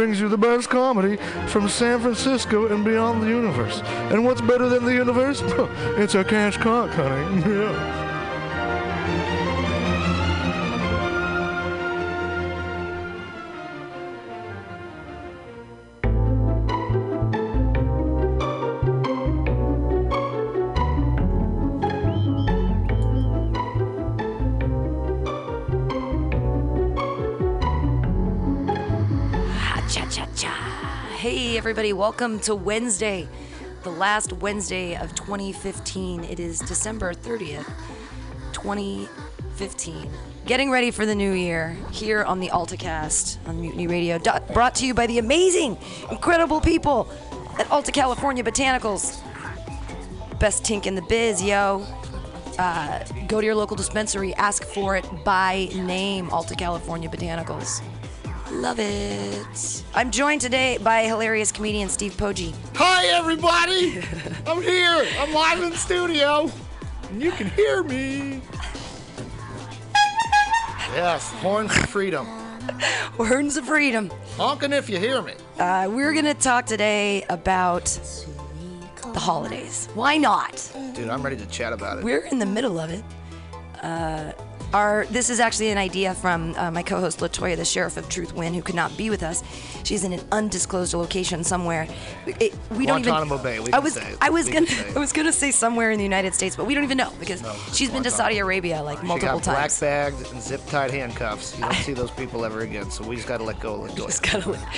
brings you the best comedy from San Francisco and beyond the universe. And what's better than the universe? it's a cash cock, honey. Yeah. Everybody, welcome to Wednesday, the last Wednesday of 2015. It is December 30th, 2015. Getting ready for the new year here on the AltaCast on Mutiny Radio, brought to you by the amazing, incredible people at Alta California Botanicals. Best tink in the biz, yo. Uh, go to your local dispensary, ask for it by name, Alta California Botanicals. Love it. I'm joined today by hilarious comedian Steve Poggi. Hi, everybody! I'm here. I'm live in the studio. And you can hear me. Yes, horns of freedom. Horns of Freedom. Honking if you hear me. Uh, we're going to talk today about the holidays. Why not? Dude, I'm ready to chat about it. We're in the middle of it. Uh, our, this is actually an idea from uh, my co-host Latoya, the sheriff of Truth Win, who could not be with us. She's in an undisclosed location somewhere. It- we don't even. Guantanamo Bay, we I was, say it. I was We gonna, say. I was gonna say somewhere in the United States, but we don't even know because No, she's been to Saudi Arabia like She multiple got black times. bagged and zip tied handcuffs. You don't see those people ever again, so we just gotta let go of just Latoya. gotta let,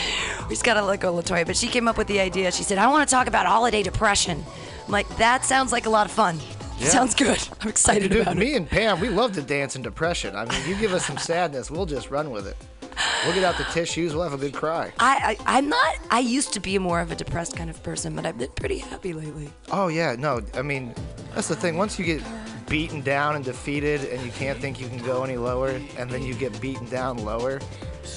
we just gotta let go of Latoya. But she came up with the idea. She said, "I want to talk about holiday depression." I'm like, "That sounds like a lot of fun. Yeah. Sounds good. I'm excited Dude, about it." me and Pam, we love to dance in depression. I mean, you give us some sadness, we'll just run with it. We'll get out the tissues, we'll have a good cry. I, I I'm not. I used to be more of a depressed kind of person, but I've been pretty happy lately. Oh yeah, no, I mean, that's the thing. Once you get beaten down and defeated, and you can't think you can go any lower, and then you get beaten down lower,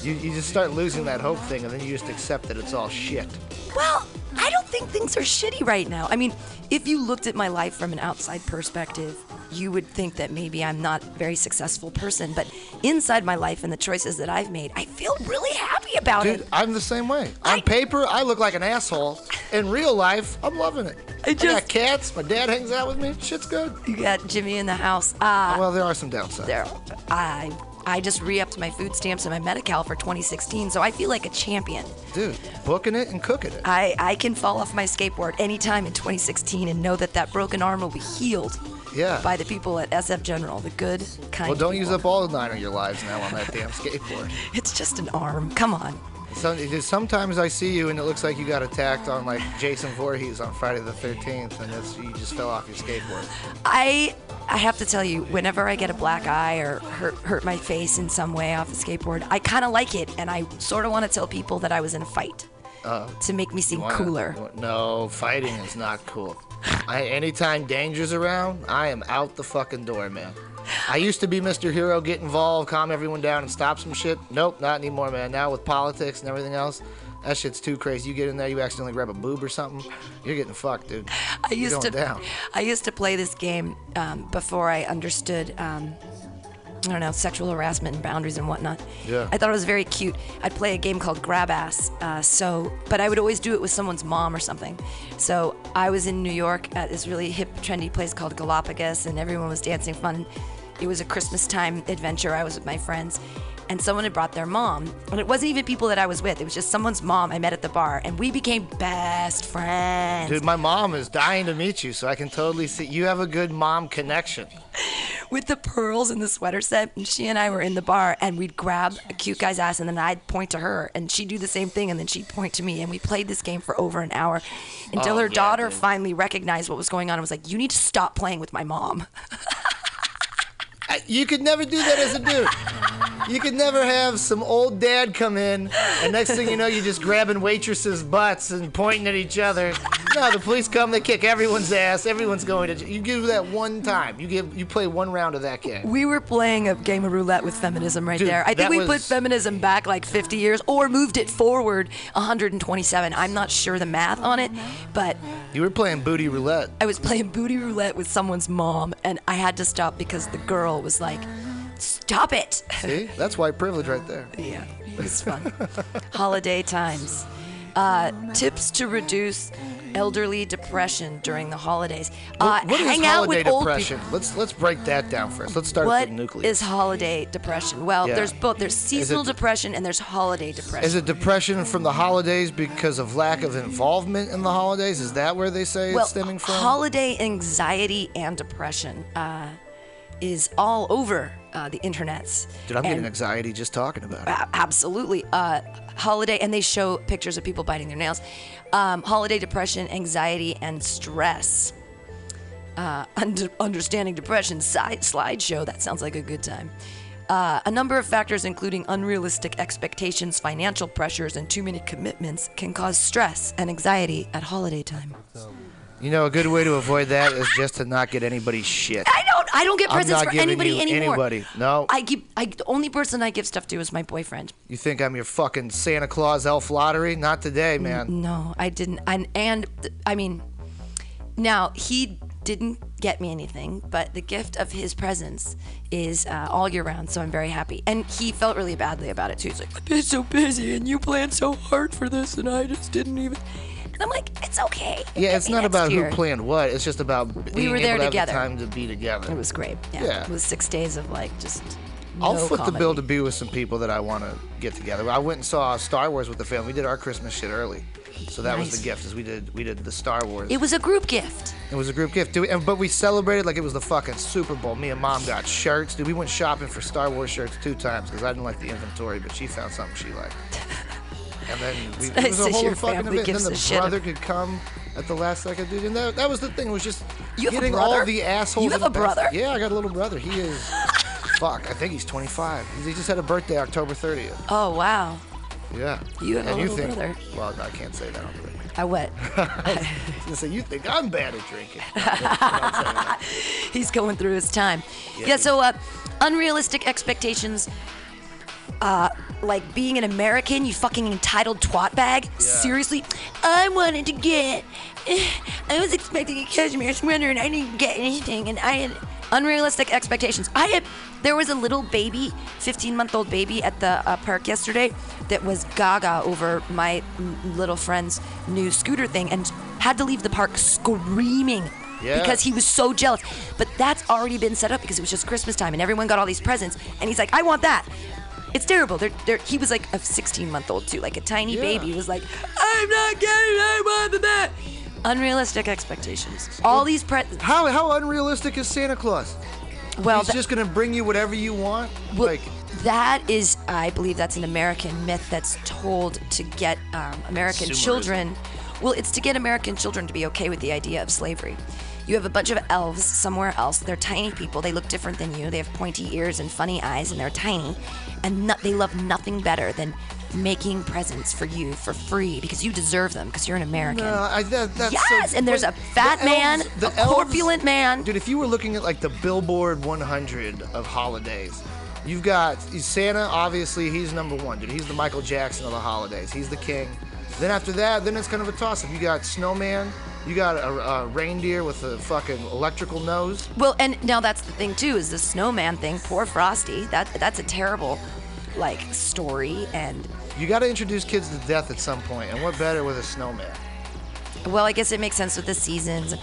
you, you just start losing that hope thing, and then you just accept that it's all shit. Well, I don't think things are shitty right now. I mean, if you looked at my life from an outside perspective, you would think that maybe I'm not a very successful person. But inside my life and the choices that I've made, I feel really happy about it. Dude, it. I'm the same way. I- On paper, I look like an asshole. In real life, I'm loving it. I I got cats. My dad hangs out with me. Shit's good. You got Jimmy in the house. Uh, Well, there are some downsides. there, I I just re-upped my food stamps and my Medi-Cal for 2016, so I feel like a champion. Dude, booking it and cooking it. I, I can fall off my skateboard anytime in 2016 and know that that broken arm will be healed Yeah. by the people at SF General, the good, kind Well, don't use up all nine of your lives now on that damn skateboard. It's just an arm. Come on. So, sometimes I see you and it looks like you got attacked on like Jason Voorhees on Friday the 13th, and it's, you just fell off your skateboard. I I have to tell you, whenever I get a black eye or hurt hurt my face in some way off a skateboard, I kind of like it, and I sort of want to tell people that I was in a fight uh, to make me seem Wanna- cooler. No, fighting is not cool. I, anytime danger's around, I am out the fucking door, man. I used to be Mr. Hero, get involved, calm everyone down, and stop some shit. Nope, not anymore, man. Now with politics and everything else, that shit's too crazy. You get in there, you accidentally grab a boob or something, you're getting fucked, dude. I You're used to down. I used to play this game um, before I understood um, I don't know sexual harassment and boundaries and whatnot. Yeah. I thought it was very cute. I'd play a game called Grab Ass. Uh, so, but I would always do it with someone's mom or something. So I was in New York at this really hip, trendy place called Galapagos, and everyone was dancing fun. It was a Christmas time adventure. I was with my friends. And someone had brought their mom. And it wasn't even people that I was with. It was just someone's mom I met at the bar. And we became best friends. Dude, my mom is dying to meet you, so I can totally see you have a good mom connection. with the pearls and the sweater set. And she and I were in the bar, and we'd grab a cute guy's ass, and then I'd point to her, and she'd do the same thing, and then she'd point to me. And we played this game for over an hour until Oh, her yeah, daughter dude. finally recognized what was going on and was like, You need to stop playing with my mom. You could never do that as a dude. You could never have some old dad come in, and next thing you know, you're just grabbing waitresses' butts and pointing at each other. No, the police come, they kick everyone's ass. Everyone's going to. j- You do that one time. You give. You play one round of that game. We were playing a game of roulette with feminism right Dude, there. I think we was- put feminism back like 50 years or moved it forward 127. I'm not sure the math on it, but You were playing booty roulette. I was playing booty roulette with someone's mom, and I had to stop because the girl was like, "Stop it!" See, that's white privilege right there. yeah, It's fun. Holiday times. Uh, tips to reduce elderly depression during the holidays. Uh, What is hang out holiday with old depression? people. Let's let's break that down first. Let's start What with the nucleus. is holiday depression? Well, Yeah. there's both. There's seasonal it- depression and there's holiday depression. Is it depression from the holidays because of lack of involvement in the holidays? Is that where they say well, it's stemming from? holiday anxiety and depression uh, is all over uh, the internets. Dude, I'm getting anxiety just talking about it. Absolutely uh, holiday and they show pictures of people biting their nails um, holiday depression anxiety and stress uh, under, understanding depression side slideshow that sounds like a good time uh, a number of factors including unrealistic expectations financial pressures and too many commitments can cause stress and anxiety at holiday time You know, a good way to avoid that is just to not get anybody's shit. i don't i don't get presents for anybody anymore anybody. No. i give I, the only person i give stuff to is my boyfriend You think I'm your fucking Santa Claus elf lottery? Not today, man. No, I didn't. And, and I mean, now he didn't get me anything, but the gift of his presence is uh, all year round. So I'm very happy. And he felt really badly about it too. He's like, I've been so busy, and you planned so hard for this, and I just didn't even. And I'm like, it's okay. Yeah, it's not about year." who planned what. It's just about being were able there to have together. the time to be together. It was great. Yeah. Yeah. It was six days of like just. I'll no foot the bill to be with some people that I want to get together. I went and saw Star Wars with the family. We did our Christmas shit early, so that was the gift. Is we did we did the Star Wars. It was a group gift. It was a group gift, dude. And, but we celebrated like it was the fucking Super Bowl. Me and mom got shirts, dude. We went shopping for Star Wars shirts two times because I didn't like the inventory, but she found something she liked. And then we, it was a whole fucking event. And then a the brother could come at the last second, dude. And that, that was the thing. It Was just You getting all the assholes. You have a brother? Yeah, I got a little brother. He is. fuck, I think he's 25. He just had a birthday October 30th. Oh wow. Yeah. You have a and you little think, brother. Well, no, I can't say that on the radio. I wet. I was gonna say you think I'm bad at drinking. I'm not saying that. He's going through his time. Yeah. Yeah, so uh, unrealistic expectations. Uh, like being an American, you fucking entitled twat bag. Seriously, I wanted to get. I was expecting a cashmere sweater and I didn't get anything, and I had unrealistic expectations. I had. There was a little baby, 15 month old baby at the uh, park yesterday that was gaga over my little friend's new scooter thing and had to leave the park screaming Yeah. because he was so jealous. But that's already been set up because it was just Christmas time and everyone got all these presents. And he's like, I want that. It's terrible. They're, they're, he was like a 16 month old too, like a tiny Yeah. baby. Was like, I'm not getting. I wanted that. Unrealistic expectations. All these presents. How how unrealistic is Santa Claus? Well, He's tha- just gonna bring you whatever you want. well, like that is, I believe, that's an American myth that's told to get um, American Consumerism. children. Well, it's to get American children to be okay with the idea of slavery. You have a bunch of elves somewhere else. They're tiny people. They look different than you. They have pointy ears and funny eyes, and they're tiny. And no, they love nothing better than making presents for you for free because you deserve them because you're an American. no, I, that, that's yes, so, and there's a fat the man, elves- the a elves- corpulent man. Dude, if you were looking at like the Billboard 100 of holidays, you've got Santa. Obviously, he's number one, dude. He's the Michael Jackson of the holidays. He's the king. Then after that, then it's kind of a toss-up. You got Snowman. You got a, a reindeer with a fucking electrical nose. Well, and now that's the thing too is the snowman thing. Poor Frosty. That that's a terrible, like story. And You got to introduce kids to death at some point, and what better with a snowman? well, I guess it makes sense with the seasons.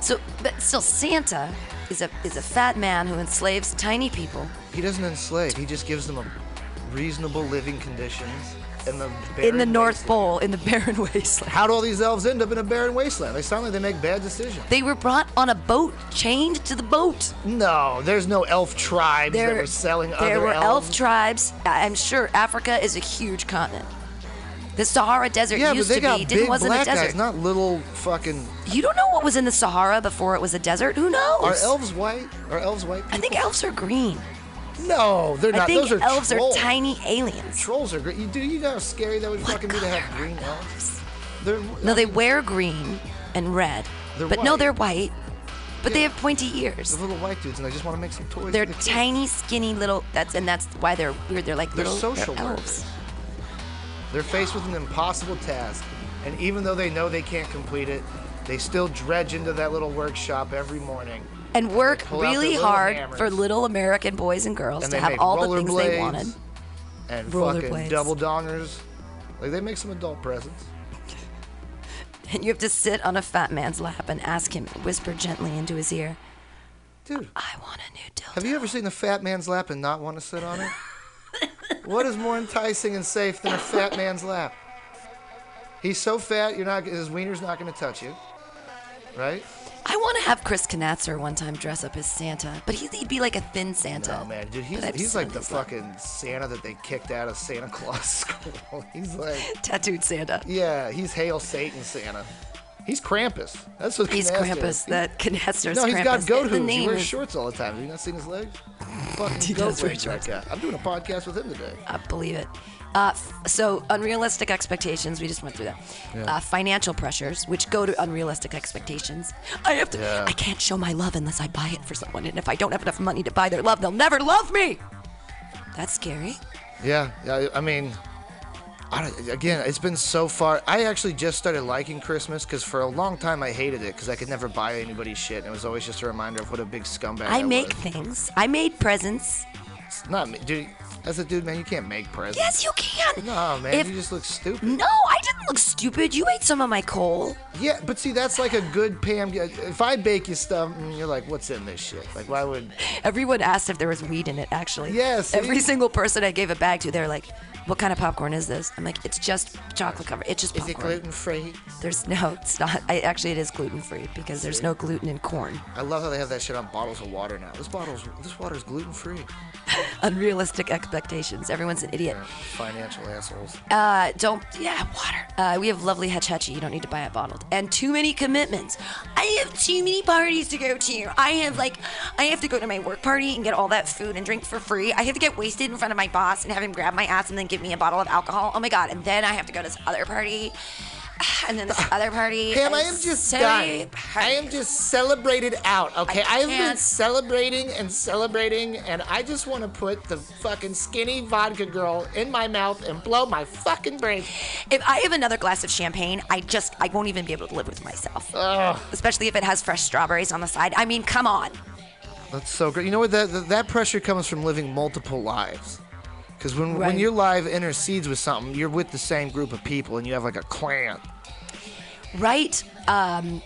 So, but still, Santa is a is a fat man who enslaves tiny people He doesn't enslave. He just gives them a reasonable living conditions in the in the North wasteland. Pole in the barren wasteland. How do all these elves end up in a barren wasteland? They sound like they make bad decisions. They were brought on a boat, chained to the boat. No, there's no elf tribes that There, were selling there other There were elves. elf tribes. I'm sure Africa is a huge continent. The Sahara Desert yeah, but used they to got be. Didn't big wasn't a black desert. guys, not little fucking. You don't know what was in the Sahara before it was a desert. Who knows? Are elves white? Are elves white? I think elves are green. No, they're not. I think Those are elves trolls. are tiny aliens. Trolls are great. You, do you know how scary that would What fucking be to have green elves? They're No, they um, wear green and red. They're but no, they're white. But they have pointy ears. they're little white dudes, and they just want to make some toys. They're for the kids. tiny, skinny little. That's and that's why they're weird. They're like They're little social they're elves. They're faced with an impossible task, and even though they know they can't complete it, they still dredge into that little workshop every morning. And work pull out their really hard hammers. for little American boys and girls And to have all the things they wanted. and fucking Rollerblades. double dongers. Like they make some adult presents. And you have to sit on a fat man's lap and ask him, whisper gently into his ear, Dude, I want a new dildo. have you ever seen a fat man's lap and not want to sit on it? what is more enticing and safe than a fat man's lap? He's so fat, you're not his wiener's not going to touch you, right? I want to have Chris Knatzer one time dress up as Santa, but he'd, he'd be like a thin Santa. Oh man, dude, he's, he's like the fucking Santa that they kicked out of Santa Claus school. he's like, Tattooed Santa. yeah, he's Hail Satan Santa. He's Krampus. That's what He's Knatzer Krampus. is. That Knatzer's No, he's Krampus. got goat hooves. He wears is- shorts all the time. Have you not seen his legs? Fucking He goat does wear that shorts. guy. I'm doing a podcast with him today. I believe it. Uh, f- so unrealistic expectations. We just went through that. Uh, financial pressures, which go to unrealistic expectations. I have to. Yeah. I can't show my love unless I buy it for someone, and if I don't have enough money to buy their love, they'll never love me. That's scary. Yeah, yeah. I mean, I again, it's been so far. I actually just started liking Christmas because for a long time I hated it because I could never buy anybody's shit, and it was always just a reminder of what a big scumbag I, I make was. things. I made presents. It's Not me, dude. As a dude, man, you can't make presents. Yes, you can. No, man, If- you just look stupid. No, I didn't look stupid. You ate some of my coal. Yeah, but see, that's like a good Pam. If I bake you stuff, mm, you're like, "What's in this shit?" Like, why would? Everyone asked if there was weed in it, actually. Yes, Every single person I gave a bag to, they're like, what kind of popcorn is this? I'm like, it's just chocolate covered. It's just popcorn. Is it gluten free? There's no, it's not. I, actually, it is gluten free because there's no gluten in corn. I love how they have that shit on bottles of water now. This bottle's this water's gluten free. Unrealistic expectations. Everyone's an idiot. Financial assholes. Uh, don't, yeah, water. Uh, we have lovely Hetch Hetchy. You don't need to buy it bottled. And too many commitments. I have too many parties to go to. I have, like, I have to go to my work party and get all that food and drink for free. I have to get wasted in front of my boss and have him grab my ass and then give me a bottle of alcohol. Oh my God. And then I have to go to this other party. And then this other party. Pam, I am just so done. I am just celebrated out, okay? I I have been can't- celebrating and celebrating, and I just want to put the fucking skinny vodka girl in my mouth and blow my fucking brains. If I have another glass of champagne, I just I won't even be able to live with myself. Especially if it has fresh strawberries on the side. I mean, come on. That's so great. You know what? That that, that pressure comes from living multiple lives. Because when, when your life intercedes with something, you're with the same group of people, and you have like a clan. Right? Um,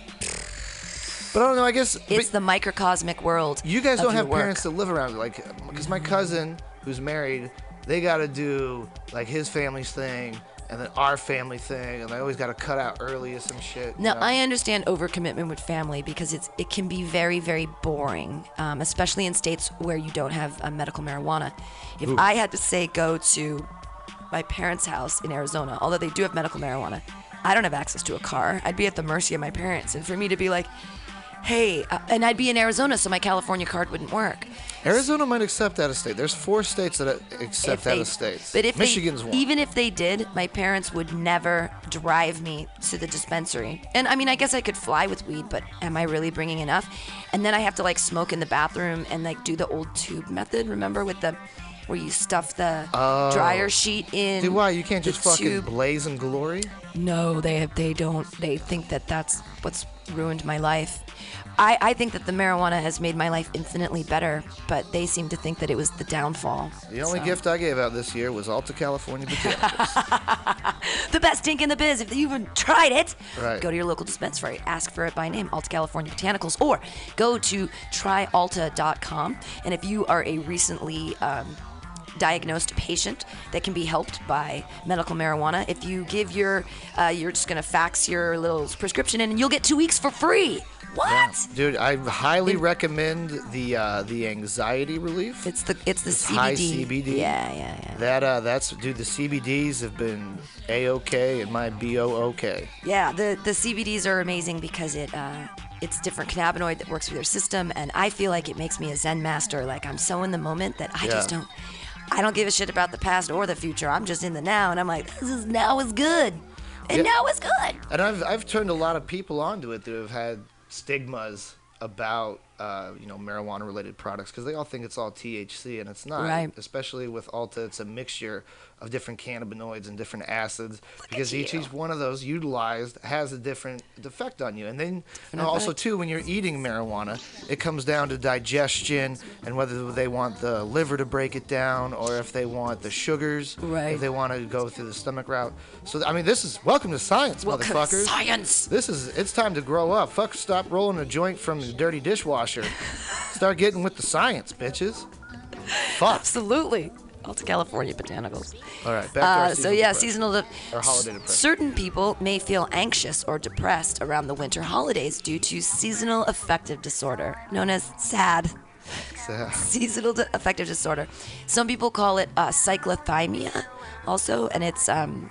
But I don't know. I guess it's the microcosmic world. you guys don't have work. parents to live around. Like, because my cousin who's married, they got to do like his family's thing, and then our family thing, and I always got to cut out early or some shit. you Now know? I understand overcommitment with family because it's it can be very very boring, um, especially in states where you don't have uh, medical marijuana. If I had to say go to my parents' house in Arizona, although they do have medical marijuana, I don't have access to a car. I'd be at the mercy of my parents, and for me to be like, hey, uh, and I'd be in Arizona, so my California card wouldn't work. Arizona might accept out of state. There's four states that accept If out of states. But if Michigan's they, one. even if they did, my parents would never drive me to the dispensary. And I mean, I guess I could fly with weed, but am I really bringing enough? And then I have to like smoke in the bathroom and like do the old tube method. Remember with the where you stuff the dryer sheet in. Oh. Dude, why you can't just fucking tube. blaze and glory? No, they they don't. They think that that's what's ruined my life. I, I think that the marijuana has made my life infinitely better, but they seem to think that it was the downfall. The only So- gift I gave out this year was Alta California botanicals. the best stink in the biz. If you haven't tried it, Right. go to your local dispensary, ask for it by name, Alta California Botanicals, or go to tryalta.com. And if you are a recently um, diagnosed patient that can be helped by medical marijuana, if you give your, uh, you're just gonna fax your little prescription in, and you'll get two weeks for free. What? Dude, I highly recommend the uh, the anxiety relief. It's the it's the It's CBD. high CBD. Yeah, yeah, yeah. That uh, that's dude. The CBDs have been a okay and my b o okay. Yeah, the the CBDs are amazing because it uh, it's different cannabinoid that works with your system, and I feel like it makes me a Zen master. Like I'm so in the moment that I just don't, I don't give a shit about the past or the future. I'm just in the now, and I'm like, this is now is good, and Yeah. now is good. And I've I've turned a lot of people onto it that have had stigmas about uh, you know marijuana related products because they all think it's all THC and it's not. Right. Especially with Alta, it's a mixture of different cannabinoids and different acids because each each one of those utilized has a different effect on you. And then and also too when you're eating marijuana, it comes down to digestion and whether they want the liver to break it down or if they want the sugars, Right. if they want to go through the stomach route. So I mean, this is welcome to science, Welcome to motherfuckers. science. This is it's time to grow up. Fuck, stop rolling a joint from the dirty dishwasher. Start getting with the science, bitches. Fuck. Absolutely. Alta California botanicals. All right, to Uh, so yeah, depression. seasonal. De- Or holiday depression. Certain people may feel anxious or depressed around the winter holidays due to seasonal affective disorder, known as SAD. So, Seasonal de- affective disorder. Some people call it uh, cyclothymia, also, and it's um,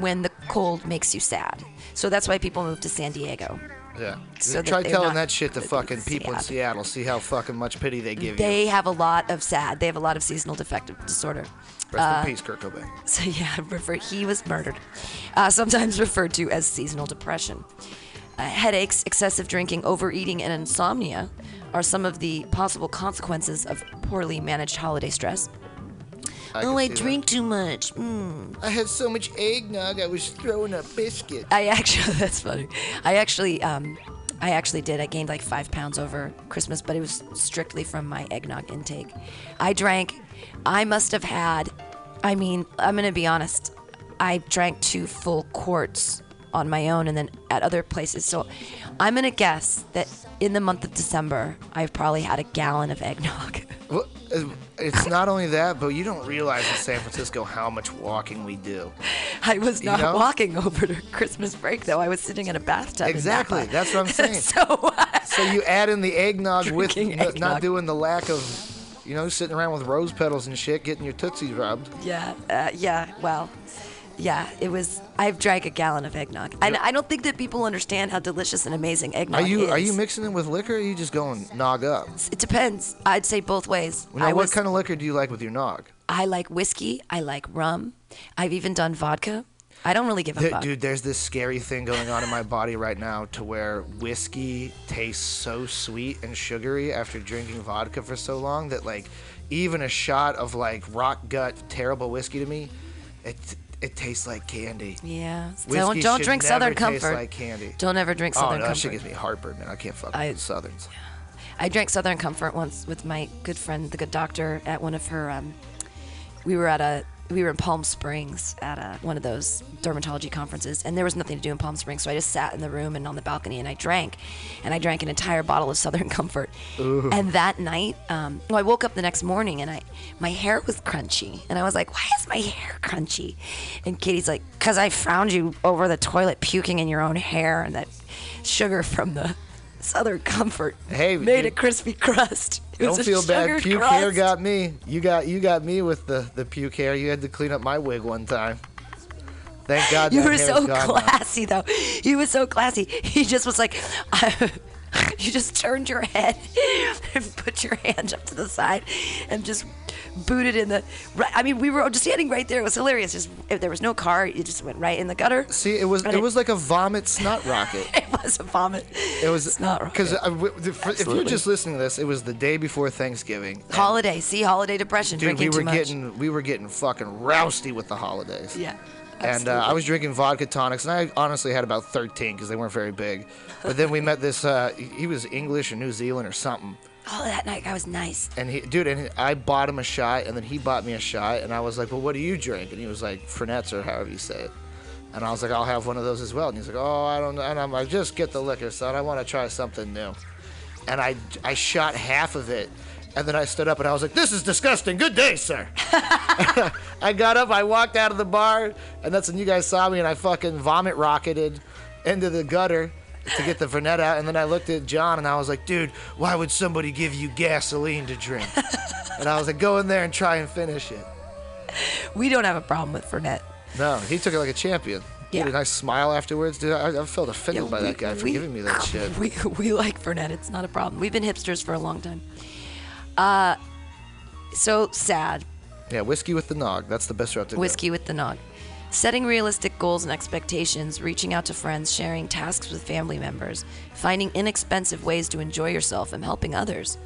when the cold makes you sad. So that's why people move to San Diego. Yeah. So Try telling not that shit to fucking people in. Seattle. See how fucking much pity they give you. They have a lot of sad. They have a lot of seasonal defective disorder. Rest uh, in peace, Kurt Cobain. So yeah, refer, he was murdered. Uh, sometimes referred to as seasonal depression. Uh, headaches, excessive drinking, overeating, and insomnia are some of the possible consequences of poorly managed holiday stress. I oh, I see that. drink too much. Mm. I had so much eggnog, I was throwing up biscuit. I actually, that's funny. I actually, um, I actually did. I gained like five pounds over Christmas, but it was strictly from my eggnog intake. I drank. I must have had. I mean, I'm gonna be honest. I drank two full quarts on my own, and then at other places. So, I'm gonna guess that in the month of December, I've probably had a gallon of eggnog. Well, uh, it's not only that, but you don't realize in San Francisco how much walking we do. I was not know? walking over to Christmas break though. I was sitting in a bathtub. Exactly, that's what I'm saying. so. uh, So you add in the eggnog with the- eggnog. not doing the lack of, you know, sitting around with rose petals and shit, getting your tootsies rubbed. Yeah, uh, yeah. Well, yeah. It was. I've drank a gallon of eggnog, and I don't think that people understand how delicious and amazing eggnog Are you is. are you mixing it with liquor? Or are you just going nog up? It depends. I'd say both ways. Now, I what was. kind of liquor do you like with your nog? I like whiskey. I like rum. I've even done vodka. I don't really give a fuck. Dude, there's this scary thing going on in my body right now to where whiskey tastes so sweet and sugary after drinking vodka for so long that like even a shot of like rock gut terrible whiskey to me, it it tastes like candy. Yeah. Whiskey don't don't drink Southern Comfort. like candy. Don't ever drink Oh Southern no, that shit gives me heartburn, man. I can't fuck I- with Southerns. I drank Southern Comfort once with my good friend, the good doctor, at one of her. Um, we were at a we were in Palm Springs at a, one of those dermatology conferences, and there was nothing to do in Palm Springs, so I just sat in the room and on the balcony and I drank, and I drank an entire bottle of Southern Comfort. And that night, um, well, I woke up the next morning and I my hair was crunchy, and I was like, "Why is my hair crunchy?" And Katie's like, "Cause I found you over the toilet puking in your own hair, and that sugar from the." Southern Comfort Hey, made you- a crispy crust. Don't feel bad. Puke crust. hair got me. You got you got me with the the puke hair. You had to clean up my wig one time. Thank God. You that were so gone now. classy, though. He was so classy. He just was like, you just turned your head and put your hand up to the side and just booted in the. Right, I mean, we were just standing right there. It was hilarious. Just if there was no car, you just went right in the gutter. See, it was And it was like a vomit snot rocket. It was a vomit. It was It's not because uh, if you're just listening to this, it was the day before Thanksgiving. holiday. See, holiday depression. Dude, drinking we were too much. getting we were getting fucking rousty with the holidays. Yeah. And uh, I was drinking vodka tonics, and I honestly had about 13 because they weren't very big. But then we met this. Uh, he he was English or New Zealand or something. Oh, that night I was nice. And he, dude, and I bought him a shot, and then he bought me a shot, and I was like, "Well, what do you drink?" And he was like, "Fernets or however you say it." And I was like, "I'll have one of those as well." And he's like, "Oh, I don't know." And I'm like, "Just get the liquor, son. I want to try something new." And I, I shot half of it, and then I stood up and I was like, "This is disgusting. Good day, sir." I got up, I walked out of the bar, and that's when you guys saw me, and I fucking vomit rocketed into the gutter to get the Fernet out. And then I looked at John, and I was like, dude, why would somebody give you gasoline to drink? and I was like, go in there and try and finish it. We don't have a problem with Fernet. No, he took it like a champion. He had a nice smile afterwards. Dude, I, I felt offended by that guy for we- giving me that shit. We, we like Fernet. It's not a problem. We've been hipsters for a long time. Uh, so sad. Yeah, whiskey with the nog. That's the best route to Whiskey with the nog. Setting realistic goals and expectations, reaching out to friends, sharing tasks with family members, finding inexpensive ways to enjoy yourself and helping others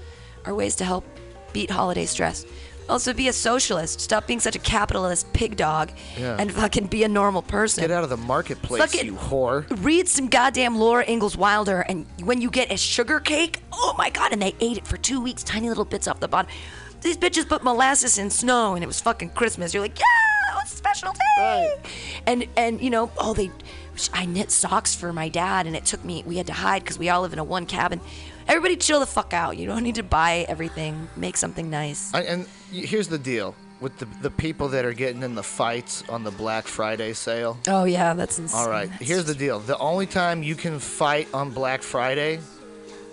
are ways to help beat holiday stress. Also, be a socialist. Stop being such a capitalist pig dog, Yeah. and fucking be a normal person. Get out of the marketplace, Fucking- you whore. Read some goddamn Laura Ingalls Wilder, and when you get a sugar cake, oh my god! And they ate it for two weeks, tiny little bits off the bottom. These bitches put molasses in snow, and it was fucking Christmas. You're like, yeah, it's a special day. Right. And and you know, oh they, I knit socks for my dad, and it took me. We had to hide because we all live in a one cabin. Everybody, chill the fuck out. You don't need to buy everything. Make something nice. I, and here's the deal with the the people that are getting in the fights on the Black Friday sale. Oh yeah, that's insane. All right, here's the deal. The only time you can fight on Black Friday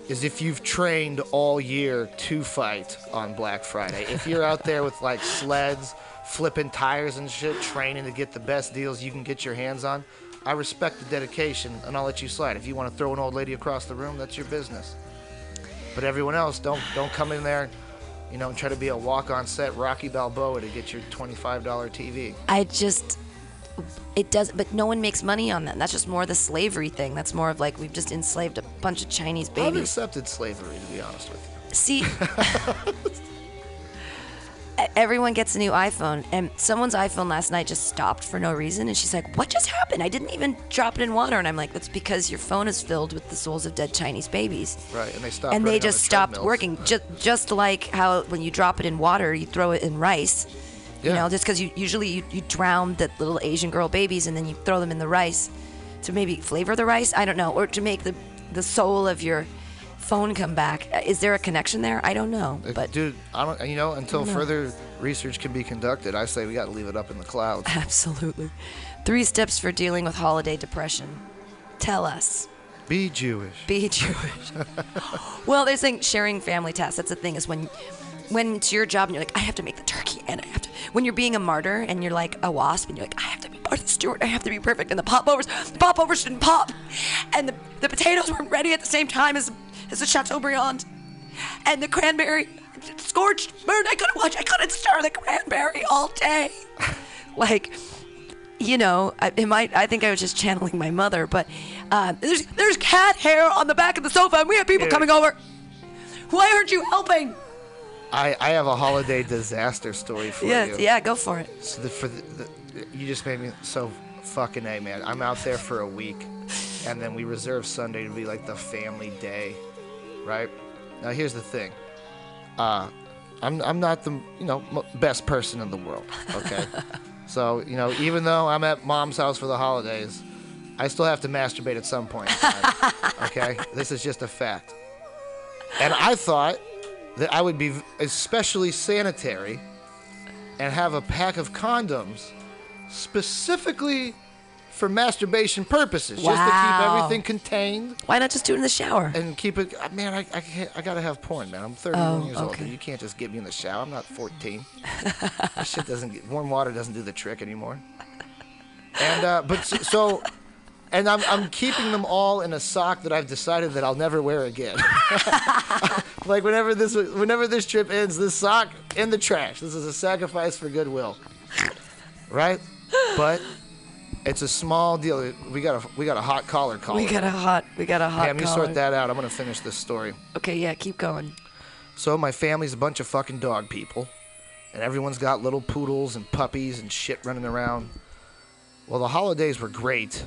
is if you've trained all year to fight on Black Friday. If you're out there with like sleds, flipping tires and shit, training to get the best deals you can get your hands on, I respect the dedication and I'll let you slide. If you want to throw an old lady across the room, that's your business. But everyone else, don't don't come in there, you know, and try to be a walk-on set Rocky Balboa to get your $25 TV. I just it does but no one makes money on that. That's just more the slavery thing. That's more of like we've just enslaved a bunch of Chinese babies. I've accepted slavery, to be honest with you. See Everyone gets a new iPhone, and someone's iPhone last night just stopped for no reason. And she's like, What just happened? I didn't even drop it in water. And I'm like, That's because your phone is filled with the souls of dead Chinese babies. Right, and they stopped. and they just the stopped treadmills. working. Just, just like how when you drop it in water, you throw it in rice. You know, just because you usually you, you drown the little Asian girl babies and then you throw them in the rice to maybe flavor the rice. I don't know, or to make the the soul of your phone come back. Is there a connection there? I don't know, but dude, I don't. You know, until further research can be conducted, I say we got to leave it up in the clouds. absolutely. Three steps for dealing with holiday depression. Tell us. Be Jewish. Be Jewish. well, they're saying sharing family tasks. That's the thing is when when it's your job and you're like, I have to make the turkey and I have to. When you're being a martyr and you're like a wasp and you're like, I have to be Martha Stewart. I have to be perfect. And the popovers, the popovers didn't pop, and the, the potatoes weren't ready at the same time as as the Chateaubriand, and the cranberry scorched, burned. I couldn't watch. I couldn't stir the cranberry all day. like you know, I, it might. I think I was just channeling my mother, but uh, there's there's cat hair on the back of the sofa, and we have people coming over. Why aren't you helping? I, I have a holiday disaster story for Yeah, you. yeah, go for it. So the, for the, the, you just made me so fucking a man. I'm out there for a week, and then we reserve Sunday to be like the family day, right? Now here's the thing. Uh, I'm I'm not the you know best person in the world. Okay, so you know even though I'm at mom's house for the holidays, I still have to masturbate at some point. Time, okay, this is just a fact. And I thought that I would be especially sanitary and have a pack of condoms specifically for masturbation purposes, just to keep everything contained Why not just do it in the shower? and keep it. uh, Man, I I, can't, I gotta have porn, man. I'm 31 Oh, years old. okay. dude. You can't just get me in the shower. I'm not 14. that shit doesn't. Get, warm water doesn't do the trick anymore. And uh, but so, so and I'm I'm keeping them all in a sock that I've decided that I'll never wear again. like whenever this whenever this trip ends, this sock in the trash. This is a sacrifice for goodwill, right? But it's a small deal. We got a we got a hot collar collar. we got a hot, we got a hot. Pam, you collar. sort that out. I'm gonna finish this story. Okay, yeah, keep going. So my family's a bunch of fucking dog people, and everyone's got little poodles and puppies and shit running around. Well, the holidays were great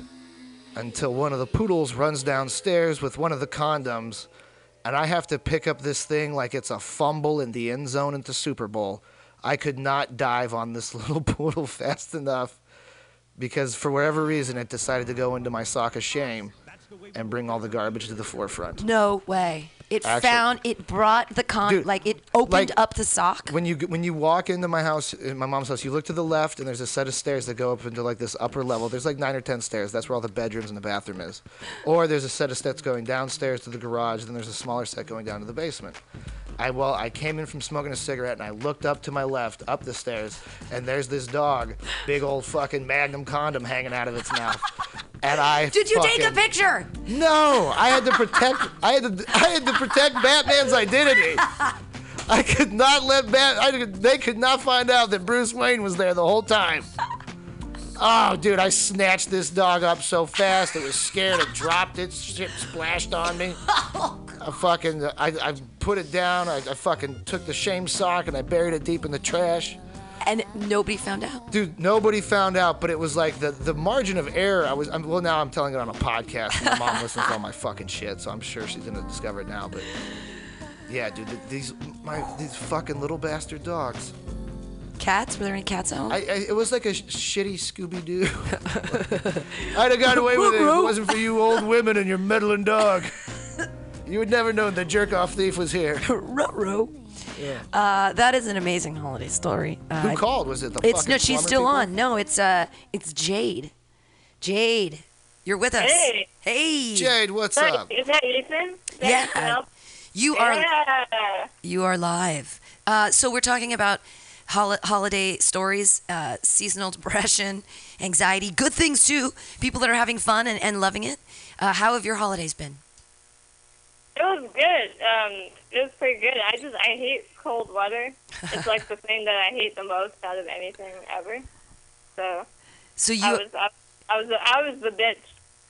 until one of the poodles runs downstairs with one of the condoms, and I have to pick up this thing like it's a fumble in the end zone into Super Bowl. I could not dive on this little poodle fast enough because for whatever reason it decided to go into my sock of shame and bring all the garbage to the forefront. No way. It Actually- found, it brought the con, Dude, like it opened like- up the sock. when you when you walk into my house, in my mom's house, you look to the left, and there's a set of stairs that go up into like this upper level. There's like nine or ten stairs. That's where all the bedrooms and the bathroom is. Or there's a set of steps going downstairs to the garage. Then there's a smaller set going down to the basement. I well, I came in from smoking a cigarette, and I looked up to my left, up the stairs, and there's this dog, big old fucking Magnum condom hanging out of its mouth. And I Did you take a picture? no, I had to protect. I had to. I had to protect Batman's identity. I could not let Bat. I, they could not find out that Bruce Wayne was there the whole time. Oh, dude, I snatched this dog up so fast it was scared. It dropped it. Shit splashed on me. Oh, I fucking, I, I put it down. I, I fucking took the shame sock and I buried it deep in the trash. And nobody found out. Dude, nobody found out, but it was like the, the margin of error. I was, I'm, well, now I'm telling it on a podcast. My mom listens to all my fucking shit, so I'm sure she's gonna discover it now. But yeah, dude, th- these my these fucking little bastard dogs. Cats? Were there any cats at home? I, I it was like a sh- shitty Scooby Doo. I'd have got away with it if it wasn't for you old women and your meddling dog. You would never known the jerk off thief was here. Ruh-roh. Uh, that is an amazing holiday story. Uh, Who called? Was it the It's fucking no, she's plumber still people? on. No, it's uh, it's Jade. Jade, you're with us. Hey. Hey. Jade, what's Hey, up? Is that Ethan? Yeah. That's- You are Yeah. you are live. Uh, so we're talking about hol- holiday stories, uh, seasonal depression, anxiety, good things too. People that are having fun and, and loving it. Uh, how have your holidays been? It was good. Um, it was pretty good. I just I hate cold weather. It's like the thing that I hate the most out of anything ever. So So you I was I, I was I was the bitch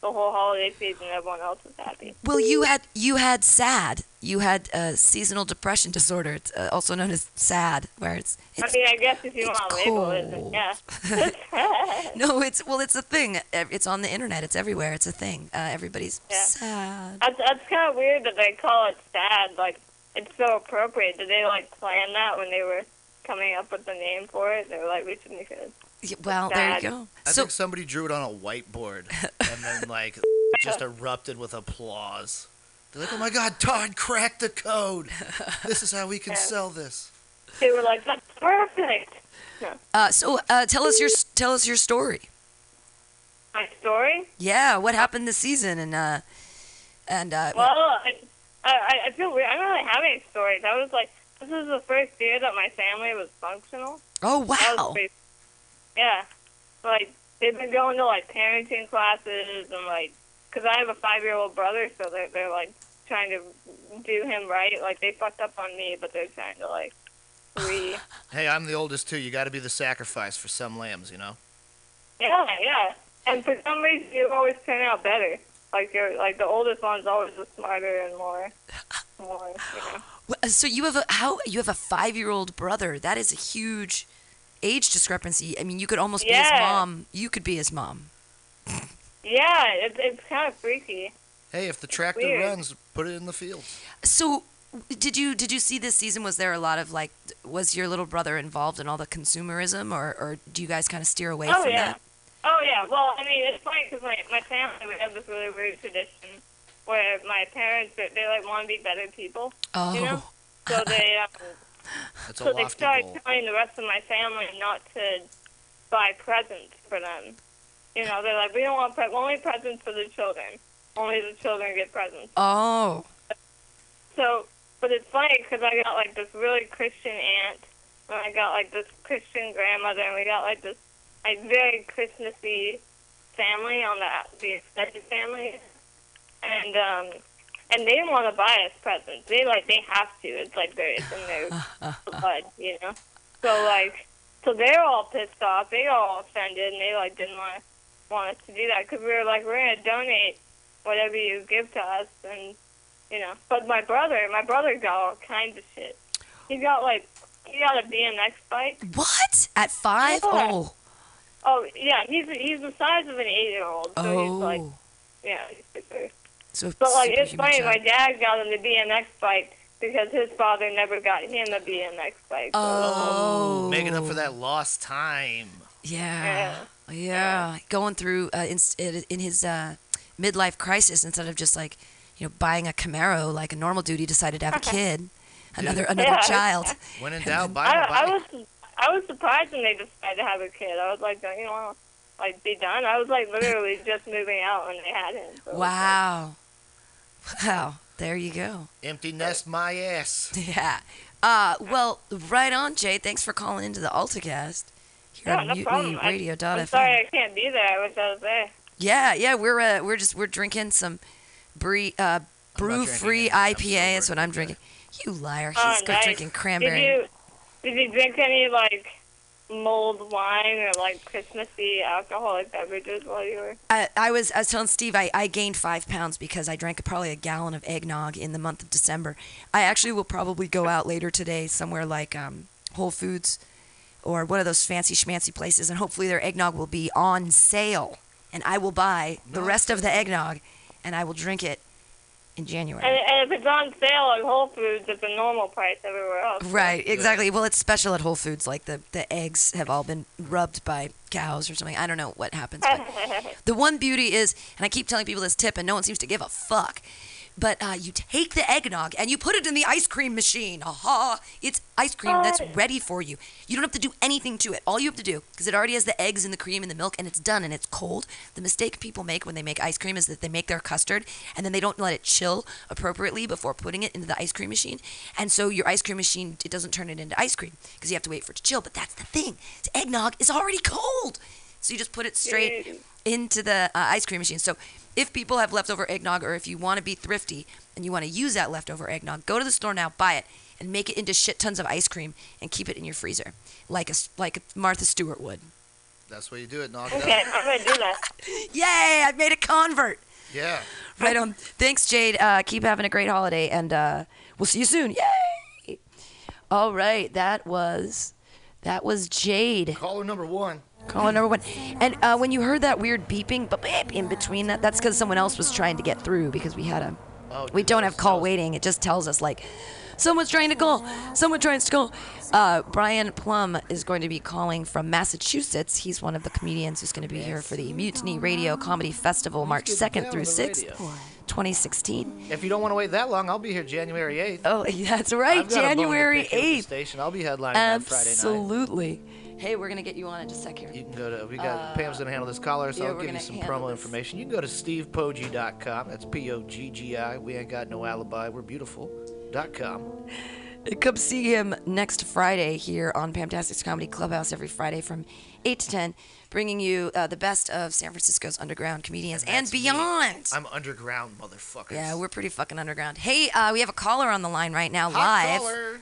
the whole holiday season. Everyone else was happy. well you had you had SAD. You had uh, seasonal depression disorder, it's, uh, also known as SAD, where it's, I mean, I guess if you want to label it, yeah. no, it's well, it's a thing. It's on the internet. It's everywhere. It's a thing. Uh, everybody's Yeah. sad. that's that's kind of weird that they call it sad. Like it's so appropriate. Did they like plan that when they were coming up with the name for it? They were like, we should make it. Yeah, Well, there you go. I So think somebody drew it on a whiteboard and then like just erupted with applause. They're like, "Oh my God, Todd cracked the code. This is how we can Yeah. sell this." They were like, that's perfect. Uh, so uh, tell us your tell us your story. My story. Yeah, what happened this season and uh, and uh, Well, I, I, I feel weird. I don't really have any stories. I was like, this is the first year that my family was functional. oh That was wow, pretty, yeah. Like, they've been going to, like, parenting classes and, like, because I have a five-year-old brother, so they're, they're, like, trying to do him right. Like, they fucked up on me, but they're trying to, like, re... Hey, I'm the oldest too. You got to be the sacrifice for some lambs, you know. yeah, yeah. And for some reason, you always turn out better. Like, you're, like, the oldest one's always the smarter and more, more, you know. So you have a how you have a five year old brother. That is a huge age discrepancy. I mean, you could almost be his mom. You could be his mom. Yeah, it, it's kind of freaky. Hey, if the tractor Weird. runs, put it in the field. So did you did you see this season? Was there a lot of like? Was your little brother involved in all the consumerism, or or do you guys kind of steer away Oh from yeah. that? Oh yeah. Well, I mean, it's funny because my my family we have this really weird tradition where my parents they, they like want to be better people, Oh, you know. So they um, That's a so they started goal. telling the rest of my family not to buy presents for them. You know, they're like, we don't want pre- only presents for the children. Only the children get presents. oh, So, but it's funny because I got like this really Christian aunt, and I got like this Christian grandmother, and we got like this like very Christmassy family on the the extended family, and um, and they don't want to buy us presents. They like they have to. It's like they're it's in their blood, you know. So like, so they're all pissed off. They all offended, and they like didn't want want us to do that because we were like we're gonna donate whatever you give to us, and you know. But my brother, my brother got all kinds of shit. He got like he got a BMX bike. what? At five? Yeah. Oh, Oh yeah, he's he's the size of an eight year old. So he's like oh. yeah. He's. So But like it's superhuman funny, my dad got him the BMX bike because his father never got him a BMX bike. So, Oh, Making up for that lost time. Yeah, yeah. Going through uh, in, in his uh, midlife crisis, instead of just like, you know, buying a Camaro like a normal dude, he decided to have a kid, another another Yeah. child. When in doubt, buy I, a I bike. was I was surprised when they decided to have a kid. I was like, don't you want like be done? I was like literally just moving out when they had him. So it was like- Wow, wow. There you go. Empty nest my ass. Yeah. Uh, well, right on, Jay. Thanks for calling into the AltaCast here Yeah, on no problem. I- MutinyRadio.fm. I'm sorry I can't be there. I wish I was there. Yeah, yeah. We're uh, we're just we're drinking some bre- uh, brew free drinking anything. I'm IPA. sober That's what I'm drinking. You liar. Oh, He's nice. drinking Did cranberry. you did you drink any like mulled wine or like Christmassy alcoholic beverages while you were? I, I was I was telling Steve I, I gained five pounds because I drank probably a gallon of eggnog in the month of December. I actually will probably go out later today somewhere like um, Whole Foods or one of those fancy schmancy places, and hopefully their eggnog will be on sale, and I will buy the rest of the eggnog, and I will drink it in January. And, and if it's on sale at Whole Foods, it's a normal price everywhere else. Right, exactly. Well, it's special at Whole Foods. Like the, the eggs have all been rubbed by cows or something. I don't know what happens. But the one beauty is, and I keep telling people this tip, and no one seems to give a fuck. But uh, you take the eggnog and you put it in the ice cream machine. Aha! It's ice cream that's ready for you. You don't have to do anything to it. All you have to do, because it already has the eggs and the cream and the milk, and it's done and it's cold. The mistake people make when they make ice cream is that they make their custard and then they don't let it chill appropriately before putting it into the ice cream machine. And so your ice cream machine, it doesn't turn it into ice cream because you have to wait for it to chill. But that's the thing. The eggnog is already cold. So you just put it straight into the uh, ice cream machine. So if people have leftover eggnog or if you want to be thrifty and you want to use that leftover eggnog, go to the store now, buy it, and make it into shit tons of ice cream and keep it in your freezer like a s- like Martha Stewart would. That's what you do it. Knock it Okay. I'm gonna do that. Yay! I've made a convert. Yeah. Right on. Thanks, Jade. Uh, keep having a great holiday, and uh, we'll see you soon. Yay! All right, that was that was Jade. Caller number one. Caller number one. And uh, when you heard that weird beeping, beep in between that, that's because someone else was trying to get through because we had a. Oh, we don't have call waiting. It just tells us like, someone's trying to call. Someone trying to call. Uh, Brian Plum is going to be calling from Massachusetts. He's one of the comedians who's going to be here for the Mutiny Radio Comedy Festival, March 2nd through 6th, 2016. If you don't want to wait that long, I'll be here January 8th. Oh, that's right, I've got a bone to January pick here with the 8th. Station. I'll be headlining on Friday night. Absolutely. Hey, we're gonna get you on in just a sec here. You can go to, we got, Pam's going to handle this caller, so Uh, yeah, I'll give you some promo this. information. You can go to stevepoggi.com. That's P O G G I. We ain't got no alibi. We're beautiful.com. Come see him next Friday here on Pamtastic's Comedy Clubhouse every Friday from 8 to 10, bringing you uh, the best of San Francisco's underground comedians and, that's me. beyond. I'm underground, motherfuckers. yeah, we're pretty fucking underground. Hey, uh, we have a caller on the line right now, Hot live. caller.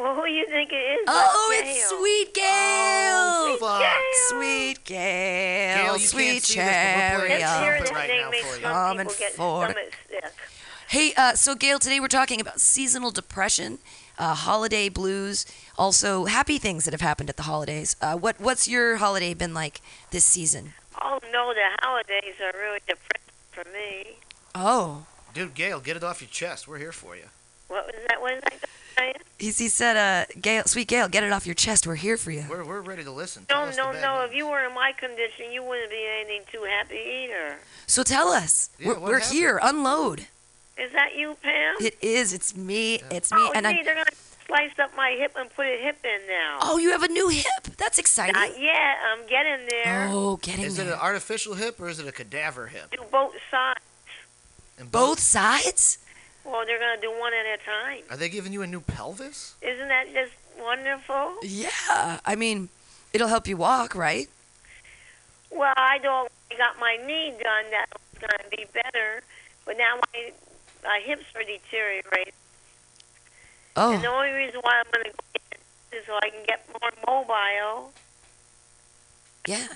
Well, who you think it is? Oh, Let's it's Gail. Sweet Gail. Fuck. Sweet Gail. Gail, Sweet can't see this, but we're playing Just Yeah. hearing Put that right name now makes for you. Common people get for it. stomach sick. Hey, uh, so Gail, today we're talking about seasonal depression, uh, holiday blues, also happy things that have happened at the holidays. Uh, what what's your holiday been like this season? Oh no, the holidays are really depressing for me. Oh, Dude, Gail, get it off your chest. We're here for you. What was that? What was that saying? He, he said, uh, Gail, sweet Gail, get it off your chest. We're here for you. We're, we're ready to listen. Tell No, us the no, bad no. news. If you were in my condition, you wouldn't be anything too happy either. So tell us. Yeah, we're what we're happened? here. Unload. Is that you, Pam? It is. It's me. It's me. oh, and gee, I'm. they're gonna slice up my hip and put a hip in now. Oh, you have a new hip. That's exciting. Not yet. I'm getting there. Oh, getting Is it an artificial hip or is it a cadaver hip? Do both sides. And Both sides? Well, they're gonna do one at a time. Are they giving you a new pelvis? Isn't that just wonderful? Yeah. I mean, it'll help you walk, right? Well, I don't. I got my knee done. That was gonna be better, but now my my hips are deteriorating. Oh. And the Oh, only reason why I'm gonna go in is so I can get more mobile. yeah.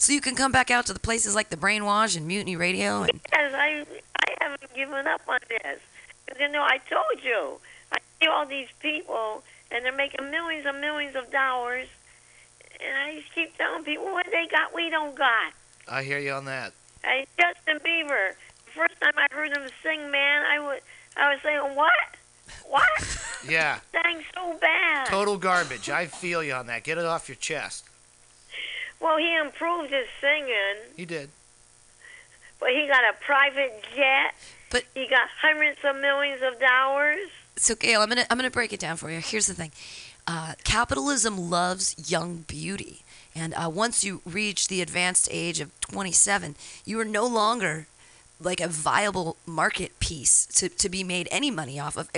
So you can come back out to the places like the Brainwash and Mutiny Radio and Yes, I I haven't given up on this. 'Cause, you know, I told you, I see all these people, and they're making millions and millions of dollars, and I just keep telling people what they got, we don't got. I hear you on that. I, Justin Bieber. The first time I heard him sing, man, I was I was saying, what? What? Yeah, Sang so bad. total garbage. I feel you on that. Get it off your chest. Well, he improved his singing, He did. but he got a private jet. But- he got hundreds of millions of dollars. So Gail, I'm gonna I'm gonna break it down for you. Here's the thing: uh, capitalism loves young beauty, and uh, once you reach the advanced age of 27, you are no longer like a viable market piece to, to be made any money off of.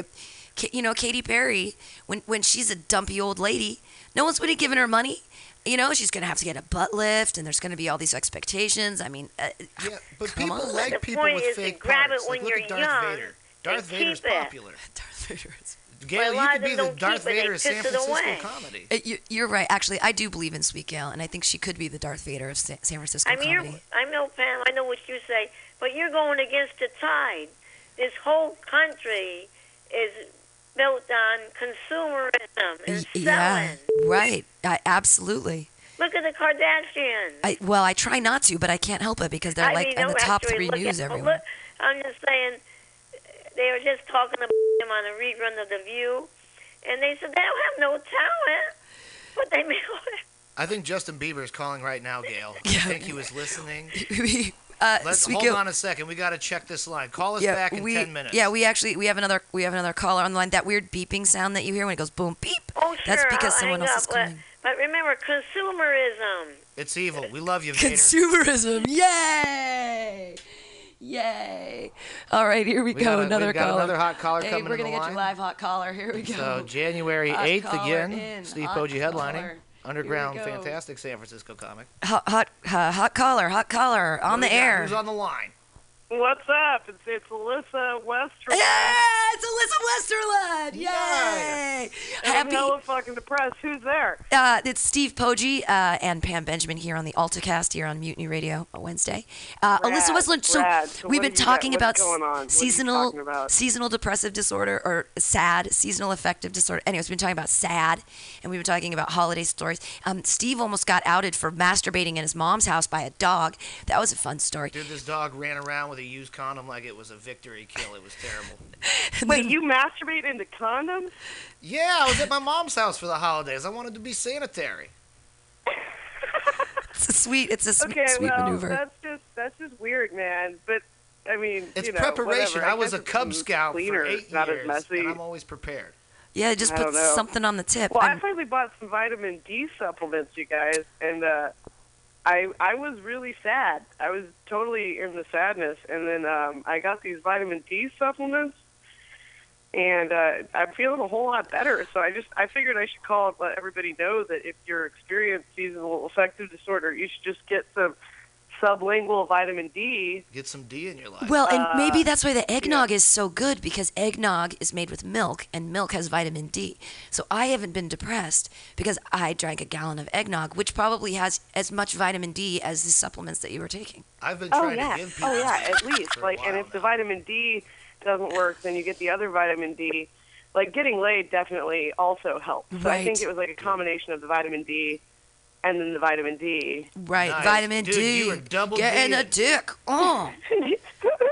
You know, Katy Perry, when when she's a dumpy old lady, no one's really giving her money. You know, she's gonna have to get a butt lift, and there's gonna be all these expectations. I mean, uh, Yeah, but Come people on. like The people point with is to fake grab parts. it when like, look you're at Darth young Vader. Darth and Vader's it. popular. Darth Vader is- Gail, you could be the Darth keep it, they Vader of San Francisco away. comedy. Uh, you, you're right. Actually, I do believe in Sweet Gail, and I think she could be the Darth Vader of Sa- San Francisco I mean, you're, comedy. I'm no fan. I know what you say, but you're going against the tide. This whole country is built on consumerism and yeah, selling. right. I, absolutely. Look at the Kardashians. I, well, I try not to, but I can't help it because they're I like mean, in the top actually, three look news at, well, everywhere. Look, I'm just saying, they were just talking about him on a rerun of The View, and they said they don't have no talent, but they make I think Justin Bieber is calling right now, Gail. I think he was listening. uh, Let's Sweet hold Gail- on a second. We got to check this line. Call us yeah, back in we, ten minutes. Yeah, we actually we have another we have another caller on the line. That weird beeping sound that you hear when it goes boom beep. Oh, sure, That's because I'll someone else up, but- calling. But remember, consumerism. It's evil. We love you, Vader. Consumerism, yay! Yay! All right, here we, We go. got a- another we've got caller. another hot caller hey, coming we're gonna the get line. your live hot caller. Here we go. So January 8th again. in, Steve hot Poggi headlining. caller. Underground, Here we go. fantastic San Francisco comic. hot, hot, uh, hot caller, hot caller on the got? air. Who's on the line? What's up? It's, it's Alyssa Westerland. Yeah, it's Alyssa Westerland. Yay! And I'm Happy. hella fucking depressed. Who's there? Uh, it's Steve Poggi uh, and Pam Benjamin here on the AltaCast here on Mutiny Radio on Wednesday. Uh, Alyssa Rad, Westerland. So. So we've been talking about What's going on? What are you seasonal talking about? seasonal depressive disorder or SAD, seasonal affective disorder. Anyways, we've been talking about SAD, and we've been talking about holiday stories. Um, Steve almost got outed for masturbating in his mom's house by a dog. That was a fun story. Dude, this dog ran around with a used condom like it was a victory kill. It was terrible. Wait, you masturbate into condoms? Yeah, I was at my mom's house for the holidays. I wanted to be sanitary. It's a sweet. It's a sweet, Okay, sweet well, maneuver. that's just that's just weird, man. But I mean, It's you know, preparation. whatever. I was a Cub some Scout for cleaner, eight not years, as messy. and I'm always prepared. Yeah, just I put something on the tip. Well, I I'm- finally bought some vitamin D supplements, you guys, and uh, I I was really sad. I was totally in the sadness, and then um, I got these vitamin D supplements, and uh, I'm feeling a whole lot better. So I just I figured I should call and let everybody know that if you're experiencing seasonal affective disorder, you should just get some sublingual vitamin D. Get some D in your life. Well, and Uh, maybe that's why the eggnog is so good because eggnog is made with milk and milk has vitamin D. So I haven't been depressed because I drank a gallon of eggnog, which probably has as much vitamin D as the supplements that you were taking. I've been Oh trying yeah, to give people oh yeah, at least like, and while if the vitamin D doesn't work, then you get the other vitamin D. Like getting laid definitely also helps. So I think it was like a combination of the vitamin D and then the vitamin D. Right, Nice. vitamin Dude, D. you were double Getting a dick. Oh,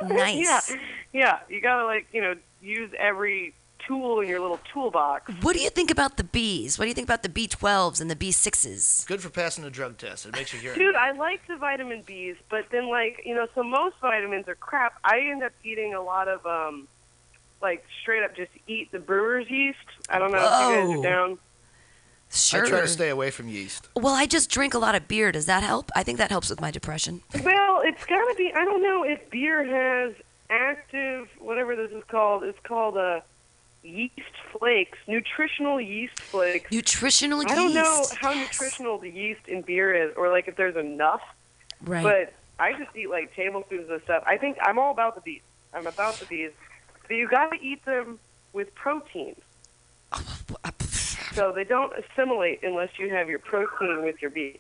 Nice. Yeah, yeah. You gotta like you know use every tool in your little toolbox. what do you think about the Bs? What do you think about the B12s and the B6s? Good for passing a drug test. It makes you urine. Dude, I like the vitamin Bs, but then like you know, so most vitamins are crap. I end up eating a lot of um, like straight up just eat the brewer's yeast. I don't know if you guys are down. Sure. I try to stay away from yeast. Well, I just drink a lot of beer. Does that help? I think that helps with my depression. Well, it's got to be. I don't know if beer has active whatever this is called. It's called uh, yeast flakes, nutritional yeast flakes. Nutritional yeast. I don't know how Yes. nutritional the yeast in beer is, or like if there's enough. Right. But I just eat like tablespoons of stuff. I think I'm all about the bees. I'm about the bees. But you got to eat them with protein, so they don't assimilate unless you have your protein with your beef.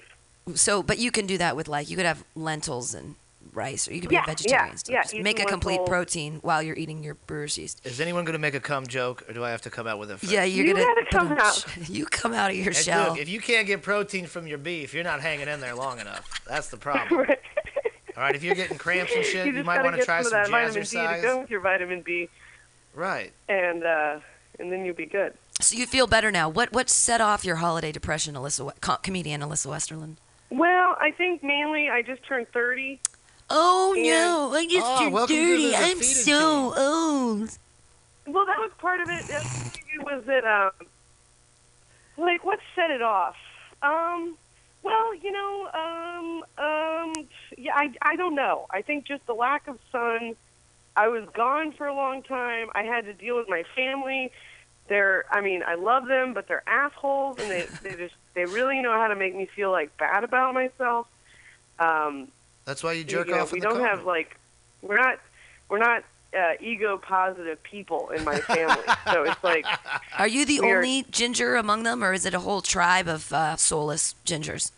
So, but you can do that with like you could have lentils and rice, or you could be Yeah, a vegetarian. yeah, still. yeah, Just make a complete lentils. protein while you're eating your brewer's yeast. Is anyone going to make a cum joke, or do I have to come out with it? First? Yeah, you're You gonna come out. You come out of your And shell. look, if you can't get protein from your beef, you're not hanging in there long enough. That's the problem. Right. All right, if you're getting cramps and shit, you you, might want to try some some of that vitamin D to go with your vitamin B, Right. and uh, and then you'll be good. So you feel better now. What what set off your holiday depression, Alyssa? We- co- comedian Alyssa Westerland. Well, I think mainly I just turned 30. Oh And- no! I just Oh, turned welcome to dirty. the I'm defeated so old. Well, that was part of it. It was that, um, like, what set it off? Um, well, you know, um, um, yeah, I, I don't know. I think just the lack of sun. I was gone for a long time. I had to deal with my family. They're, I mean, I love them, but they're assholes, and they, they just, they really know how to make me feel like bad about myself. Um, That's why you jerk you know, off we the don't have like we're not we're not uh, ego positive people in my family. so it's like Are you the We are- only ginger among them, or is it a whole tribe of uh, soulless gingers?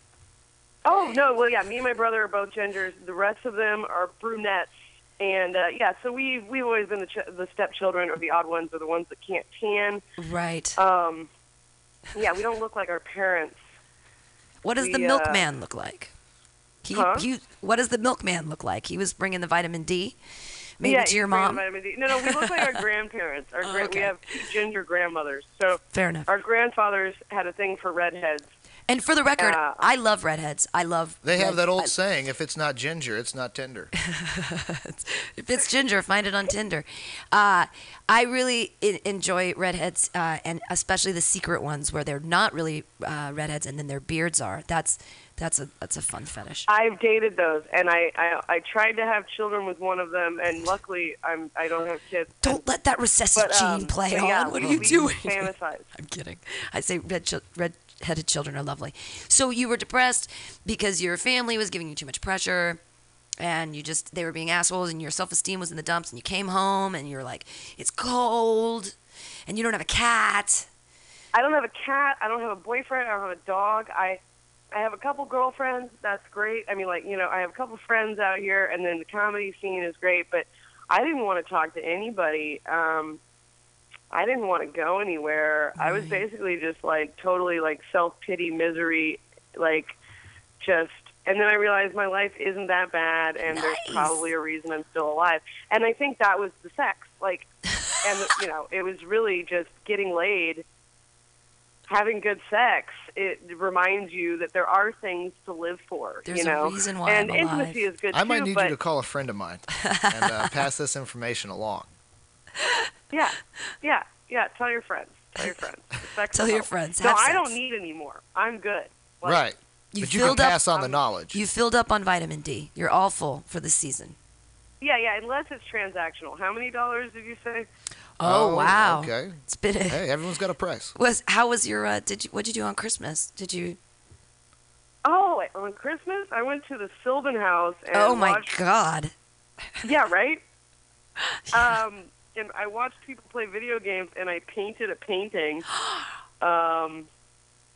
Oh no! Well, yeah, me and my brother are both gingers. The rest of them are brunettes, and uh, yeah, so we we've always been the ch- the stepchildren or the odd ones or the ones that can't tan. Right. Um, yeah, we don't look like our parents. what does the we, uh, milkman look like? He, Huh? he, what does the milkman look like? He was bringing the vitamin D, maybe yeah, to your mom. Vitamin D. No, no, we look like our grandparents. Our Oh, gran- okay. we have two ginger grandmothers. So Fair enough. our grandfathers had a thing for redheads. And for the record, Uh, I love redheads. I love. They have that old I- saying: "If it's not ginger, it's not tender." if it's ginger, find it on Tinder. Uh, I really I- enjoy redheads, uh, and especially the secret ones where they're not really uh, redheads, and then their beards are. That's that's a that's a fun fetish. I've dated those, and I, I I tried to have children with one of them, and luckily I'm I don't have kids. Don't let that recessive But, um, gene play but yeah, on. What are you doing? Fantasize. I'm kidding. I say red chil- red-headed children are lovely. So you were depressed because your family was giving you too much pressure, and you just they were being assholes, and your self-esteem was in the dumps, and you came home and you're like, it's cold, and you don't have a cat. I don't have a cat. I don't have a boyfriend. I don't have a dog. I I have a couple girlfriends. That's great. I mean, like you know, I have a couple friends out here, and then the comedy scene is great. But I didn't want to talk to anybody. Um, I didn't want to go anywhere. I was basically just like totally like self pity, misery, like just. And then I realized my life isn't that bad, and Nice. there's probably a reason I'm still alive. And I think that was the sex, like, and you know, it was really just getting laid having good sex, it reminds you that there are things to live for. There's you a reason why and I'm alive. intimacy is good I too. might need but you to call a friend of mine and uh, pass this information along. yeah, yeah, yeah. Tell your friends. Tell your friends. Sex Tell your help. friends. No, Have I sex. don't need any more. I'm good. Like, right. You but you can filled up- on the um, knowledge. You filled up on vitamin D. You're all full for the season. Yeah, yeah. Unless it's transactional. How many dollars did you say? Oh, wow. Okay. It's been a, Hey, everyone's got a price. was how was your uh, did you what'd you do on Christmas? Did you Oh, on Christmas I went to the Sylvan House and Oh my watched god. Yeah, right. Um, and I watched people play video games, and I painted a painting. Um,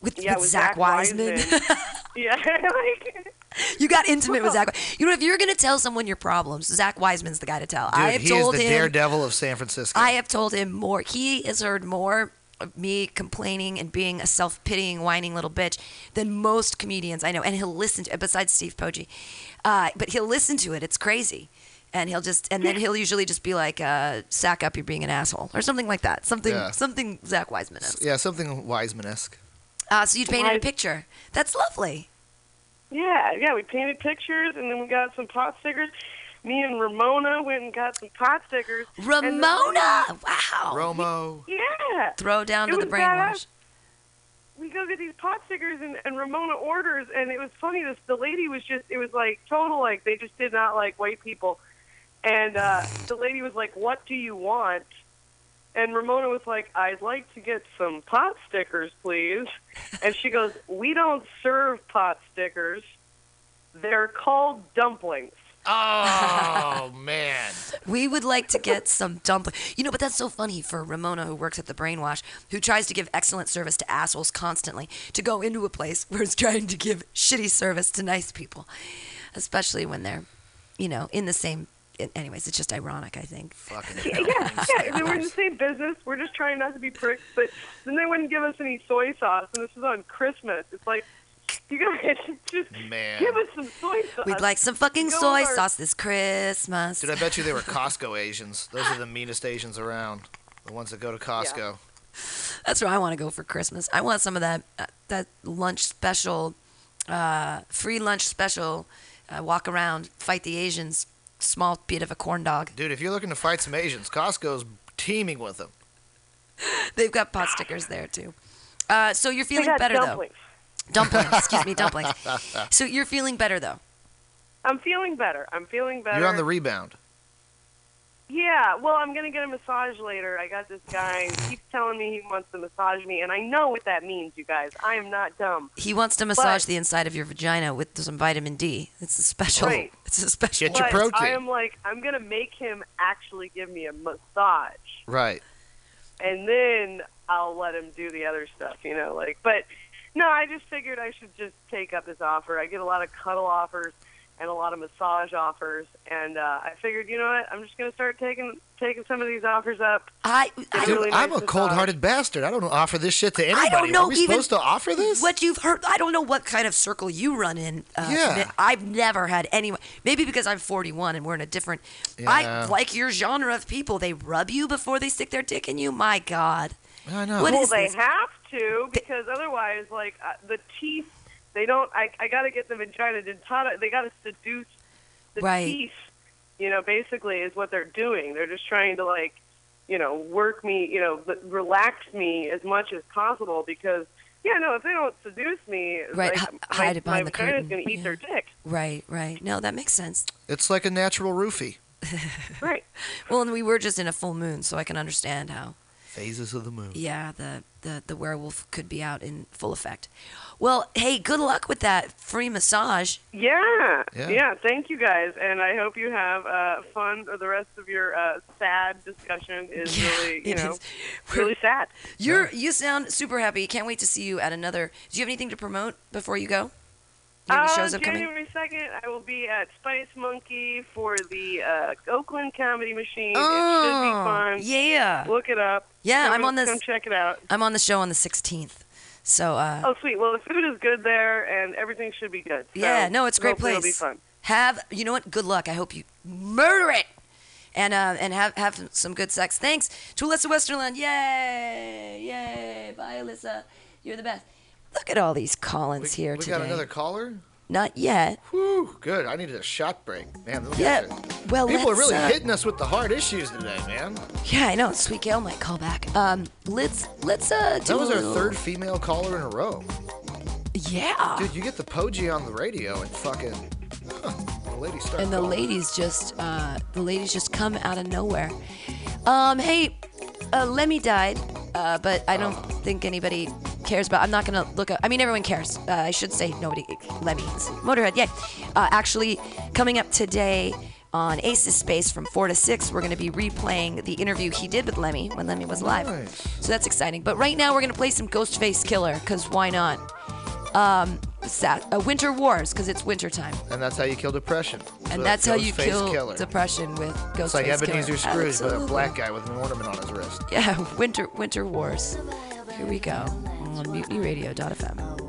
With, yeah, with with Zach, Wiseman. yeah, like you got intimate with Zach. You know, if you're gonna tell someone your problems, Zach Wiseman's the guy to tell. Dude, I have he told is the him. daredevil of San Francisco. I have told him more. He has heard more of me complaining and being a self-pitying, whining little bitch than most comedians I know. And he'll listen to it. Besides Steve Poggi, uh, but he'll listen to it. It's crazy. And he'll just, and then he'll usually just be like, uh, "Sack up, you're being an asshole," or something like that. Something, Yeah. something Zach Wiseman is. yeah, something Wiseman-esque. Uh, so you painted a Wise- picture. That's lovely. yeah, yeah. We painted pictures, and then we got some pot stickers. Me and Ramona went and got some pot stickers. and then- Ramona, wow. Romo. Yeah. Throw down It to the was brainwash. badass. we go get these pot stickers and, and Ramona orders and it was funny this the lady was just it was like total like they just did not like white people and uh the lady was like what do you want and Ramona was like I'd like to get some pot stickers please and she goes we don't serve pot stickers they're called dumplings Oh man. We would like to get some dumpling. You know, but that's so funny for Ramona, who works at the Brainwash, who tries to give excellent service to assholes constantly, to go into a place where it's trying to give shitty service to nice people, especially when they're, you know, in the same. Anyways, it's just ironic, I think. Fucking yeah, yeah. And we're in the same business. We're just trying not to be pricks. But then they wouldn't give us any soy sauce, and this is on Christmas. It's like, you guys just Man. give us some soy sauce. We'd like some fucking Go soy over. sauce this Christmas. Dude, I bet you they were Costco Asians. Those are the meanest Asians around. The ones that go to Costco. That's where I want to go for Christmas. I want some of that uh, that lunch special, uh, free lunch special. Uh, walk around, fight the Asians. Small bit of a corn dog. Dude, if you're looking to fight some Asians, Costco's teeming with them. They've got pot stickers there too. Uh, so you're feeling got better dumplings. though. Dumplings. Excuse me, dumplings. So you're feeling better though. I'm feeling better. I'm feeling better. You're on the rebound. Yeah, well, I'm gonna get a massage later. I got this guy. He keeps telling me he wants to massage me, and I know what that means, you guys. I am not dumb. He wants to massage But- the inside of your vagina with some vitamin D. It's a special. Right. It's a special. Get your But protein. I am like, I'm gonna make him actually give me a massage, Right. and then I'll let him do the other stuff, you know. Like, but no, I just figured I should just take up his offer. I get a lot of cuddle offers and a lot of massage offers, and uh, I figured, you know what, I'm just gonna start taking taking some of these offers up. I, Get I a Dude, really I'm nice a cold-hearted bastard. I don't offer this shit to anybody. I don't know Are we even supposed to offer this? What you've heard, I don't know what kind of circle you run in. Uh, Yeah. I've never had anyone. Maybe because I'm 41 and we're in a different. Yeah. I like your genre of people. They rub you before they stick their dick in you. My God. I know. What well, is they this? have to because otherwise, like uh, the teeth, they don't. I I got to get the vagina dentata. They got to seduce the Right. teeth. You know, basically, is what they're doing. They're just trying to like, you know, work me. You know, relax me as much as possible because. Yeah, no. If they don't seduce me, Right, like, hi- my, hide it behind my the vagina's curtain. gonna eat their dick. Right, right. No, that makes sense. It's like a natural roofie. Right. Well, and we were just in a full moon, so I can understand how. Phases of the moon. Yeah, the, the, the werewolf could be out in full effect. Well, hey, good luck with that free massage. Yeah, Yeah. yeah. Thank you guys, and I hope you have uh, fun. Or the rest of your uh, sad discussion is really, you know, is. really sad. You're you sound super happy. Can't wait to see you at another. Do you have anything to promote before you go? Do you have any Uh, shows upcoming? January second, I will be at Spice Monkey for the uh, Oakland Comedy Machine. it should be Oh, fun. yeah. Look it up. Yeah, Come- I'm on this- Come check it out. I'm on the show on the 16th. So uh, Oh, sweet. Well, the food is good there, and everything should be good. So yeah, no, it's a great place. It'll be fun. Have you know what? Good luck. I hope you murder it. And, uh, and have have some good sex. Thanks to Alyssa Westerland. Yay! Yay! Bye, Alyssa. You're the best. Look at all these call-ins here we today. got another caller. Not yet. Whew, good. I needed a shot break, man. look Yeah. at it. Well, People are let's, really uh, hitting us with the hard issues today, man. Yeah, I know. Sweet Gail might call back. Um, let's let's uh. Do That was a our little- third female caller in a row. Yeah. Dude, you get the Poggi on the radio and fucking. Huh, the lady started. and the calling. ladies just uh, the ladies just come out of nowhere. Um, hey, uh, Lemmy died, uh, but I don't think anybody cares about. I'm not gonna look up. I mean, everyone cares. Uh, I should say nobody. Lemmy's Motorhead. Yeah. Uh, actually, coming up today. On Aces Space from 4 to 6, we're going to be replaying the interview he did with Lemmy when Lemmy was alive. Nice. So that's exciting. But right now, we're going to play some Ghostface Killah, because why not? Um, sa- uh, Winter Warz, because it's wintertime. And that's how you kill depression. And that's how you kill Killer. depression with Ghostface It's like Ebenezer Killer. Scrooge, but a black guy with an ornament on his wrist. Yeah, Winter Winter Warz. Here we go on MutinyRadio.fm.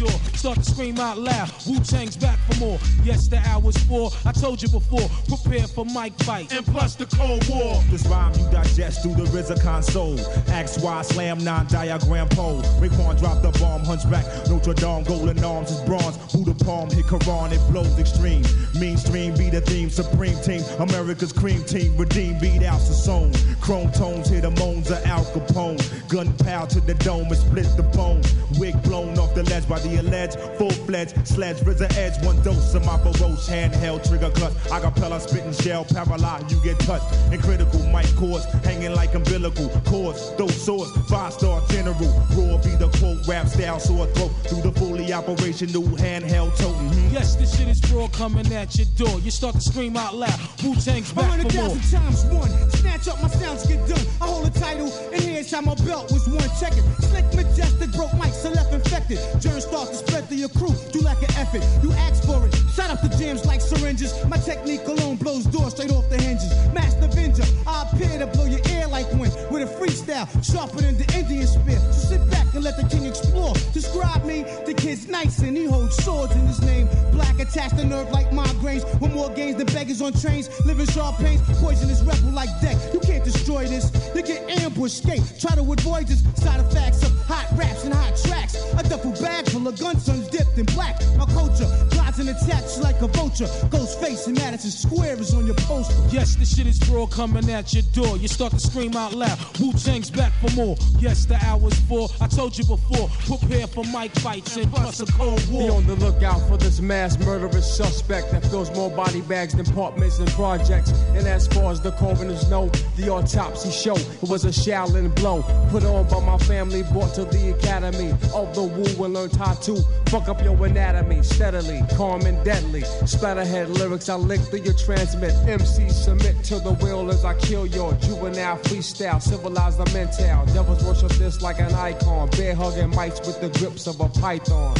at door. Start to scream out loud. Wu Tang's back for more. Yes, the hour's four. I told you before. Prepare for mic fight. And plus the Cold War. This rhyme you digest through the RZA console. X, Y, slam non diagram pole. Raekwon dropped the bomb, hunchback. Notre Dame, golden arms is bronze. Buddha palm hit Quran, it blows extreme. Mainstream be the theme, supreme team. America's cream team, redeem beat out Sassoon. Chrome tones hit the moans of Al Capone. Gunpowder to the dome and split the bone. Wig blown off the ledge by the alleged full fledged sledge. RZA edge, one dose of my baroche handheld trigger cut. Acapella spitting shell, paralyzed, you get touched. In critical mic cords, hanging like umbilical cords. Those swords, five star general. Raw be the quote, rap style, sore throat. Through the fully operation, new handheld toting. hmm. Yes, this shit is raw coming at your door. You start to scream out loud. Wu Tang's back hundred for more. times one. Snatch up my sounds, get done. I hold a title, and here's how my belt was one. Check it. Slick, majestic, broke mics, so left infected. Germs start to spread through your crew. Do like an effort. You ask for it. Shut up the jams like syringes. My technique alone blows doors straight off the hinges. Master Avenger, I appear to blow your ear like wind with a freestyle sharper than the Indian spear. So sit back and let the king explore. Describe me, the kid's nice and he holds swords in his name. Black attached to nerve like migraines. With more gains than beggars on trains. Living sharp pains, poisonous rebel like deck. You can't destroy this. You get ambushed, skate. Try to avoid this. Side effects of hot raps and hot tracks. A duffel bag full of gun sons dipped in black. My culture and attach like a vulture. Ghost face and Madison Square is on your poster. Yes, the shit is raw coming at your door. You start to scream out loud. Wu Tang's back for more. Yes, the hour's full. I told you before. Prepare for mic fights and plus a cold war. Be on the lookout for this mass murderous suspect that fills more body bags than apartments and projects. And as far as the coroners know, the autopsy show it was a Shaolin blow put on by my family, brought to the academy of the Wu and learned how to fuck up your anatomy steadily, calm and deadly. Splatterhead lyrics I lick through your transmit. MC submit to the will as I kill your juvenile freestyle, civilize the mental. Devils worship this like an icon, bear hugging mics with the grips of a python.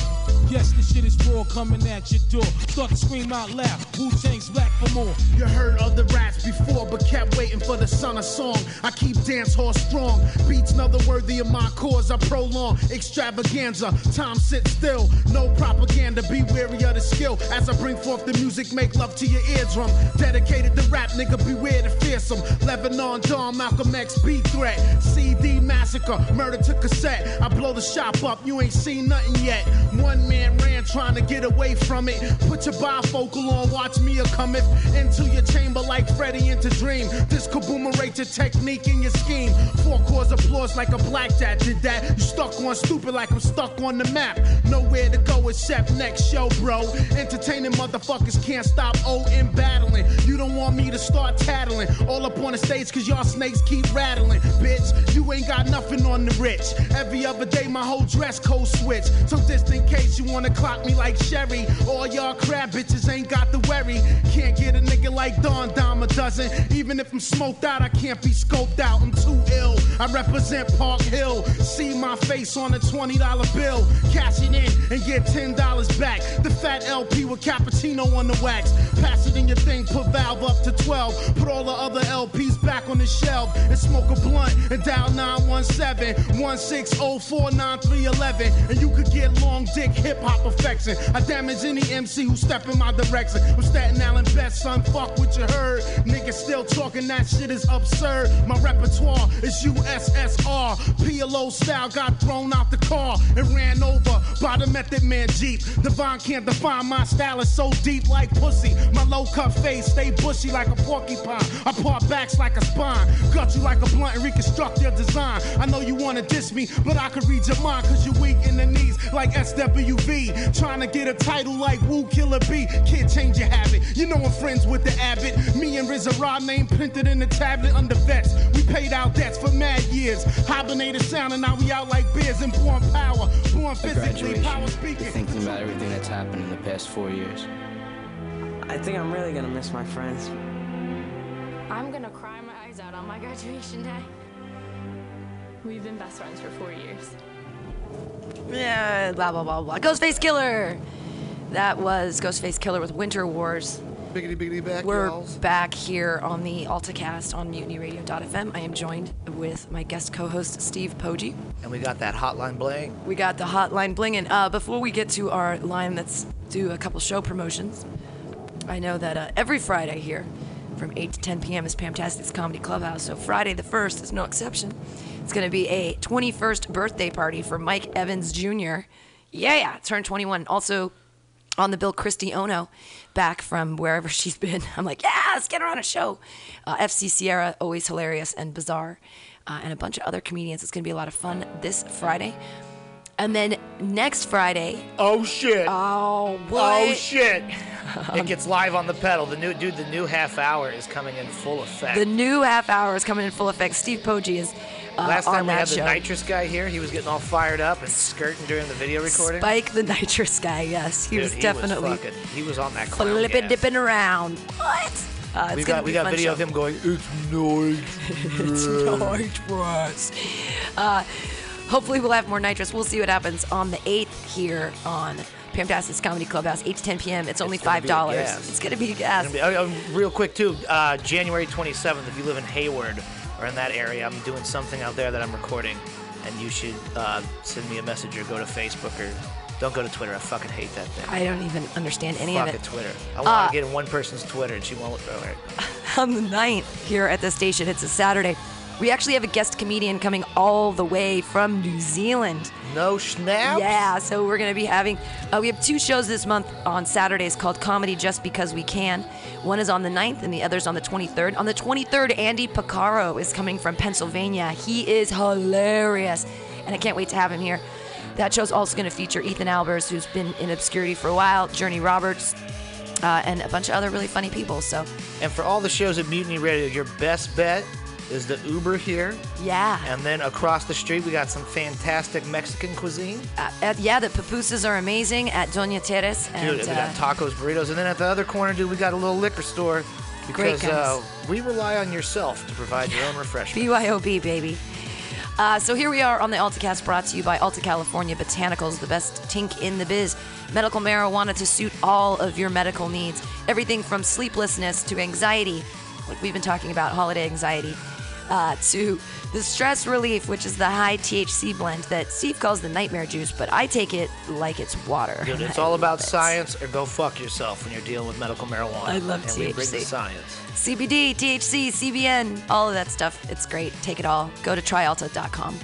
Yes, the shit is raw coming at your door. Start to scream out loud. Wu Tang's back for more. You heard of the rats before, but kept waiting for the son of song. I keep dance hall strong. Beats another worthy of my cause. I prolong extravaganza. Time sit still. No propaganda. Be wary of the skill. As I bring forth the music, make love to your eardrum. Dedicated to rap, nigga. Beware the fearsome. Lebanon, Dawn, Malcolm X, B threat. CD massacre. Murder to cassette. I blow the shop up. You ain't seen nothing yet. One man ran trying to get away from it. Put your bifocal on, watch me a cometh into your chamber like Freddy into Dream. This kaboomerate your technique in your scheme. Four chords applause like a blackjack did that. You stuck on stupid like I'm stuck on the map. Nowhere to go except next show, bro. Entertaining motherfuckers can't stop O in battling. You don't want me to start tattling. All up on the stage cause y'all snakes keep rattling. Bitch, you ain't got nothing on the rich. Every other day my whole dress code switch. So just in case you wanna clock me like Sherry. All y'all crab bitches ain't got the worry. Can't get a nigga like Don Dime a dozen. Even if I'm smoked out, I can't be scoped out. I'm too ill. I represent Park Hill. See my face on a $20 bill. Cash it in and get $10 back. The fat LP with cappuccino on the wax. Pass it in your thing, put valve up to 12. Put all the other LPs back on the shelf and smoke a blunt and dial 917 1604 9311. And you could get long dick hip hop affection. I damage any MC who step in my direction. I'm Staten Island best, son. Fuck what you heard. Niggas still talking that shit is absurd. My repertoire is USSR. PLO style got thrown out the car and ran over by the Method Man Jeep. Divine can't define my style is so deep like pussy. My low cut face stay bushy like a porcupine. I part backs like a spine. Gut you like a blunt and reconstruct your design. I know you wanna diss me, but I can read your mind cause you're weak in the knees like SWV. Trying to get a title like Woo Killer B. Can't change your habit. You know I'm friends with the Abbott. Me and RZA Raw name printed in the tablet under vets. We paid our debts for mad years. Hibernated sound and now we out like bears and born power. Born physically, power You're speaking. thinking about everything that's happened in the past four years. I think I'm really gonna miss my friends. I'm gonna cry my eyes out on my graduation day. We've been best friends for four years. Yeah, blah blah blah blah. Ghostface Killah. That was Ghostface Killah with Winter Warz. Biggity biggity back, We're y'alls. back here on the AltaCast on MutinyRadio.fm. I am joined with my guest co-host Steve Poggi. And we got that hotline bling. We got the hotline blinging. Uh, before we get to our line, let's do a couple show promotions. I know that uh, every Friday here, from 8 to 10 p.m. is Pamtastic's Comedy Clubhouse. So Friday the 1st is no exception. It's going to be a 21st birthday party for Mike Evans Jr. Yeah, yeah, turned 21. Also on the bill, Christy Ono, back from wherever she's been. I'm like, yeah, let's get her on a show. Uh, FC Sierra, always hilarious and bizarre, uh, and a bunch of other comedians. It's going to be a lot of fun this Friday. And then next Friday. Oh shit! Oh what? Oh shit! it gets live on the pedal. The new dude, the new half hour is coming in full effect. The new half hour is coming in full effect. Steve Poggi is uh, Last time we had show. the nitrous guy here, he was getting all fired up and skirting during the video recording. Spike the nitrous guy. Yes, he Dude, was he definitely was fucking, he was on that clown flipping, gas. dipping around. What? Uh, we got we got video show. of him going. It's nice. it's nitrous. Uh, hopefully, we'll have more nitrous. We'll see what happens on the 8th here on Pamtastic's Comedy Clubhouse, 8 to 10 p.m. It's only It's $5. be a. It's going to be a gas. Be- oh, oh, real quick too, uh, January 27th. If you live in Hayward or in that area, I'm doing something out there that I'm recording, and you should uh, send me a message or go to Facebook or don't go to Twitter. I fucking hate that thing. I don't even understand any Fuck of it. it, Twitter. I want Uh, to get in one person's Twitter, and she won't. All right. on the 9th here at the station. It's a Saturday. We actually have a guest comedian coming all the way from New Zealand. No snaps? Yeah, so we're going to be having, uh, we have two shows this month on Saturdays called Comedy Just Because We Can. One is on the 9th and the other's on the 23rd. On the 23rd, Andy Picaro is coming from Pennsylvania. He is hilarious, and I can't wait to have him here. That show's also going to feature Ethan Albers, who's been in obscurity for a while, Journey Roberts, uh, and a bunch of other really funny people. So, And for all the shows at Mutiny Radio, your best bet is the Uber here. yeah. And then across the street, we got some fantastic Mexican cuisine. Uh, at- yeah, the pupusas are amazing at Doña Teres. And, Dude, we uh, got tacos, burritos, and then at the other corner, dude, we got a little liquor store because uh, we rely on yourself to provide your own refreshment. BYOB, baby. Uh, so here we are on the AltaCast brought to you by Alta California Botanicals, the best tink in the biz. Medical marijuana to suit all of your medical needs. Everything from sleeplessness to anxiety, like we've been talking about, holiday anxiety, uh, to the stress relief, which is the high THC blend that Steve calls the nightmare juice, but I take it like it's water. Dude, it's I all about it. science or go fuck yourself when you're dealing with medical marijuana. I love and we bring the THC. science. CBD, THC, CBN, all of that stuff. It's great. Take it all. Go to tryalta.com.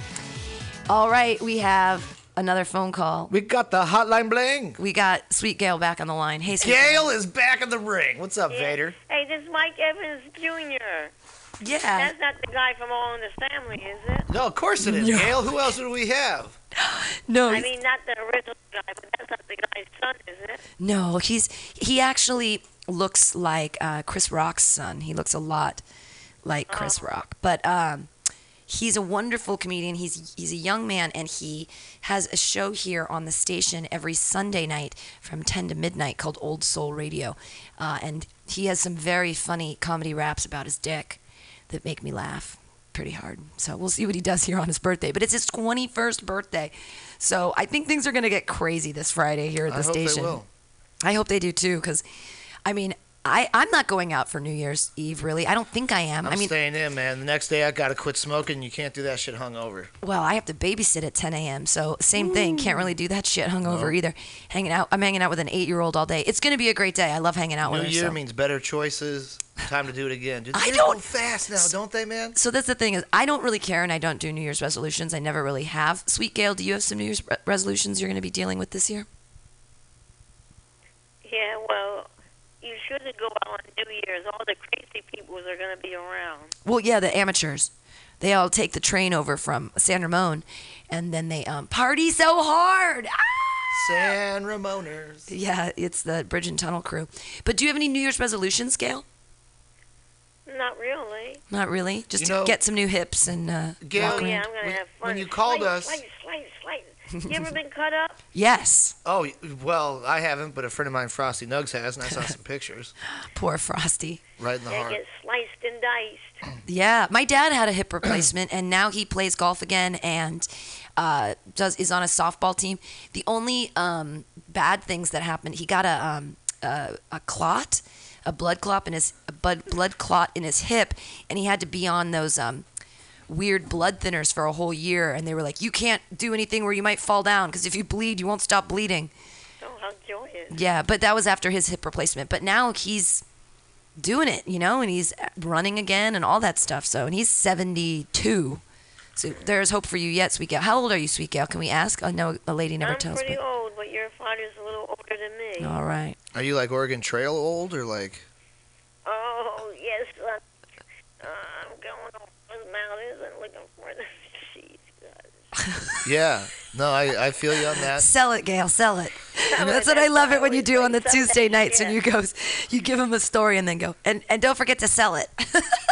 All right, we have another phone call. We got the hotline bling. We got Sweet Gail back on the line. Hey, Sweet Gail is back in the ring. What's up, Vader? Hey, this is Mike Evans Jr. Yeah. That's not the guy from All in the Family, is it? No, of course it is, No. Gail. Who else do we have? No, I mean, not the original guy, but that's not the guy's son, is it? No, he's he actually looks like uh, Chris Rock's son. He looks a lot like Chris Rock, but um, he's a wonderful comedian. He's he's a young man, and he has a show here on the station every Sunday night from ten to midnight called Old Soul Radio, uh, and he has some very funny comedy raps about his dick that make me laugh pretty hard. So we'll see what he does here on his birthday. But it's his 21st birthday. So I think things are going to get crazy this Friday here at the I hope they station. will. I hope they do too, because, I mean, I I'm not going out for New Year's Eve. Really, I don't think I am. I'm I mean, staying in, man. The next day, I got to quit smoking. You can't do that shit hungover. well, I have to babysit at 10 a.m. So same thing. Mm. Can't really do that shit hungover No. either. Hanging out. I'm hanging out with an eight-year-old all day. It's gonna be a great day. I love hanging out New with her. year so. means better choices. Time to do it again. Dude, I don't- go fast now, don't they, man? So that's the thing is, I don't really care, and I don't do New Year's resolutions. I never really have. Sweet Gail, do you have some New Year's re- resolutions you're going to be dealing with this year? Yeah, well, you shouldn't go out on New Year's. All the crazy people are going to be around. Well, yeah, the amateurs. They all take the train over from San Ramon, and then they um, party so hard. Ah! San Ramoners. Yeah, it's the Bridge and Tunnel crew. But do you have any New Year's resolutions, Gail? Not really. Not really. Just You to know- get some new hips and uh, Gail- walk Oh, yeah. I'm going to have fun. when you called slice, us- Slice, slice, slice. You ever been cut up? Yes. Oh, well, I haven't, but a friend of mine, Frosty Nugs, has, and I saw some pictures. Poor Frosty. Right in the They heart. get sliced and diced. Yeah, my dad had a hip replacement, and now he plays golf again and uh, does is on a softball team. The only um, bad things that happened, he got a um, a, a clot, a blood clot in his a blood blood clot in his hip, and he had to be on those um, weird blood thinners for a whole year. And they were like, you can't do anything where you might fall down because if you bleed, you won't stop bleeding. Oh, how joyous. Yeah, but that was after his hip replacement. But now he's doing it, you know, and he's running again and all that stuff. So, and he's 72. So there's hope for you yet, Sweet Gal. How old are you, Sweet Gal? Can we ask? I know a lady never tells me. I'm pretty me. old, but your father's a little older than me. All right. Are you like Oregon Trail old or like? Oh, yes. Uh, uh, I'm going over his mouth is and looking for the Jesus. Yeah. No, I, I feel you on that. Sell it, Gail. Sell it. And Sell that's what I love it when you do on the. Tuesday nights, and Yeah. you goes, you give them a story and then go, and and don't forget to sell it.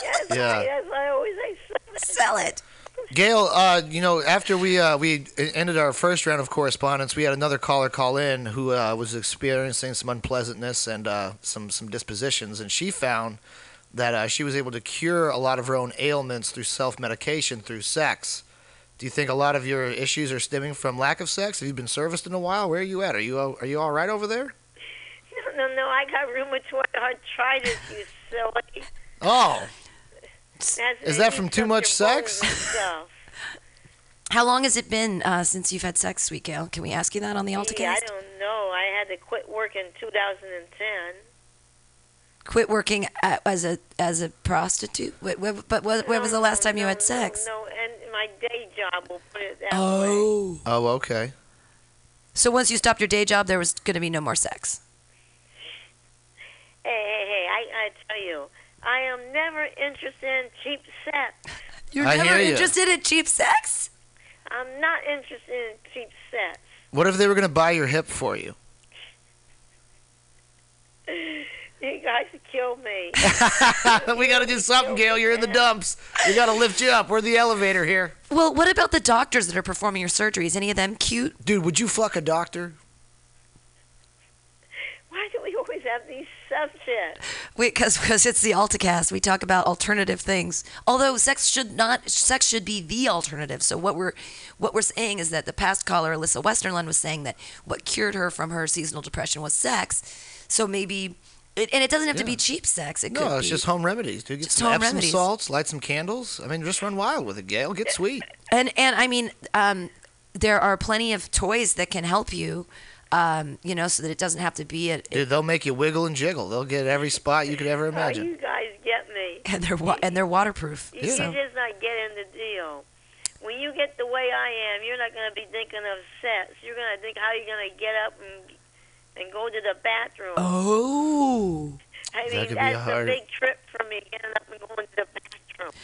Yes, Yeah. I, yes, I always say sell it. Gail, uh, you know, after we uh, we ended our first round of correspondence, we had another caller call in who uh, was experiencing some unpleasantness and uh, some some dispositions, and she found that uh, she was able to cure a lot of her own ailments through self medication through sex. Do you think a lot of your issues are stemming from lack of sex? Have you been serviced in a while? Where are you at? Are you are you all right over there? No, no, no. I got rheumatoid arthritis. You silly. Oh, That's, Is that from too much sex? How long has it been uh, since you've had sex, Sweet Gail? Can we ask you that on the Gee, I don't know. I had to quit work in 2010. quit working a- as a as a prostitute. Wait, wait, but what, when was the last time you had sex? No, and my day job will put it that way. Oh. Oh, okay. So once you stopped your day job, there was going to be no more sex. Hey, hey, hey! I, I tell you, I am never interested in cheap sex. You're I never hear you. interested in cheap sex? I'm not interested in cheap sex. What if they were gonna buy your hip for you? You guys kill me. we gotta do something, Gail. You're in the dumps. We gotta lift you up. We're the elevator here. Well, what about the doctors that are performing your surgeries? Any of them cute? Dude, would you fuck a doctor? Why do we always have these subjects? Wait, because it's the AltaCast. We talk about alternative things. Although sex should not, sex should be the alternative. So what we're, what we're saying is that the past caller, Alyssa Westerlund, was saying that what cured her from her seasonal depression was sex. So maybe, it, and it doesn't have to be cheap sex. It could No, it's be, just home remedies, dude. Get Just some home Epsom remedies. salts, light some candles. I mean, just run wild with it, Gail. Get sweet. And and I mean, um, there are plenty of toys that can help you. Um, you know, so that it doesn't have to be a, Dude, they'll make you wiggle and jiggle. They'll get every spot you could ever Oh, imagine. you guys get me. and they're wa- and they're waterproof. You, So- You're just not getting the deal. When you get the way I am, you're not going to be thinking of sex. You're going to think how you're going to get up and and go to the bathroom. Oh. I That mean, could be that's a hard- a big trip for me, getting up and going to the bathroom.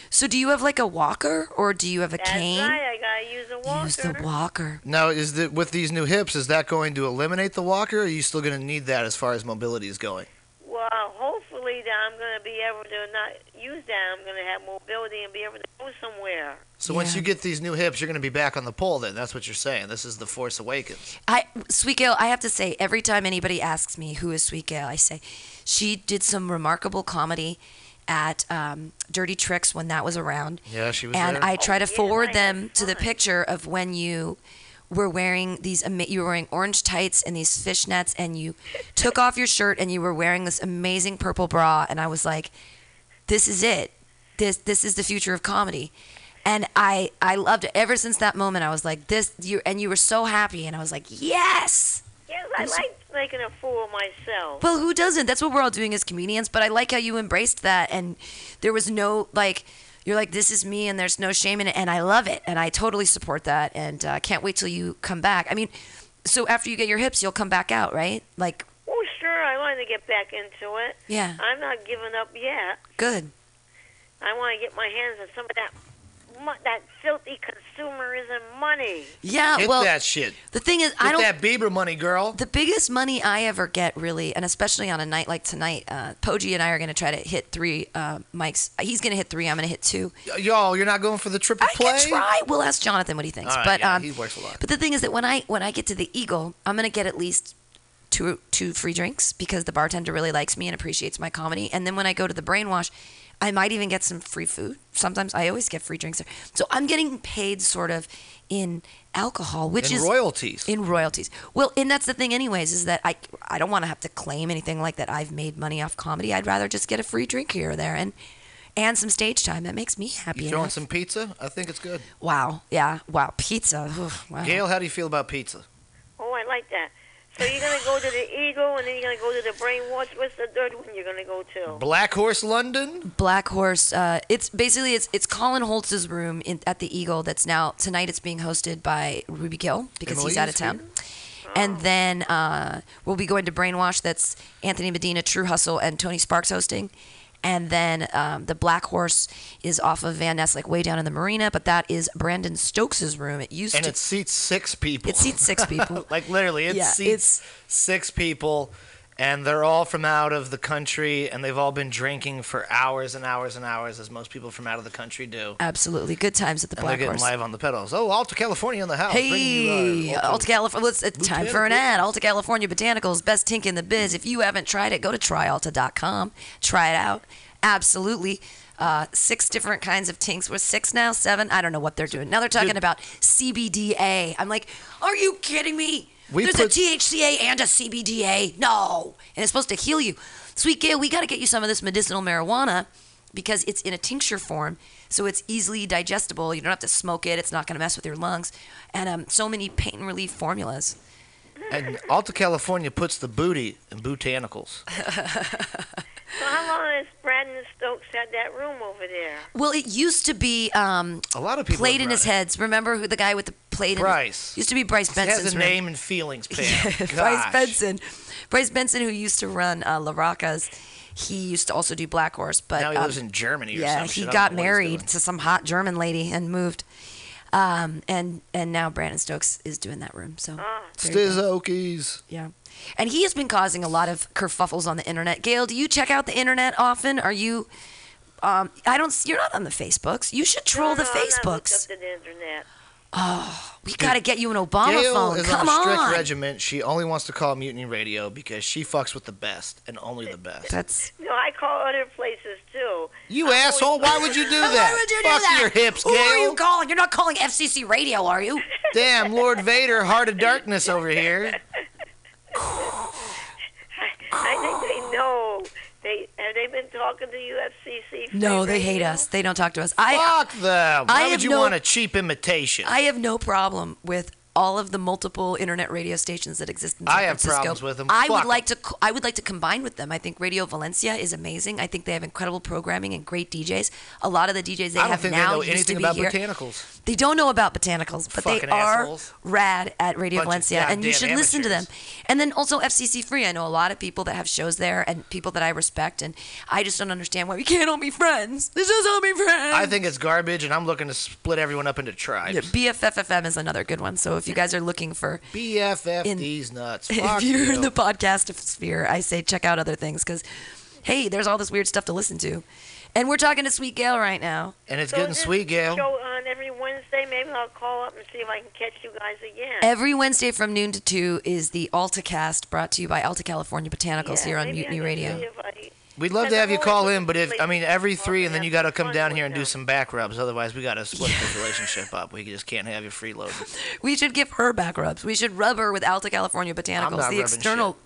So do you have like a walker or do you have a That's cane? right. I got to use a walker. Use the walker. Now, is the with these new hips, is that going to eliminate the walker? Or are you still going to need that as far as mobility is going? Well, hopefully that I'm going to be able to not use that. I'm going to have mobility and be able to go somewhere. So once you get these new hips, you're going to be back on the pole. Then that's what you're saying. This is the Force Awakens. I Sweet Gail, I have to say, every time anybody asks me who is Sweet Gail, I say she did some remarkable comedy at um, Dirty Tricks when that was around. Yeah, she was and there. I try Oh, to forward them to the picture of when you were wearing these you were wearing orange tights and these fishnets and you took off your shirt and you were wearing this amazing purple bra. And I was like this is it. This this is the future of comedy. And I I loved it. Ever since that moment I was like this you and you were so happy. And I was like yes Yes, I like making a fool of myself. well, who doesn't? That's what we're all doing as comedians. But I like how you embraced that, and there was no like, you're like, this is me, and there's no shame in it, and I love it, and I totally support that, and uh, can't wait till you come back. I mean, so after you get your hips, you'll come back out, right? Like, Oh, sure. I want to get back into it. Yeah. I'm not giving up yet. good. I want to get my hands on some of that mo- that filthy consumerism money. Yeah, Hit well, that shit. the thing is, Get I don't. that Bieber money, girl. The biggest money I ever get, really, and especially on a night like tonight, uh, Poji and I are going to try to hit three uh, mics. He's going to hit three. I'm going to hit two. Y'all, you're not going for the triple play? I try. We'll ask Jonathan what he thinks. All right, but yeah, um, he works a lot. But the thing is that when I when I get to the Eagle, I'm gonna get at least two two free drinks because the bartender really likes me and appreciates my comedy. And then when I go to the Brainwash, I might even get some free food. Sometimes I always get free drinks there. So I'm getting paid sort of in alcohol, which In is royalties. In royalties. Well, and that's the thing, anyways, is that I I don't want to have to claim anything like that. I've made money off comedy. I'd rather just get a free drink here or there and and some stage time. That makes me happy. You throwing enough. some pizza? I think it's good. Wow. Yeah. Wow. Pizza. Oof, wow. Gail, how do you feel about pizza? Oh, I like that. So you're gonna go to the Eagle, and then you're gonna go to the Brainwash. What's the third one you're gonna go to? Black Horse London? Black Horse. Uh, it's basically it's it's Colin Holtz's room in, at the Eagle. That's now tonight. It's being hosted by Ruby Gill because he's out of Emily's town. And then uh, we'll be going to Brainwash. That's Anthony Medina, True Hustle, and Tony Sparks hosting. And then um, the Black Horse is off of Van Ness, like way down in the marina. But that is Brandon Stokes' room. It used And to. And it seats six people. It seats six people. like literally, it Yeah, seats six people, and they're all from out of the country, and they've all been drinking for hours and hours and hours, as most people from out of the country do. Absolutely, good times at the And they're Black getting Horse. live on the pedals. Oh, Alta California in the house. Hey, you, uh, Alta California. It's time for an ad. Alta California Botanicals, best tink in the biz. If you haven't tried it, go to tryalta.com. Try it out. Absolutely. Uh, six different kinds of tinks. We're six now, seven. I don't know what they're doing. Now they're talking about CBDA. I'm like, are you kidding me? We There's put- a THCA and a CBDA. No, and it's supposed to heal you. Sweet Gail, we got to get you some of this medicinal marijuana because it's in a tincture form, so it's easily digestible. You don't have to smoke it. It's not going to mess with your lungs, and um, so many pain relief formulas. And Alta California puts the booty in botanicals. So how since Brandon Stokes had that room over there? Well, it used to be um, a lot of people played in his heads. Remember who the guy with the plate? In Bryce. his, used to be Bryce He Benson's has a room. name and feelings, Pam. Bryce Benson. Bryce Benson, who used to run uh, La Rocca's, he used to also do Black Horse. But Now he um, lives in Germany or yeah, some he I got know what he's married to some hot German lady and moved. Um, and and now Brandon Stokes is doing that room. So there you go. Stizokies. Yeah. And he has been causing a lot of kerfuffles on the internet. Gail, do you check out the internet often? Are you? Um, I don't. You're not on the Facebooks. You should troll the no, I'm not Facebooks. up to the internet. Oh, we got to get you an Obama Gail phone. is Come on a strict on. regiment. She only wants to call Mutiny Radio because she fucks with the best and only the best. That's No, I call other places too. You asshole. Why would you do that? Why would you do Fuck that? your hips, Who Gail. are you calling? You're not calling FCC Radio, are you? Damn, Lord Vader, Heart of Darkness over here. I think they know. They have they been talking to UFCC? No, they hate us. They don't talk to us. I Fuck them. I Why have would you no- want a cheap imitation? I have no problem with all of the multiple internet radio stations that exist in San I have Francisco. problems with 'em. I Fuck would like to. I would like to combine with them. I think Radio Valencia is amazing. I think they have incredible programming and great DJs. A lot of the DJs they I don't have think they now know used anything to be about here. botanicals. They don't know about botanicals, but they are assholes. rad at Radio Bunch of Valencia, and you goddamn should listen to them. And then also FCC Free. I know a lot of people that have shows there, and people that I respect, and I just don't understand why we can't all be friends. This is all be friends. I think it's garbage, and I'm looking to split everyone up into tribes. Yeah, BFFFM is another good one. So if you guys are looking for BFF in- these nuts. if you're you. in the podcast sphere, I say check out other things because, hey, there's all this weird stuff to listen to, and we're talking to Sweet Gail right now. And it's So getting sweet, Gail. Show on every Wednesday. Maybe I'll call up and see if I can catch you guys again. Every Wednesday from noon to two is the AltaCast, brought to you by Alta California Botanicals Yeah, here on maybe I Mutiny can Radio. See if I- We'd love to have you call in, but if I mean every three, and then you got to come down here and do some back rubs. Otherwise, we got to split this relationship up. We just can't have you freeloaded. We should give her back rubs. We should rub her with Alta California Botanicals, the rubbing external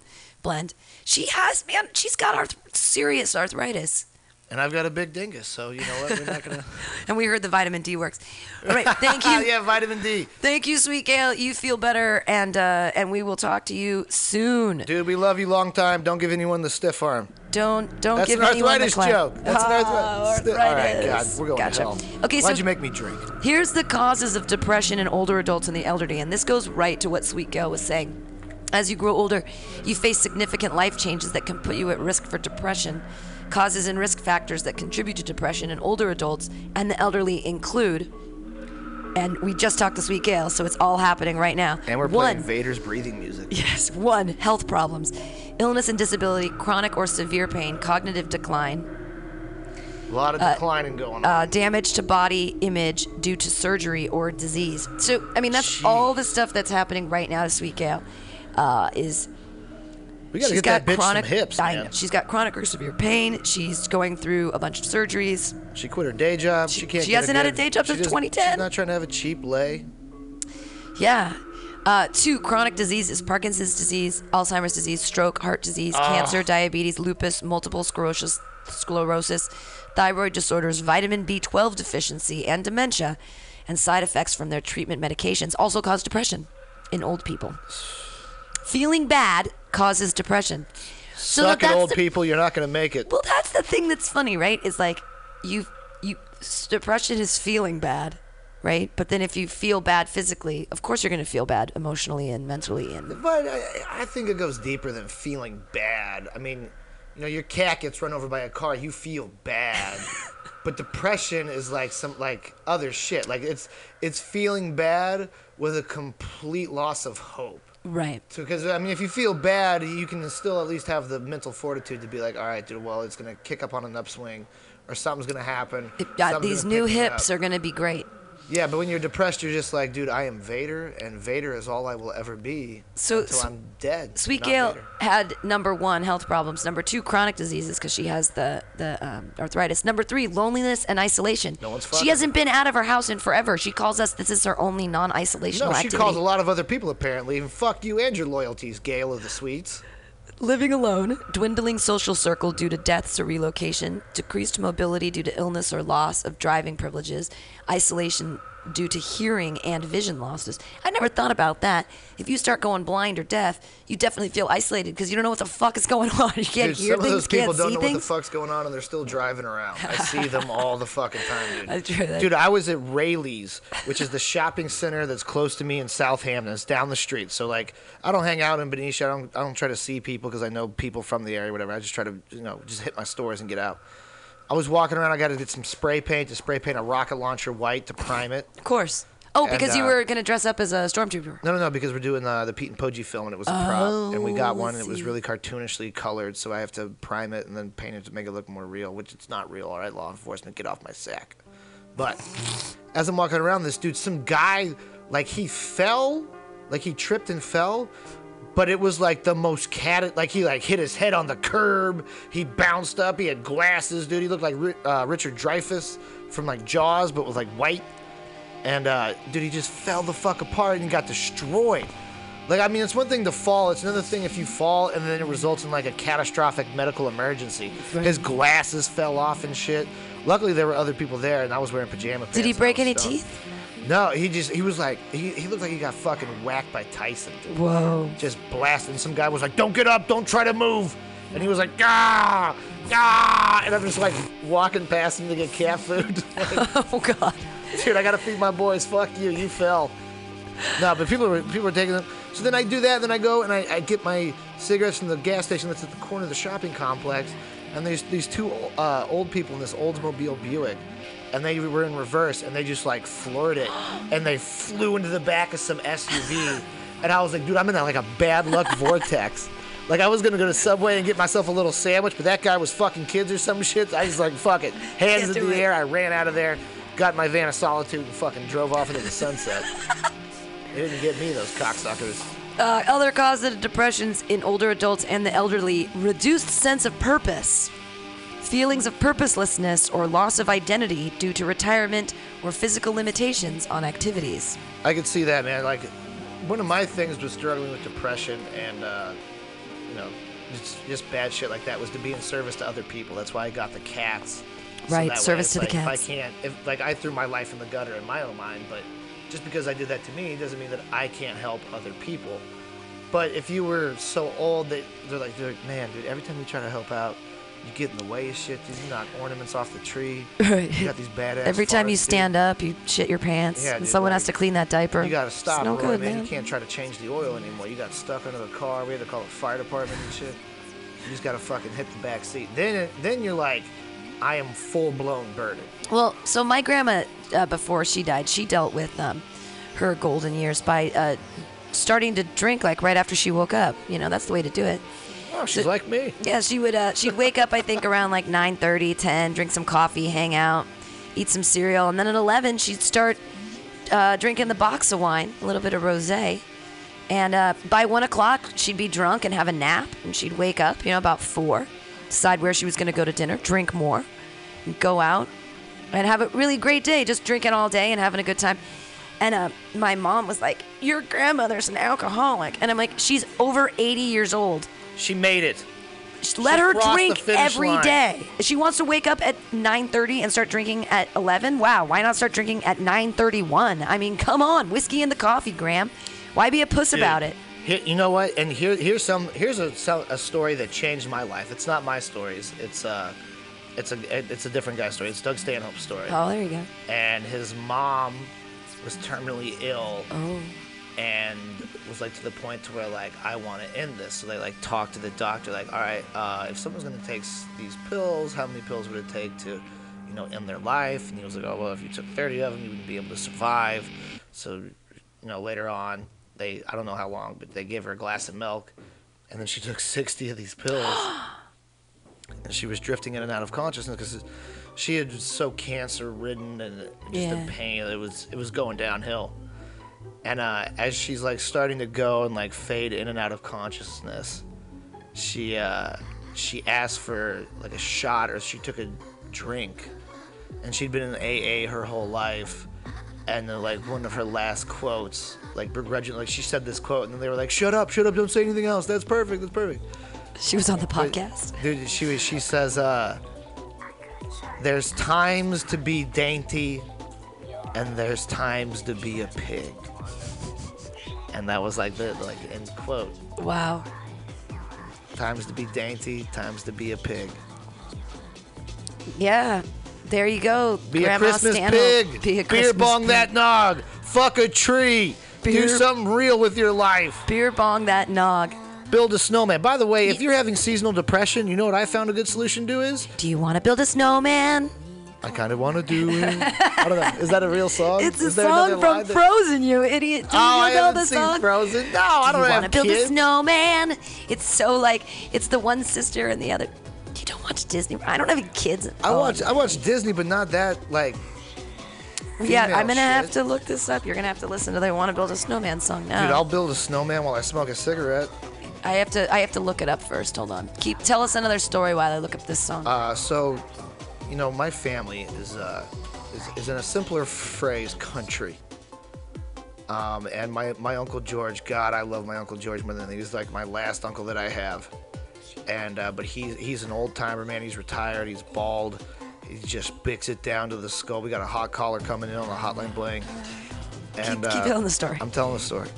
blend. She has, man, she's got arth- serious arthritis. And I've got a big dingus, so you know what? We're not gonna. And we heard the vitamin D works. All right, thank you. yeah, vitamin D. Thank you, Sweet Gail. You feel better, and uh, and we will talk to you soon. Dude, we love you long time. Don't give anyone the stiff arm. Don't don't That's give an anyone the arthritis joke. That's an arthritis. All right, God, we're going Gotcha. to hell. Okay, Why'd so- you make me drink? Here's the causes of depression in older adults and the elderly, and this goes right to what Sweet Gail was saying. As you grow older, you face significant life changes that can put you at risk for depression. Causes and risk factors that contribute to depression in older adults and the elderly include, and we just talked to Sweet Gail, so it's all happening right now. And we're One, playing Vader's breathing music. Yes, one, health problems, illness and disability, chronic or severe pain, cognitive decline, A lot of Uh, declining going on. uh, damage to body image due to surgery or disease. So, I mean, that's all the stuff that's happening right now to Sweet Gail. Uh, is We gotta she's get that got bitch some chronic, hips, I man. know, she's got chronic or severe pain. She's going through a bunch of surgeries. She quit her day job. She, can't. she get hasn't had a good- day job she since just- 2010. She's not trying to have a cheap lay. Yeah. Uh, two, chronic diseases Parkinson's disease, Alzheimer's disease, stroke, heart disease, Ah. cancer, diabetes, lupus, multiple sclerosis, sclerosis, thyroid disorders, vitamin B12 deficiency, and dementia, and side effects from their treatment medications also cause depression in old people. Feeling bad causes depression. So Suck it, old the- people. You're not gonna make it. well, that's the thing that's funny, right? Is like you you depression is feeling bad, right? But then if you feel bad physically, of course you're going to feel bad emotionally and mentally and But I, I think it goes deeper than feeling bad. I mean, you know, your cat gets run over by a car, you feel bad. but depression is like some like other shit. Like it's it's feeling bad with a complete loss of hope. Right. So, because I mean, if you feel bad, you can still at least have the mental fortitude to be like, all right, dude, well, it's gonna kick up on an upswing, or something's gonna happen. Yeah, something's these gonna new hips are going to be great. Yeah, but when you're depressed, you're just like, dude, I am Vader, and Vader is all I will ever be So- until so- I'm dead. Sweet Gail had number one health problems, number two chronic diseases because she has the the um, arthritis. Number three loneliness and isolation. No one's she hasn't been out of her house in forever. She calls us. This is her only non-isolation. No, she activity. calls a lot of other people apparently, and fuck you and your loyalties, Gail of the Sweets. Living alone, dwindling social circle due to deaths or relocation, decreased mobility due to illness or loss of driving privileges, isolation due to hearing and vision losses. I never thought about that. If you start going blind or deaf, you definitely feel isolated because you don't know what the fuck is going on. You can't Dude, hear some things, of those people don't know things. what the fuck's going on, and they're still driving around. I see them all the fucking time, dude. That's true, that- Dude, I was at Raley's, which is the shopping center that's close to me in Southampton. It's down the street. So like, I don't hang out in Benicia. I don't. I don't try to see people because I know people from the area, whatever. I just try to, you know, just hit my stores and get out. I was walking around. I got to get some spray paint to spray paint a rocket launcher white to prime it. Of course. Oh, And, because you uh, were going to dress up as a stormtrooper. No, no, no, because we're doing uh, the Pete and Poggi film, and it was a prop, and we Oh, got one, and it was really cartoonishly colored, so I have to prime it and then paint it to make it look more real, which it's not real. All right, law enforcement, get off my sack. But as I'm walking around, this dude, some guy, like he fell, like he tripped and fell, but it was like the most cat, like he like hit his head on the curb. He bounced up. He had glasses, dude. He looked like uh, Richard Dreyfuss from like Jaws, but with like white. And uh, dude, he just fell the fuck apart and got destroyed. Like, I mean, it's one thing to fall. It's another thing if you fall and then it results in like a catastrophic medical emergency. His glasses fell off and shit. Luckily, there were other people there, and I was wearing pajama pants. Did he break any stoned. teeth? No, he just he was like he, he looked like he got fucking whacked by Tyson. Dude. Whoa. Just blasting. Some guy was like, "Don't get up, don't try to move," and he was like, "Ah, ah," and I'm just like walking past him to get cat food. oh god. Dude, I gotta feed my boys. Fuck you, you fell. No, but people were people were taking them. So then I do that, then I go and I, I get my cigarettes from the gas station that's at the corner of the shopping complex, and there's these two uh, old people in this Oldsmobile Buick, and they were in reverse, and they just like floored it, and they flew into the back of some SUV, and I was like, dude, I'm in that like a bad luck vortex. Like I was gonna go to Subway and get myself a little sandwich, but that guy was fucking kids or some shit. I was like, fuck it, hands in the it. air. I ran out of there, got my van of solitude, and fucking drove off into the sunset. they didn't get me, those cocksuckers. Uh, other causes of depressions in older adults and the elderly reduced sense of purpose, feelings of purposelessness or loss of identity due to retirement or physical limitations on activities. I could see that, man. Like, one of my things was struggling with depression and, uh, you know, just, just bad shit like that was to be in service to other people. That's why I got the cats. Right, that service to the like, cats. If I can't, if like I threw my life in the gutter in my own mind, but just because I did that to me doesn't mean that I can't help other people. But if you were so old that they're like, they're like, man, dude, every time you try to help out, you get in the way of shit, dude. You knock ornaments off the tree. Right. You got these badass. Every time you farts, dude. stand up, you shit your pants, Yeah, and dude, someone like, has to clean that diaper. You gotta stop, It's no good, man. man. You can't try to change the oil anymore. You got stuck under the car. We had to call the fire department and shit. You just gotta fucking hit the back seat. Then, then you're like, I am full blown burdened. Well, so my grandma, uh, before she died, she dealt with um, her golden years by uh, starting to drink like right after she woke up. You know, that's the way to do it. Oh, she's So- like me. Yeah, she would. Uh, she'd wake up, I think, around like 9:30, 10, drink some coffee, hang out, eat some cereal, and then at 11 she'd start uh, drinking the box of wine, a little bit of rosé. And uh, by one o'clock, she'd be drunk and have a nap, and she'd wake up, you know, about four, decide where she was going to go to dinner, drink more, go out, and have a really great day, just drinking all day and having a good time. And uh, my mom was like, "Your grandmother's an alcoholic," and I'm like, "She's over 80 years old. She made it. Just let She her drink every line. day. If she wants to wake up at 9:30 and start drinking at 11, wow, why not start drinking at 9:31? I mean, come on, whiskey in the coffee, Graham. Why be a puss Dude, about it? Here, you know what? And here, here's some. Here's a, a story that changed my life. It's not my stories. It's uh, it's a it's a different guy's story. It's Doug Stanhope's story. Oh, there you go. And his mom was terminally ill. Oh. And was like to the point to where like I want to end this. So they like talked to the doctor like, all right, uh, if someone's gonna take these pills, how many pills would it take to, you know, end their life? And he was like, oh well, if you took 30 of them, you wouldn't be able to survive. So, you know, later on, they I don't know how long, but they gave her a glass of milk, and then she took 60 of these pills. and she was drifting in and out of consciousness because she had so cancer ridden and just Yeah. in pain. It was it was going downhill. And uh, as she's like starting to go and like fade in and out of consciousness, she uh, she asked for like a shot or she took a drink, and she'd been in AA her whole life, and then like one of her last quotes, like begrudgingly, like she said this quote, and then they were like, "Shut up, shut up, don't say anything else. That's perfect, that's perfect." She was on the podcast. Dude, she was- she says, uh, "There's times to be dainty, and there's times to be a pig. And that was like the like end quote. Wow. Times to be dainty, times to be a pig. Yeah. There you go. Be Grandma a Christmas pig. Be a Beer bong pig. that nog. Fuck a tree. Beer- Do something real with your life. Beer bong that nog. Build a snowman. By the way, if you're having seasonal depression, you know what I found a good solution to is? Do you want to build a snowman? I kind of want to do. I don't know. Is that a real song? It's a song from that- Frozen, you idiot. Do Oh, I you know haven't the seen song? Frozen. No, I Do don't you have wanna build kids. a snowman? It's so like it's the one sister and the other. You don't watch Disney. I don't have any kids. I watch I watch Disney, but not that like. Yeah, I'm gonna have to look this up. You're gonna have to listen to the "Want to Build a Snowman" song now. Dude, I'll build a snowman while I smoke a cigarette. I have to. I have to look it up first. Hold on. Keep. Tell us another story while I look up this song. Uh, so, you know, my family is uh, is, is in a simpler phrase, country. Um, and my, my uncle George, God, I love my uncle George more than anything. He's like my last uncle that I have. And uh, but he's he's an old timer, man. He's retired. He's bald. He just bicks it down to the skull. We got a hot collar coming in on the hotline bling. And keep uh, telling the story. I'm telling the story.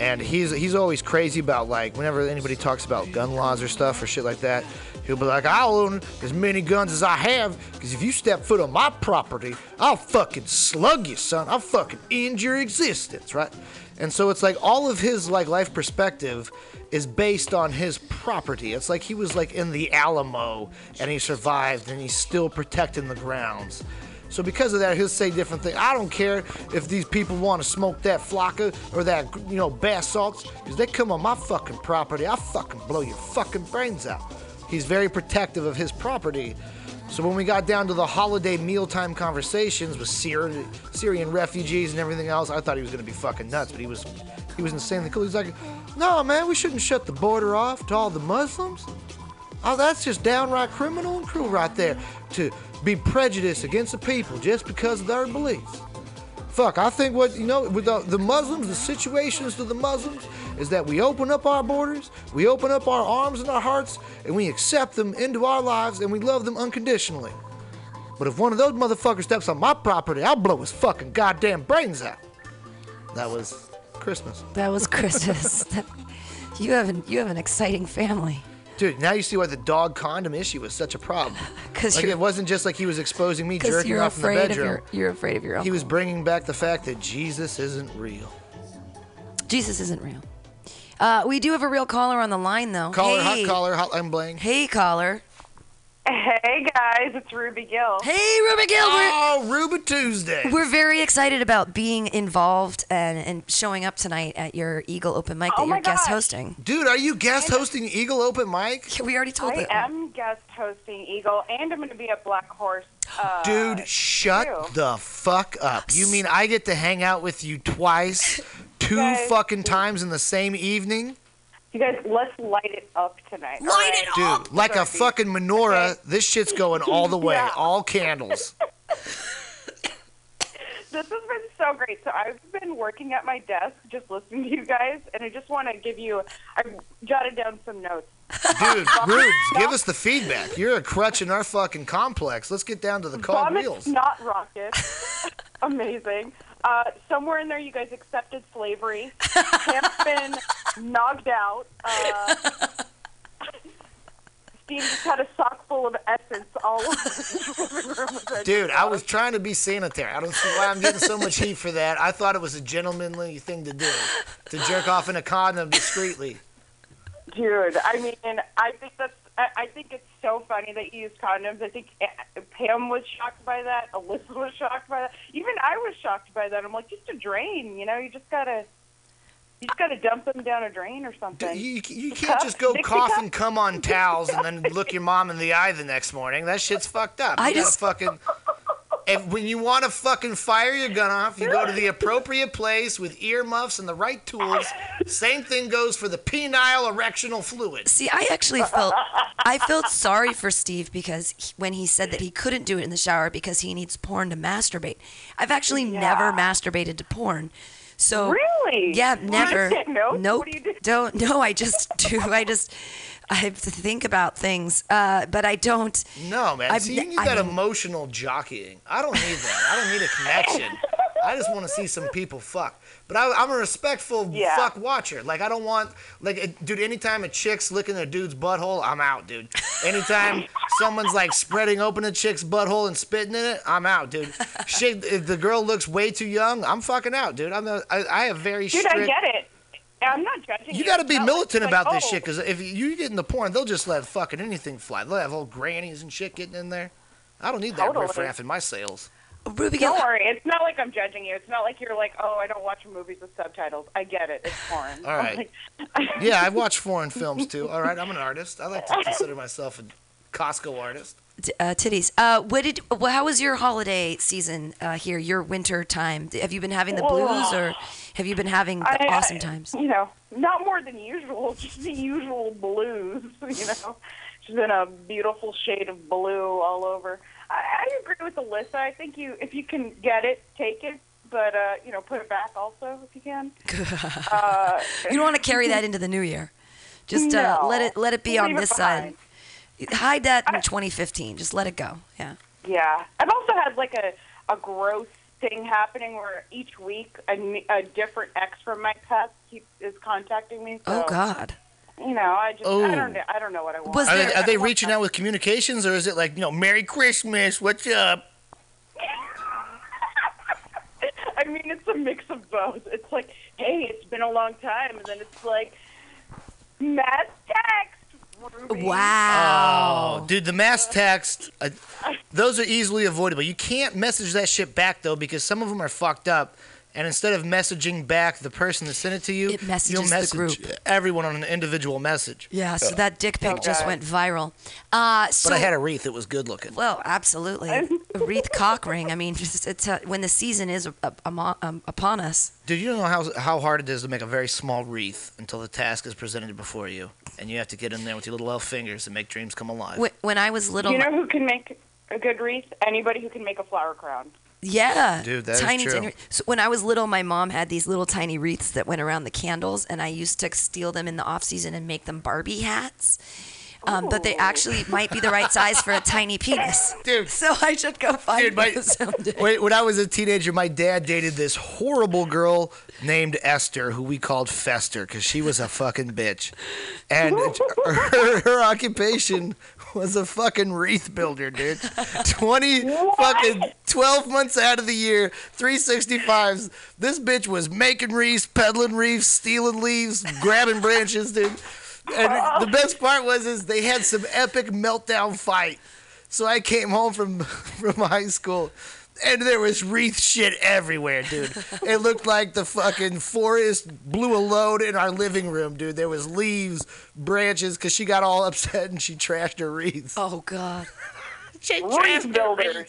And he's he's always crazy about like whenever anybody talks about gun laws or stuff or shit like that, he'll be like, I'll own as many guns as I have, because if you step foot on my property, I'll fucking slug you, son. I'll fucking end your existence, right? And so it's like all of his like life perspective is based on his property. It's like he was like in the Alamo and he survived and he's still protecting the grounds. So because of that, he'll say different things. I don't care if these people want to smoke that flocka or that, you know, bath salts, because they come on my fucking property. I'll fucking blow your fucking brains out. He's very protective of his property. So when we got down to the holiday mealtime conversations with Syri- Syrian refugees and everything else, I thought he was gonna be fucking nuts, but he was he was insanely cool. He's like, no man, we shouldn't shut the border off to all the Muslims. Oh, that's just downright criminal and cruel right there. To be prejudiced against the people just because of their beliefs. Fuck, I think what, you know, with the, the Muslims, the situations to the Muslims is that we open up our borders, we open up our arms and our hearts, and we accept them into our lives and we love them unconditionally. But if one of those motherfuckers steps on my property, I'll blow his fucking goddamn brains out. That was Christmas. that was Christmas. you have an, you have an exciting family. Dude, now you see why the dog condom issue was such a problem. 'Cause like it wasn't just like he was exposing me jerking off in the bedroom. your you're afraid of your uncle. He was bringing back the fact that Jesus isn't real. Jesus isn't real. Uh, we do have a real caller on the line though. Caller, hey. hot caller, hotline bling. Hey caller. Hey guys, it's Ruby Gill. Hey Ruby Gill. We're, Oh, Ruby Tuesday. we're very excited about being involved and, and showing up tonight at your Eagle Open Mic that Oh my you're guest hosting. Dude, are you guest hosting Eagle Open Mic? We already told you. I them. am guest hosting Eagle, and I'm going to be at Black Horse. Uh, Dude, shut too. the fuck up. You mean I get to hang out with you twice, two Guys. fucking times in the same evening? You guys, let's light it up tonight. Light it Dude, like a fucking menorah, this shit's going all the way, Yeah. all candles. This has been so great. So I've been working at my desk, just listening to you guys, and I just want to give you. I jotted down some notes. Dude, Rubes, give us the feedback. You're a crutch in our fucking complex. Let's get down to the cog Vomit wheels. not rocket. Amazing. Uh, somewhere in there, you guys accepted slavery. Camp's been knocked out. Uh, Steve just had a sock full of essence all over the living room. Dude, I was trying to be sanitary. I don't see why I'm getting so much heat for that. I thought it was a gentlemanly thing to do, to jerk off in a condom discreetly. Dude, I mean, I think that's. I I think it's so funny that you use condoms. I think uh, Pam was shocked by that. Alyssa was shocked by that. Even I was shocked by that. I'm like, just a drain, you know. You just gotta, you just gotta dump them down a drain or something. You, you can't just go Dixie cough cup? and come on towels and then look your mom in the eye the next morning. That shit's fucked up. You I gotta just- fucking. If, when you want to fucking fire your gun off, you go to the appropriate place with earmuffs and the right tools. Same thing goes for the penile erectional fluid. See, I actually felt I felt sorry for Steve because he, when he said that he couldn't do it in the shower because he needs porn to masturbate. I've actually never masturbated to porn. So Really? Yeah, never. No? Nope. Do do? Don't no, I just do I just I have to think about things. Uh, but I don't No, man. I've See, you ne- need I that mean- emotional jockeying. I don't need that. I don't need a connection. I just want to see some people fuck. But I, I'm a respectful Yeah. fuck watcher. Like I don't want like it, dude. Anytime a chick's licking a dude's butthole, I'm out, dude. Anytime someone's like spreading open a chick's butthole and spitting in it, I'm out, dude. Shit, if the girl looks way too young, I'm fucking out, dude. I'm a, I, I have very Dude, strict. I get it. I'm not judging you. You got to be It's not like- militant about like, this oh, shit, because if you get in the porn, they'll just let fucking anything fly. They'll have old grannies and shit getting in there. I don't need that Totally. riffraff in my sales. Ruby, Don't worry. It's not like I'm judging you. It's not like you're like, oh, I don't watch movies with subtitles. I get it. It's foreign. All right. yeah, I watch foreign films too. All right, I'm an artist. I like to consider myself a Costco artist. Uh, titties. Uh, what did? Well, how was your holiday season uh, here? Your winter time? Have you been having the blues, or have you been having the I- awesome I- times? You know, not more than usual. Just the usual blues. You know, just in a beautiful shade of blue all over. I, I agree with Alyssa. I think you, if you can get it, take it. But uh, you know, put it back also if you can. uh, you don't want to carry that into the new year. Just uh, No. let it let it be on Leave this side. Hide that in 2015. Just let it go. Yeah. Yeah, I've also had like a a growth thing happening where each week a, a different ex from my past keep, is contacting me. Oh, so, Oh God. You know, I just Oh. I don't oh. know I don't know what I want. are, they, are they reaching out with communications, or is it like you know, Merry Christmas? What's up? I mean, it's a mix of both. It's like, hey, it's been a long time, and then it's like, mass text. Ruby. Wow. Oh, dude, the mass text, uh, those are easily avoidable. You can't message that shit back though, because some of them are fucked up. And instead of messaging back the person that sent it to you, It messages you'll the group. everyone on an individual message. Yeah. So that dick pic just went viral. Uh, so, but I had a wreath; it was good looking. Well, absolutely. A wreath cock ring. I mean, just it's uh when the season is uh, amo- um, upon us. Dude, you don't know how how hard it is to make a very small wreath until the task is presented before you, and you have to get in there with your little elf fingers and make dreams come alive. Wh- When I was little, you know who can make a good wreath? Anybody who can make a flower crown. Yeah, Dude, that is tiny, true. tiny. So when I was little, my mom had these little tiny wreaths that went around the candles, and I used to steal them in the off season and make them Barbie hats. Um, but they actually might be the right size for a tiny penis. Dude, so I should go find Dude, my, those someday. wait, when I was a teenager, my dad dated this horrible girl named Esther, who we called Fester because she was a fucking bitch, and her, her occupation was a fucking wreath builder, dude. Twenty fucking twelve months out of the year, three sixty fives. This bitch was making wreaths, peddling wreaths, stealing leaves, grabbing branches, dude. And the best part was is they had some epic meltdown fight. So I came home from from high school, and there was wreath shit everywhere, dude. It looked like the fucking forest blew a load in our living room, dude. There was leaves, branches, because she got all upset and she trashed her wreaths. Oh God. she Wreath builder.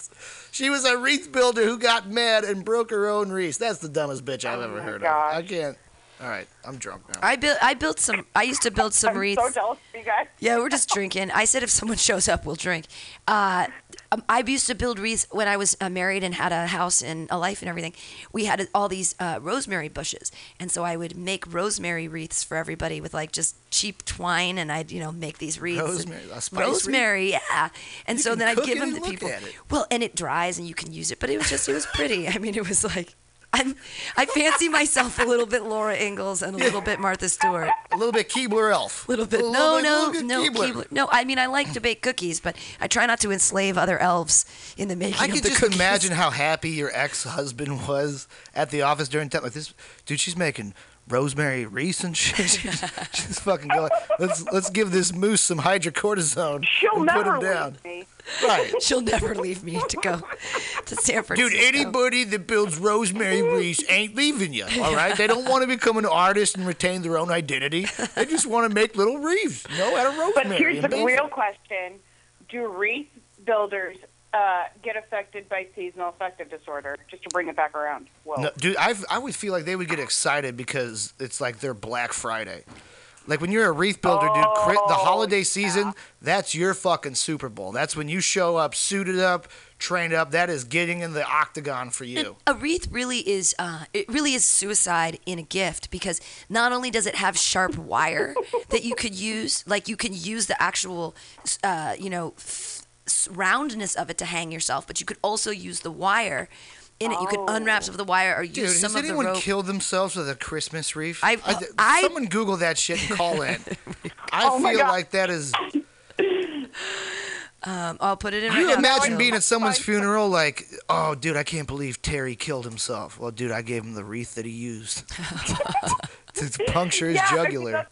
She was a wreath builder who got mad and broke her own wreaths. That's the dumbest bitch I've ever oh, heard of. I can't. All right, I'm drunk now. I built. I built some. I used to build some I'm wreaths. so jealous of you guys. Yeah, we're just drinking. I said if someone shows up, we'll drink. Uh, um, I used to build wreaths when I was uh, married and had a house and a life and everything. We had all these uh, rosemary bushes, and so I would make rosemary wreaths for everybody with like just cheap twine, and I'd you know make these wreaths. and- Rosemary, a spice wreath? rosemary, yeah. And You so then I'd give them to people. Well, and it dries and you can use it, but it was just it was pretty. I mean, it was like. I'm, I fancy myself a little bit Laura Ingalls and a little bit Martha Stewart. A little bit Keebler Elf. A little bit. A no, bit- no, bit no, Keebler. Keebler. No, I mean I like to bake cookies, but I try not to enslave other elves in the making I the just cookies. imagine how happy your ex-husband was at the office during time like this. Dude, she's making rosemary wreaths and shit. She's, she's fucking going. Let's let's give this moose some hydrocortisone She'll and put never him down. leave me. Right. She'll never leave me to go to San Francisco. Dude, anybody that builds rosemary wreaths ain't leaving you. All right, they don't want to become an artist and retain their own identity. They just want to make little wreaths, you know, out of rosemary. But here's the real question: Do wreath builders uh, get affected by seasonal affective disorder? Just to bring it back around. Whoa. No, dude, I I would feel like they would get excited because it's like their Black Friday. Like when you're a wreath builder, dude, cri- the holiday season, that's your fucking Super Bowl. That's when you show up suited up, trained up. That is getting in the octagon for you. A wreath really is uh, it really is suicide in a gift because not only does it have sharp wire that you could use, like you can use the actual, uh, you know, f- s- roundness of it to hang yourself, but you could also use the wire in it. You could unwrap some of the wire or use Dude, some has of the rope. Has anyone killed themselves with a Christmas wreath? I've- I- I- someone Google that shit and call in. I Oh feel like that is. Um, I'll put it in You right now. imagine being at someone's funeral, like, oh, dude, I can't believe Terry killed himself. Well, dude, I gave him the wreath that he used to, to puncture his Yeah, I mean, jugular.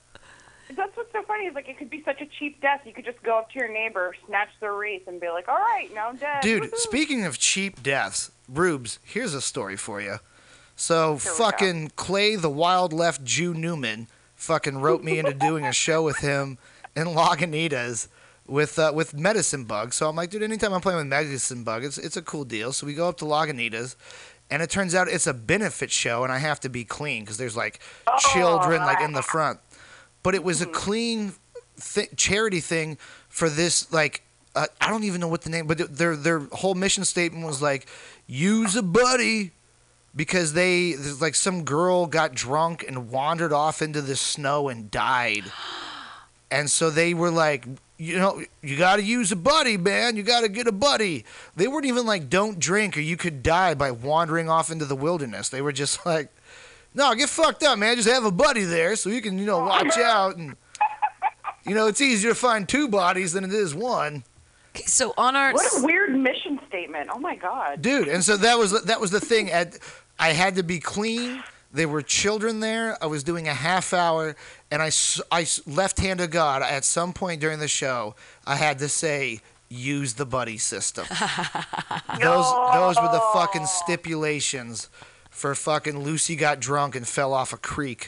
That's, what's so funny is like it could be such a cheap death. You could just go up to your neighbor, snatch their wreath, and be like, "All right, now I'm dead." Dude, Woohoo." speaking of cheap deaths, Rubes, here's a story for you. So, fucking Clay, the wild left Jew Newman, fucking wrote me into doing a show with him in Lagunitas with uh, with Medicine Bug. So I'm like, dude, anytime I'm playing with Medicine Bug, it's it's a cool deal. So we go up to Lagunitas. And it turns out it's a benefit show, and I have to be clean because there's like children like in the front. But it was a clean th- charity thing for this like uh, I don't even know what the name, but their their whole mission statement was like use a buddy because they like some girl got drunk and wandered off into the snow and died. And so they were like, you know, you got to use a buddy, man. You got to get a buddy. They weren't even like, don't drink or you could die by wandering off into the wilderness. They were just like, no, get fucked up, man. Just have a buddy there so you can, you know, watch out. And, you know, it's easier to find two bodies than it is one. Okay, so on our What a weird mission statement. Oh my god. dude and so that was that was the thing at i had to be clean there were children there i was doing a half hour and I I left hand of god at some point during the show i had to say use the buddy system those those were the fucking stipulations for fucking lucy got drunk and fell off a creek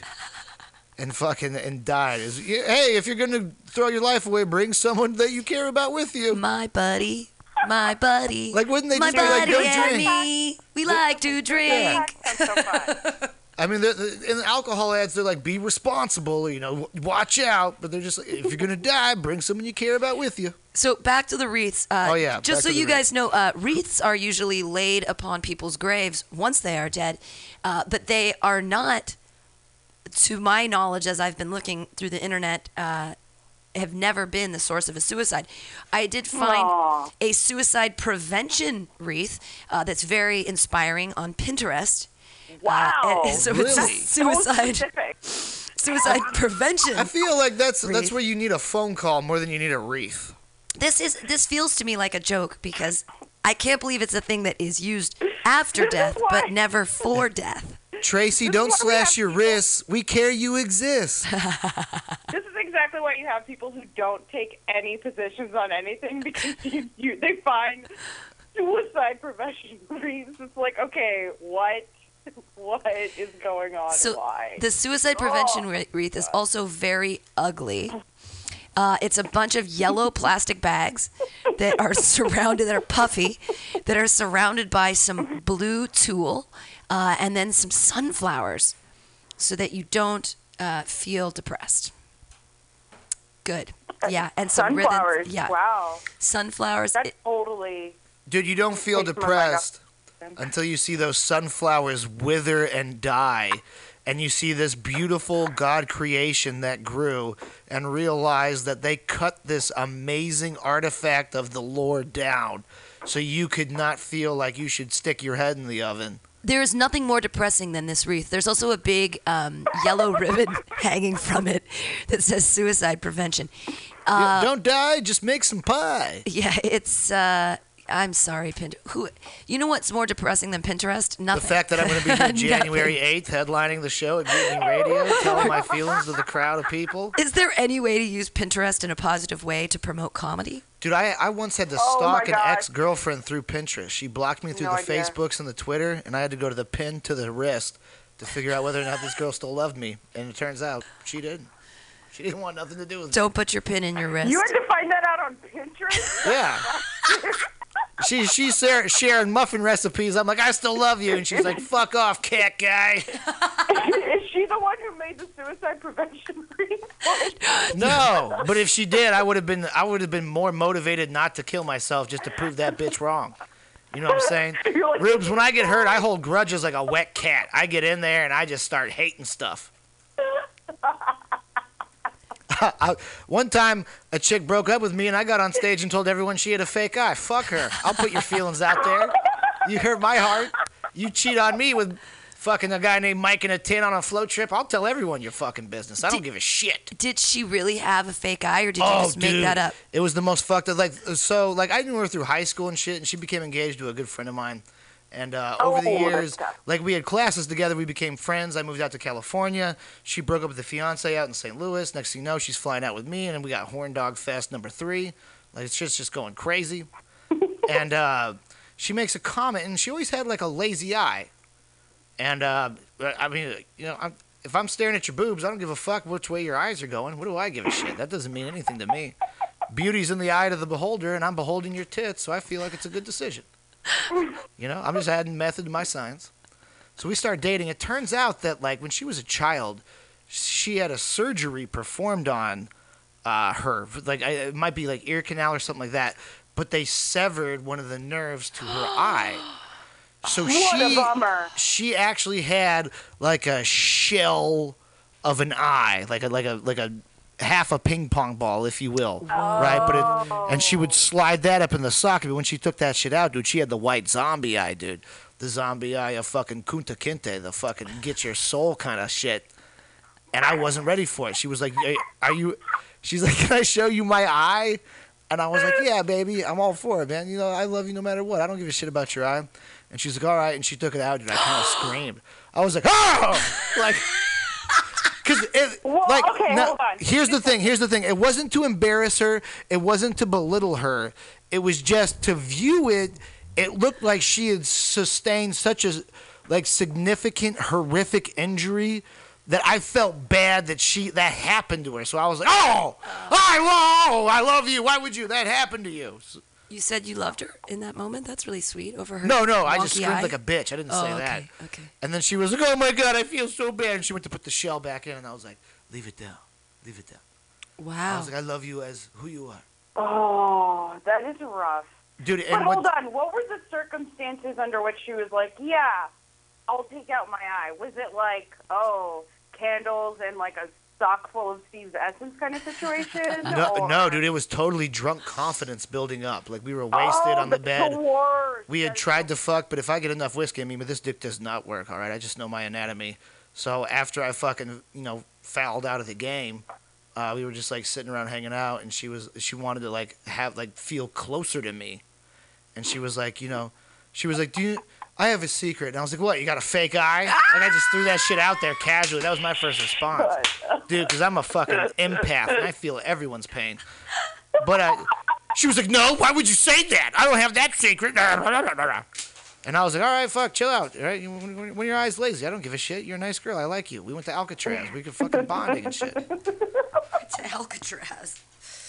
and fucking and died is hey if you're gonna throw your life away bring someone that you care about with you my buddy my buddy like wouldn't they my just be like buddy don't and drink me, we like to drink. I mean, the, the, in the alcohol ads, they're like, be responsible, you know, w- watch out. But they're just like, if you're going to die, bring someone you care about with you. So back to the wreaths. Uh, Oh, yeah, Just so to the you guys know, uh, wreaths are usually laid upon people's graves once they are dead, uh, but they are not, to my knowledge, as I've been looking through the internet, uh, have never been the source of a suicide. I did find Aw. a suicide prevention wreath uh, that's very inspiring on Pinterest. Wow. Uh, and so it's Really? suicide suicide prevention. I feel like that's that's where you need a phone call more than you need a wreath. This is this feels to me like a joke because I can't believe it's a thing that is used after death but never for death. Tracy, don't slash your wrists. We care you exist. This is exactly why you have people who don't take any positions on anything because you, you they find suicide prevention wreaths. It's like, okay, what what is going on? So why? the suicide prevention oh, wre- wreath is also very ugly. Uh, it's a bunch of yellow plastic bags that are surrounded, that are puffy, that are surrounded by some blue tulle, uh, and then some sunflowers, so that you don't uh, feel depressed. Good. Yeah, and some Sunflowers. ribbons. Yeah, Wow. sunflowers. That's totally. Dude, you don't feel Takes my mind off depressed until you see those sunflowers wither and die. And you see this beautiful God creation that grew and realize that they cut this amazing artifact of the Lord down so you could not feel like you should stick your head in the oven. There is nothing more depressing than this wreath. There's also a big um, yellow ribbon hanging from it that says suicide prevention. Uh, don't die, just make some pie. Yeah, it's. Uh, I'm sorry, Pinterest. Who? You know what's more depressing than Pinterest? Nothing. The fact that I'm going to be here January 8th headlining the show at Mutiny Radio, telling my feelings to the crowd of people. Is there any way to use Pinterest in a positive way to promote comedy? Dude, I, I once had to Oh stalk an ex girlfriend through Pinterest. She blocked me through No the idea. Facebooks and the Twitter, and I had to go to the pin to the wrist to figure out whether or not this girl still loved me. And it turns out she didn't. She didn't want nothing to do with me. Don't put your pin in your wrist. You had to find that out on Pinterest. Yeah. She she's sharing muffin recipes. I'm like, I still love you, and she's like, fuck off, cat guy. is she the one who made the suicide prevention wreath? No, but if she did, I would have been I would have been more motivated not to kill myself just to prove that bitch wrong. You know what I'm saying? Rubes, when I get hurt, I hold grudges like a wet cat. I get in there and I just start hating stuff. I, one time, a chick broke up with me, and I got on stage and told everyone she had a fake eye. Fuck her. I'll put your feelings out there. You hurt my heart. You cheat on me with fucking a guy named Mike in a tin on a float trip. I'll tell everyone your fucking business. I don't give a shit. Did she really have a fake eye, or did you oh, just make dude. that up? It was the most fucked up. Like so, like I knew her through high school and shit, and she became engaged to a good friend of mine. And uh, over the Oh, years, like we had classes together, we became friends. I moved out to California. She broke up with the fiance out in St. Louis. Next thing you know, she's flying out with me, and then we got Horn Dog Fest number three. Like it's just just going crazy. and uh, she makes a comment, and she always had like a lazy eye. And uh, I mean, you know, I'm, if I'm staring at your boobs, I don't give a fuck which way your eyes are going. What do I give a shit? That doesn't mean anything to me. Beauty's in the eye of the beholder, and I'm beholding your tits, so I feel like it's a good decision. You know, I'm just adding method to my science. So we start dating. It turns out that like when she was a child, she had a surgery performed on uh, her. Like I, it might be like ear canal or something like that. But they severed one of the nerves to her eye. So What she a bummer. she actually had like a shell of an eye, like a like a like a half a ping pong ball, if you will, oh. right? But it, and she would slide that up in the socket. But when she took that shit out, dude, she had the white zombie eye, dude. The zombie eye of fucking Kunta Kinte, the fucking get your soul kind of shit. And I wasn't ready for it. She was like, "Are you?" She's like, "Can I show you my eye?" And I was like, "Yeah, baby, I'm all for it, man. You know, I love you no matter what. I don't give a shit about your eye." And she's like, "All right." And she took it out, dude. I kind of screamed. I was like, "Oh!" Like, because it, like, okay, now, here's the thing. Here's the thing. It wasn't to embarrass her. It wasn't to belittle her. It was just to view it. It looked like she had sustained such a like significant, horrific injury that I felt bad that she that happened to her. So I was like, "Oh, I love, I love you. Why would you? That happened to you." So- You said you loved her in that moment. That's really sweet over her. no, no, I just wonky screamed eye? like a bitch. I didn't Oh, say okay, that. Okay. And then she was like, "Oh my god, I feel so bad." And she went to put the shell back in, and I was like, "Leave it down, leave it down." Wow. I Wow. was like, "I love you as who you are, Oh, that is rough. dude." But And hold what, on, what were the circumstances under which she was like, "Yeah, I'll take out my eye"? Was it like, oh, candles and like a sock full of Steve's Essence kind of situation? no, or- no, dude, it was totally drunk confidence building up. Like we were wasted Oh, on the bed. the worst. We had tried to fuck, but if I get enough whiskey, I mean, but this dick does not work. All right, I just know my anatomy. So after I fucking you know fouled out of the game, uh, we were just like sitting around hanging out, and she was she wanted to like have like feel closer to me, and she was like, you know, she was like, do you? I have a secret, and I was like, what? You got a fake eye? Like I just threw that shit out there casually. That was my first response, dude, because I'm a fucking empath and I feel everyone's pain. But I, she was like, no, why would you say that? I don't have that secret. And I was like, all right, fuck, chill out. All right, when, when your eyes lazy, I don't give a shit. You're a nice girl. I like you. We went to Alcatraz. We could fucking bonding and shit. to Alcatraz.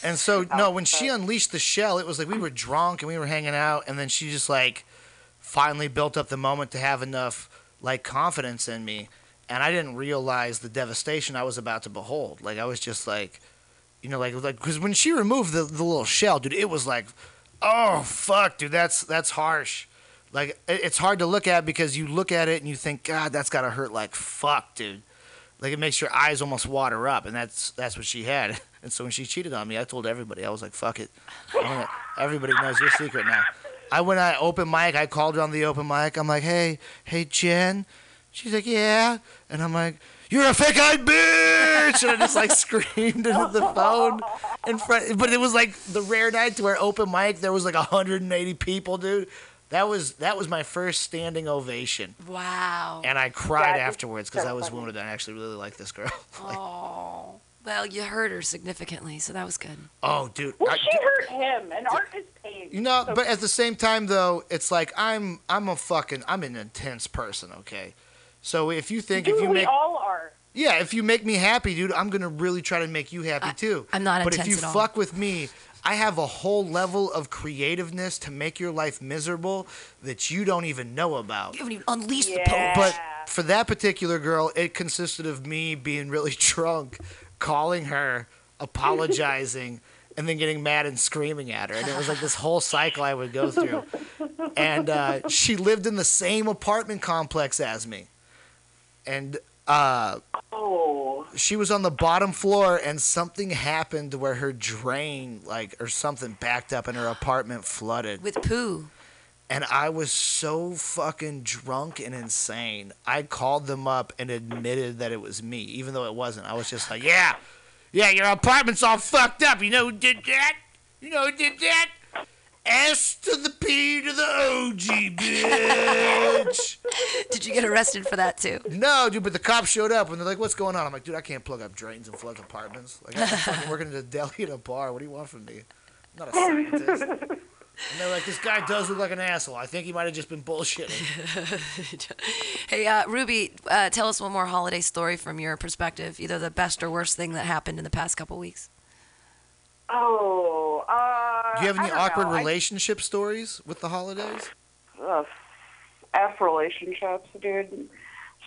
And so no, when she unleashed the shell, it was like we were drunk and we were hanging out, and then she just like finally built up the moment to have enough like confidence in me, and I didn't realize the devastation I was about to behold. Like I was just like, you know, like like because when she removed the the little shell, dude, it was like, oh fuck, dude, that's that's harsh. Like it- it's hard to look at because you look at it and you think, God, that's gotta hurt like fuck, dude. Like it makes your eyes almost water up, and that's that's what she had. And so when she cheated on me, I told everybody. I was like, "Fuck it, everybody knows your secret now." I went on open mic. I called her on the open mic. I'm like, "Hey, hey, Jen." She's like, "Yeah," and I'm like, "You're a fake-eyed bitch!" And I just like screamed into the phone in front. But it was like the rare night to where open mic there was like 180 people, dude. That was that was my first standing ovation. Wow. And I cried That afterwards because so I was funny. wounded. I actually really like this girl. Oh. Well, you hurt her significantly, so that was good. oh, dude. Well, I- she hurt him, and art is pain. You know, So- but at the same time though, it's like I'm I'm a fucking I'm an intense person, okay? So if you think Dude, if you we make all are. yeah, if you make me happy, dude, I'm gonna really try to make you happy too. I'm not But if you at all. fuck with me, I have a whole level of creativeness to make your life miserable that you don't even know about. You haven't even unleashed the Yeah. post. But for that particular girl, it consisted of me being really drunk, calling her, apologizing, and then getting mad and screaming at her. And it was like this whole cycle I would go through. And uh, she lived in the same apartment complex as me. And uh, Oh. she was on the bottom floor, and something happened where her drain, like, or something backed up, and her apartment flooded With poo. And I was so fucking drunk and insane. I called them up and admitted that it was me, even though it wasn't. I was just like, yeah, yeah, your apartment's all fucked up. You know who did that? You know who did that? S to the P to the OG, bitch. Did you get arrested for that too? No, dude, but the cops showed up and they're like, what's going on? I'm like, dude, I can't plug up drains and flood apartments. Like, I'm fucking working at a deli at a bar. What do you want from me? I'm not a scientist. And they're like, this guy does look like an asshole. I think he might have just been bullshitting. Hey, uh, Ruby, uh, tell us one more holiday story from your perspective, either the best or worst thing that happened in the past couple weeks. Oh, uh, Do you have any awkward know. I- relationship stories with the holidays? Ugh, F relationships, dude.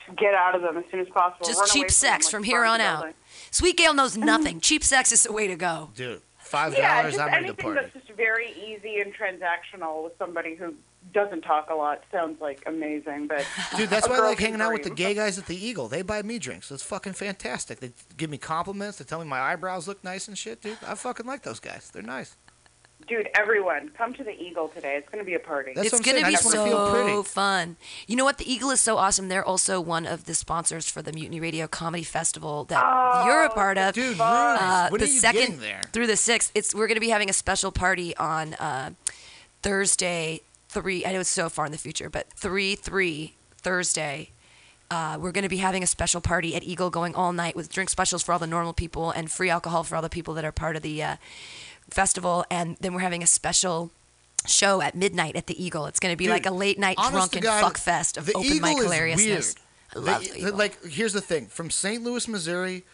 Just get out of them as soon as possible. Just Run cheap from sex them from like here on out. Sweet Gail knows nothing. cheap sex is the way to go. Dude, five dollars. just I'm ready to anything party. that's just very easy and transactional with somebody who doesn't talk a lot sounds like amazing. But Dude, that's why I like hanging out with the gay guys at the Eagle. They buy me drinks. It's fucking fantastic. They give me compliments. They tell me my eyebrows look nice and shit, dude. I fucking like those guys. They're nice. Dude, everyone, come to the Eagle today. It's going to be a party. That's it's gonna be just wanna feel pretty. so fun. You know what? The Eagle is so awesome. They're also one of the sponsors for the Mutiny Radio Comedy Festival that Oh, you're a part of. Dude, uh, when the are you second getting there? through the sixth. It's we're gonna be having a special party on uh, Thursday. Three. I know it's so far in the future, but three three Thursday. Uh, we're going to be having a special party at Eagle going all night with drink specials for all the normal people and free alcohol for all the people that are part of the uh, festival. And then we're having a special show at midnight at the Eagle. It's going to be Dude, like a late night drunken God, fuck fest of the open Eagle mic hilariousness. I love The- the the- Eagle. Like, here's the thing: from St. Louis, Missouri,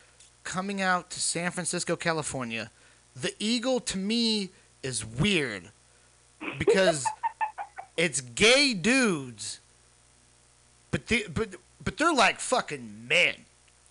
coming out to San Francisco, California, the Eagle to me is weird because it's gay dudes, but they, but but they're like fucking men.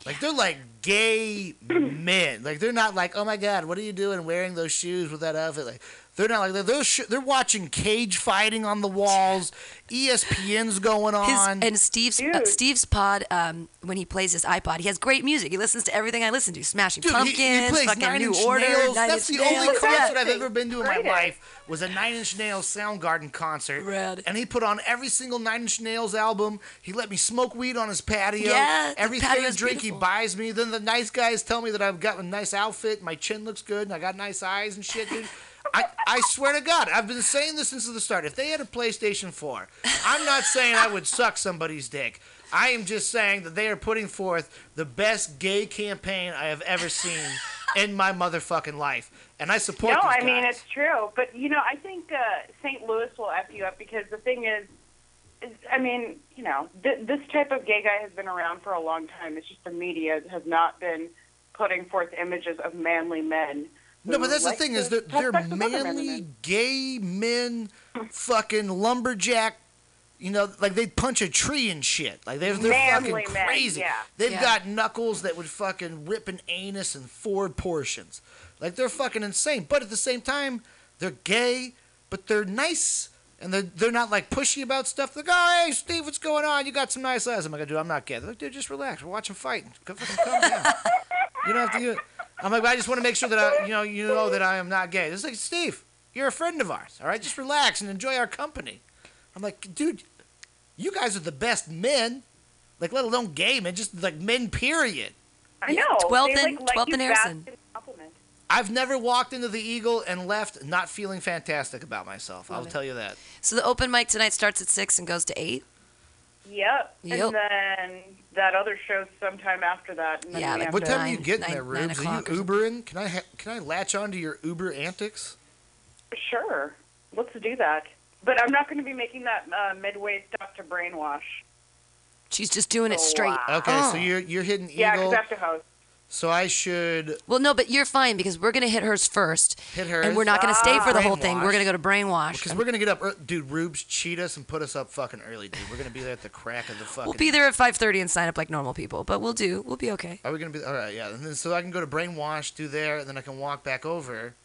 Like they're like gay men. Like they're not like, oh my god, what are you doing wearing those shoes with that outfit? Like they're not like that. They're sh- they're watching cage fighting on the walls. ESPN's going His, on. and Steve's uh, Steve's pod um, when he plays his iPod, he has great music. He listens to everything I listen to. Smashing Dude, he- Pumpkins, he, plays fucking Nine New Inch Order, Nails. Nine That's Inch the only concert Yeah. I've ever been to in my life was a Nine Inch Nails Soundgarden concert. And he put on every single Nine Inch Nails album. He let me smoke weed on his patio. Yeah, the every patio's third drink beautiful. he buys me. Then the nice guys tell me that I've got a nice outfit, my chin looks good, and I got nice eyes and shit, dude. I, I swear to God, I've been saying this since the start. If they had a PlayStation 4, I'm not saying I would suck somebody's dick. I am just saying that they are putting forth the best gay campaign I have ever seen in my motherfucking life. And I support No, I mean it's true, but you know, I think uh, St. Louis will f you up because the thing is, is I mean, you know, th- this type of gay guy has been around for a long time. It's just the media has not been putting forth images of manly men. No, but that's the thing is they're, they're sex with other men and manly gay men, fucking lumberjack. You know, like they punch a tree and shit. Like they're they're Manly fucking men, crazy. yeah. They've Yeah. got knuckles that would fucking rip an anus in four portions. Like they're fucking insane. But at the same time, they're gay, but they're nice. And they're, they're not like pushy about stuff. They're like, oh, hey, Steve, what's going on? You got some nice eyes. I'm like, dude, I'm not gay. They're like, dude, just relax. We're watching fight. Go fucking calm down. You don't have to do it. I'm like, I just want to make sure that I, you know, you know that I am not gay. It's like, Steve, you're a friend of ours. All right, just relax and enjoy our company. I'm like, dude, you guys are the best men. Like, let alone gay men, just like men. Period. I know. Twelfth they, and- like, like Twelfth you and Harrison. bastard compliment. I've never walked into the Eagle and left not feeling fantastic about myself. I'll it. tell you that. So the open mic tonight starts at six and goes to eight. Yep. Yep. And then that other show sometime after that. And then Yeah, like have What to- time are you getting nine- there, nine Rubes? Are you Ubering? Can I ha- can I latch on to your Uber antics? Sure. Let's do that. But I'm not going to be making that uh, midway stop to brainwash. She's just doing it straight. uh, Okay, so Oh. you're you're hitting Eagle. Yeah, because I have to host. So I should Well, no, but you're fine because we're gonna hit hers first, hit hers. and we're not gonna stay for the whole thing. We're gonna go to brainwash. Because we're gonna get up, ear- dude. Rubes cheat us and put us up fucking early, dude. We're gonna be there at the crack of the fucking. We'll be there at 5:30 and sign up like normal people, but we'll do. We'll be okay. Are we gonna be all right? Yeah. And then so I can go to brainwash, do there, and then I can walk back over,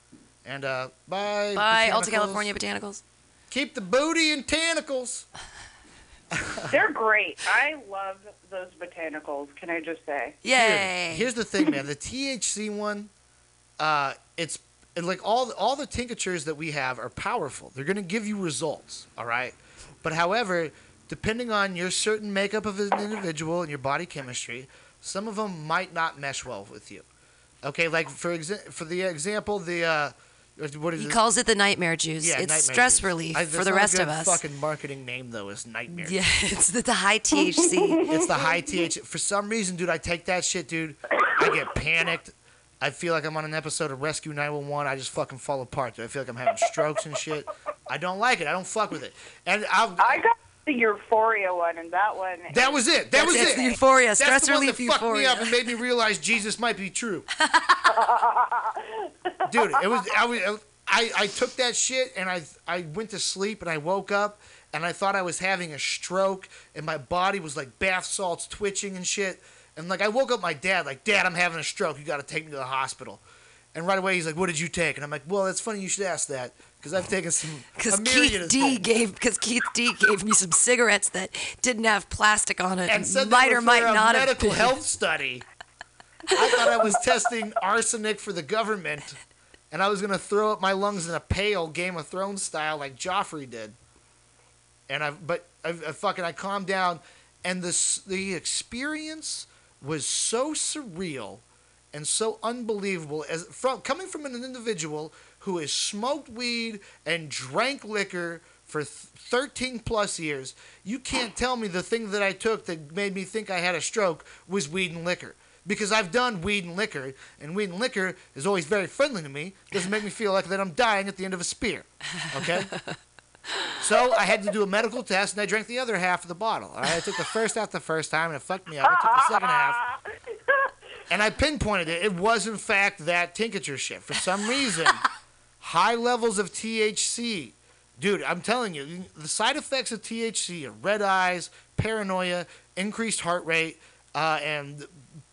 and uh, bye. Bye, Alta botanicals. California Botanicals. Keep the booty and tentacles. They're great. I love those botanicals. Can I just say? Yay! Dude, here's the thing, man. The THC one, uh, it's and like all all the tinctures that we have are powerful. They're going to give you results, all right? But however, depending on your certain makeup of an individual and your body chemistry, some of them might not mesh well with you. Okay, like for exa- for the example, the uh, what is He it? calls it the nightmare juice. Yeah, it's nightmare stress juice. relief I- for the not a rest good of us. Fucking marketing name though is nightmare. Yeah, it's the, the high THC. it's the high THC. For some reason, dude, I take that shit, dude. I get panicked. I feel like I'm on an episode of Rescue 911. I just fucking fall apart. Dude. I feel like I'm having strokes and shit. I don't like it. I don't fuck with it. And I'll, I got the Euphoria one, and that one. that was it. That was That's it. the Euphoria, That's stress the one relief that fucked me up and made me realize Jesus might be true. dude it was i was I, I took that shit and I I went to sleep and I woke up and I thought I was having a stroke and my body was like bath salts twitching and shit and like I woke up my dad like dad I'm having a stroke you got to take me to the hospital and right away he's like what did you take and I'm like well that's funny you should ask that because I've taken some Because Keith D gave because Keith D gave me some cigarettes that didn't have plastic on it and said might or might not have medical health study. I thought I was testing arsenic for the government, and I was gonna throw up my lungs in a pail, Game of Thrones style, like Joffrey did. And I, but I, I fucking, I calmed down, and this the experience was so surreal and so unbelievable as from coming from an individual who has smoked weed and drank liquor for th- 13 plus years you can't tell me the thing that i took that made me think i had a stroke was weed and liquor because i've done weed and liquor and weed and liquor is always very friendly to me doesn't make me feel like that i'm dying at the end of a spear okay so I had to do a medical test, and I drank the other half of the bottle. Right? I took the first half the first time, and it fucked me up. I took the second half, and I pinpointed it. It was, in fact, that tincture shit. For some reason, high levels of THC. Dude, I'm telling you, the side effects of THC are red eyes, paranoia, increased heart rate, uh, and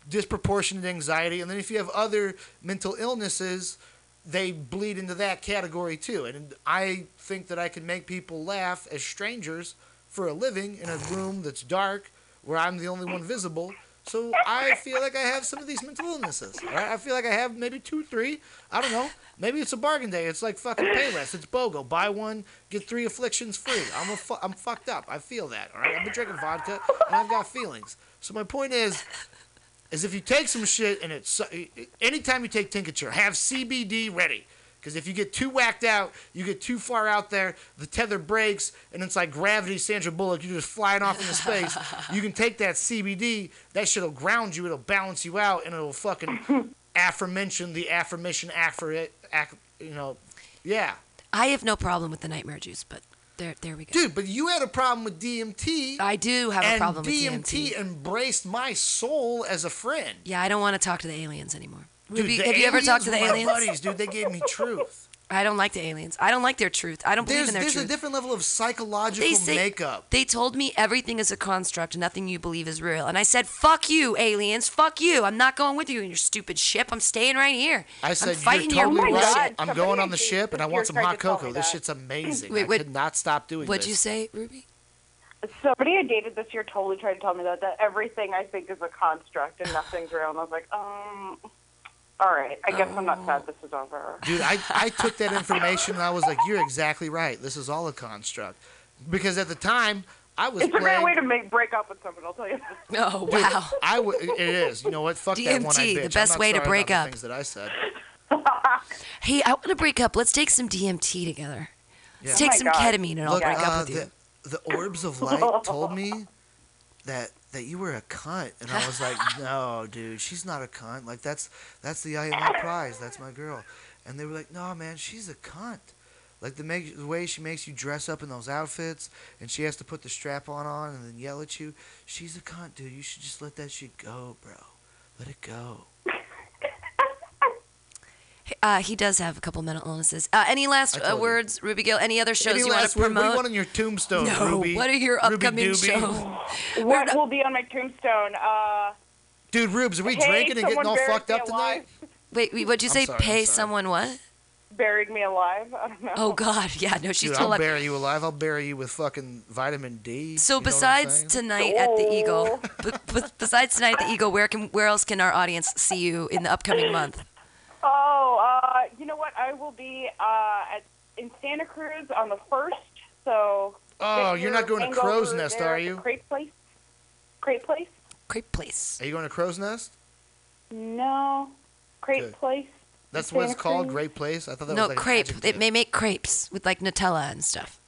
disproportionate anxiety. And then if you have other mental illnesses, they bleed into that category too. And I think that I can make people laugh as strangers for a living in a room that's dark where I'm the only one visible. So I feel like I have some of these mental illnesses. right? I feel like I have maybe two, three. I don't know. Maybe it's a bargain day. It's like fucking Payless. It's BOGO. Buy one, get three afflictions free. I'm a fu- I'm fucked up. I feel that. All right. I've been drinking vodka and I've got feelings. So my point is, is if you take some shit and it's uh, anytime you take tincture, have CBD ready. Because if you get too whacked out, you get too far out there, the tether breaks, and it's like gravity, Sandra Bullock. You're just flying off into space. you can take that CBD. That shit'll ground you. It'll balance you out, and it'll fucking aforemention the affirmation, affer it, ac- you know, yeah. I have no problem with the nightmare juice, but there, there we go. Dude, but you had a problem with DMT. I do have a problem with DMT. DMT. embraced my soul as a friend. Yeah, I don't want to talk to the aliens anymore. Dude, Ruby, the have you ever talked to the aliens my buddies, dude. They gave me truth. I don't like the aliens. I don't like their truth. I don't believe There's, in their there's truth. There's a different level of psychological they say, makeup. They told me everything is a construct, nothing you believe is real. And I said, "Fuck you, aliens! Fuck you! I'm not going with you in your stupid ship. I'm staying right here. I said, I'm fighting you're totally your right. I'm going on the ship and I want some hot to tell me cocoa. This shit's amazing. Wait, I could not stop doing What'd this. you say, Ruby? Somebody I dated this year totally tried to tell me that that everything I think is a construct and nothing's real, and I was like, um, all right, I guess I'm not sad this is over. Dude, I, I took that information and I was like, you're exactly right. This is all a construct. Because at the time, I was It's a great way to make break up with someone. I'll tell you. Oh Dude, wow! I w- it is. You know what? Fuck that one. I DMT, bitch. the I'm best not way to sorry about break up. Things that I said. Hey, I want to break up. Let's take some DMT together. Yeah. Let's take Oh my some God. ketamine and I'll break uh, up with you. the, the orbs of light told me that that you were a cunt, and I was like, no, dude, she's not a cunt. Like that's that's the I IMO prize. That's my girl. And they were like, no, man, she's a cunt. Like the make the way she makes you dress up in those outfits, and she has to put the strap on on and then yell at you. She's a cunt, dude. You should just let that shit go, bro. Let it go. Uh, he does have a couple mental illnesses. Uh, any last uh, words, Ruby Gill? Any other shows Any you want last to word? What do promote? you want on your tombstone, no. Ruby? What are your upcoming shows? What will be on my tombstone? Uh, Dude, Rubes, are we Hey, drinking and getting all fucked up tonight? alive. Wait, wait, what'd you say? sorry, Pay someone what? buried me alive. I don't know. Oh God, yeah, no, she's Dude, still I'll alive. bury you alive. I'll bury you with fucking vitamin D. So You know what I'm besides saying? tonight at the Eagle, Oh. b- b- besides tonight at the Eagle, where can where else can our audience see you in the upcoming month? Oh, uh, you know what? I I will be uh, at in Santa Cruz on the first. So. Oh, you're not going to Crow's Nest, there are you? Crepe place. Crepe place. Crepe place. Are you going to Crow's Nest? No. Crepe Good. place. That's what it's called, Cruz. Great Place. I thought that no, was like an crepe. It may make crepes with like Nutella and stuff.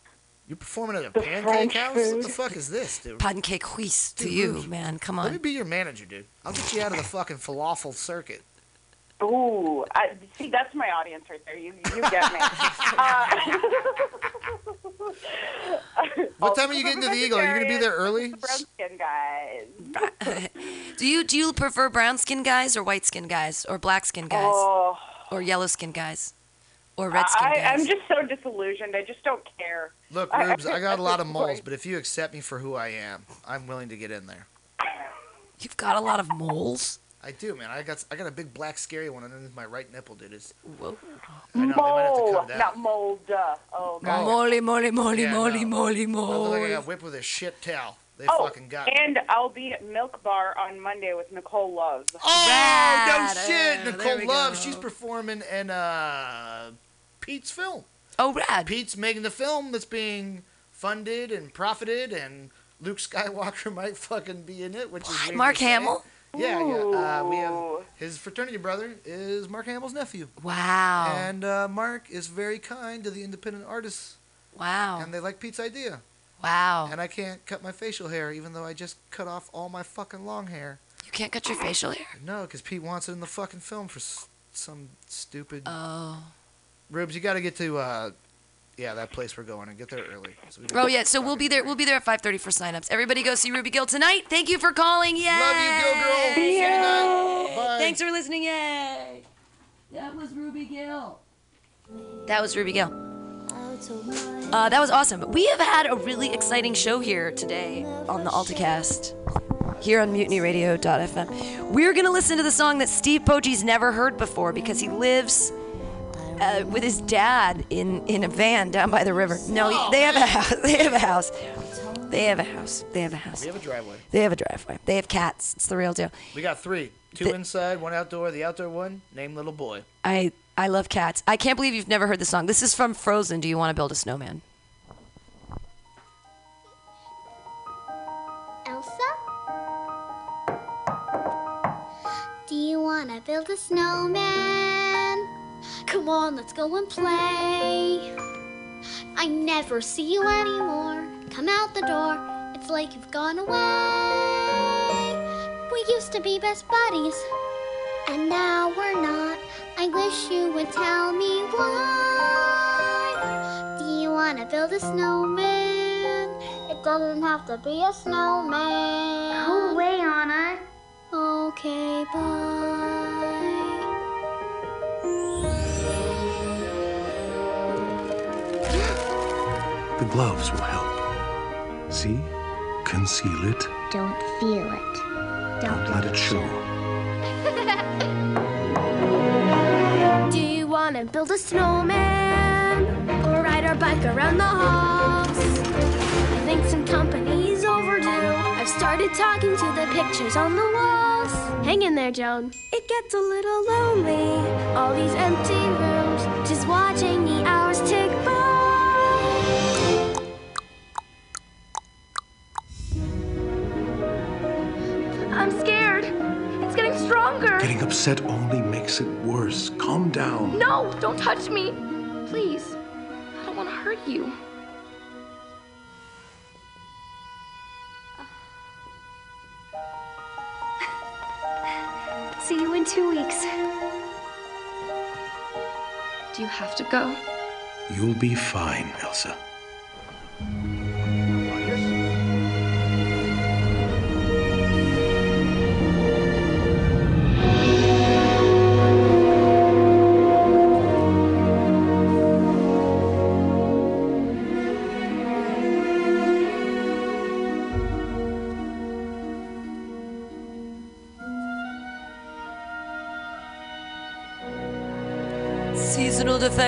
You're performing at a The pancake French house? What the fuck is this, dude? Pancake whiz to Dude, you, man. Come on. Let me be your manager, dude. I'll get you out of the fucking falafel circuit. Ooh, I, see, that's my audience right there. You, you get me. uh, What time are you getting to the Eagle? Are you going to be there early? brown skin guys. Do you do you prefer brown skin guys or white skin guys or black skin guys Oh. or yellow skin guys or red skin I, guys? I'm just so disillusioned. I just don't care. Look, I- Rubes, I got a lot of moles, but if you accept me for who I am, I'm willing to get in there. You've got a lot of moles. I do, man. I got I got a big black scary one underneath my right nipple, dude. It's Whoa. I know, they might have to Mole, cut it out. not mold. Uh, oh, God. Moly, moly, moly, Yeah, moly, no. moly, I look like I got whipped with a shit towel. They oh, fucking got me. and I'll be at Milk Bar on Monday with Nicole Love. Oh Rad. no shit! Uh, Nicole Love, go. she's performing in uh, Pete's film. Oh, rad. Pete's making the film that's being funded and profited, and Luke Skywalker might fucking be in it, which is Mark to say. Hamill? Yeah, yeah. Uh, we have his fraternity brother is Mark Hamill's nephew. Wow. And uh, Mark is very kind to the independent artists, Wow. and they like Pete's idea. Wow. And I can't cut my facial hair, even though I just cut off all my fucking long hair. You can't cut your facial hair. No, because Pete wants it in the fucking film for s- some stupid. Oh. Rubes, you got to get to, uh, yeah, that place we're going and get there early. So Oh yeah, so we'll be there. We'll be there at 5:30 for signups. Everybody go see Ruby Gill tonight. Thank you for calling. Yay! Love you, Gill girl. Tonight. Bye. Thanks for listening. Yay! That was Ruby Gill. That was Ruby Gill. Uh, that was awesome. We have had a really exciting show here today on the AltaCast. Here on MutinyRadio.fm. We're gonna listen to the song that Steve Poggi's never heard before because he lives uh, with his dad in, in a van down by the river. No, they have a house. They have a house. They have a house. They have a house. We have a driveway. They have a driveway. They have cats. It's the real deal. We got three. Two The- inside, one outdoor. The outdoor one, named Little Boy. I I love cats. I can't believe you've never heard the song. This is from Frozen. Do you want to build a snowman? Elsa? Do you want to build a snowman? Come on, let's go and play. I never see you anymore. Come out the door, it's like you've gone away. We used to be best buddies, and now we're not. I wish you would tell me why. Do you want to build a snowman? It doesn't have to be a snowman. Oh, go away, Anna. Okay, bye. The gloves will help. See? Conceal it. Don't feel it. Don't let it show. Do you want to build a snowman? Or ride our bike around the halls? I think some company's overdue. I've started talking to the pictures on the walls. Hang in there, Joan. It gets a little lonely. All these empty rooms, just watching the hours tick I'm scared. It's getting stronger. Getting upset only makes it worse. Calm down. No, don't touch me. Please. I don't want to hurt you. See you in two weeks. Do you have to go? You'll be fine, Elsa.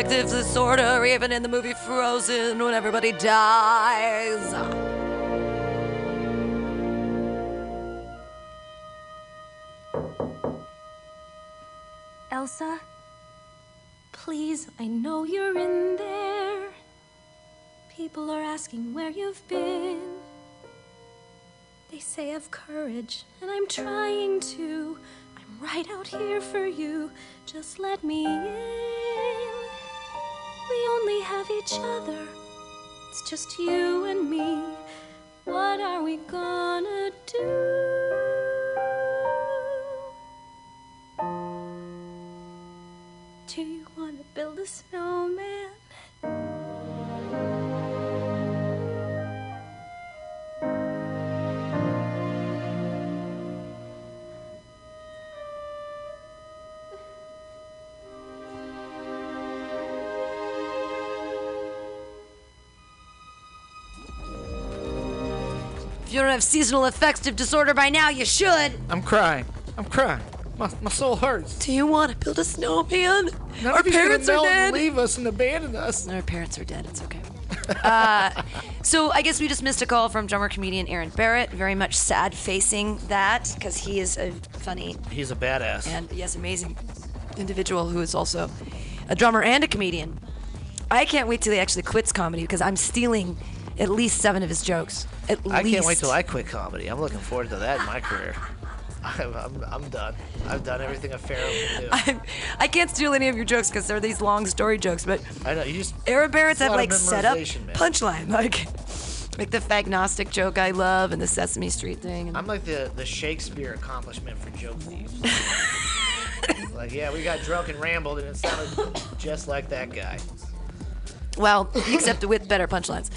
Defective disorder, even in the movie Frozen, when everybody dies. Elsa, Please, I know you're in there. People are asking where you've been. They say have courage, and I'm trying to. I'm right out here for you. Just let me in. We only have each other. It's just you and me. What are we gonna do? Do you wanna build a snowman? If you don't have seasonal affective disorder by now, you should. I'm crying. I'm crying. My, my soul hurts. Do you want to build a snowman? None Our of parents are melt and dead. leave us and abandon us. Our parents are dead. It's okay. uh, so I guess we just missed a call from drummer comedian Aaron Barrett. Very much sad facing that because he is a funny He's a badass. and yes, amazing individual who is also a drummer and a comedian. I can't wait till he actually quits comedy because I'm stealing at least seven of his jokes. At least I least. can't wait till I quit comedy. I'm looking forward to that in my career. I'm, I'm, I'm done. I've done everything a pharaoh can do. I'm, I can't steal any of your jokes because they're these long story jokes, but I know you just. Aaron Barrett's have like set up punchline, like like the fagnostic joke I love and the Sesame Street thing. I'm like the, the Shakespeare accomplishment for joke thieves. like, yeah, we got drunk and rambled, and it sounded just like that guy. Well, except with better punchlines.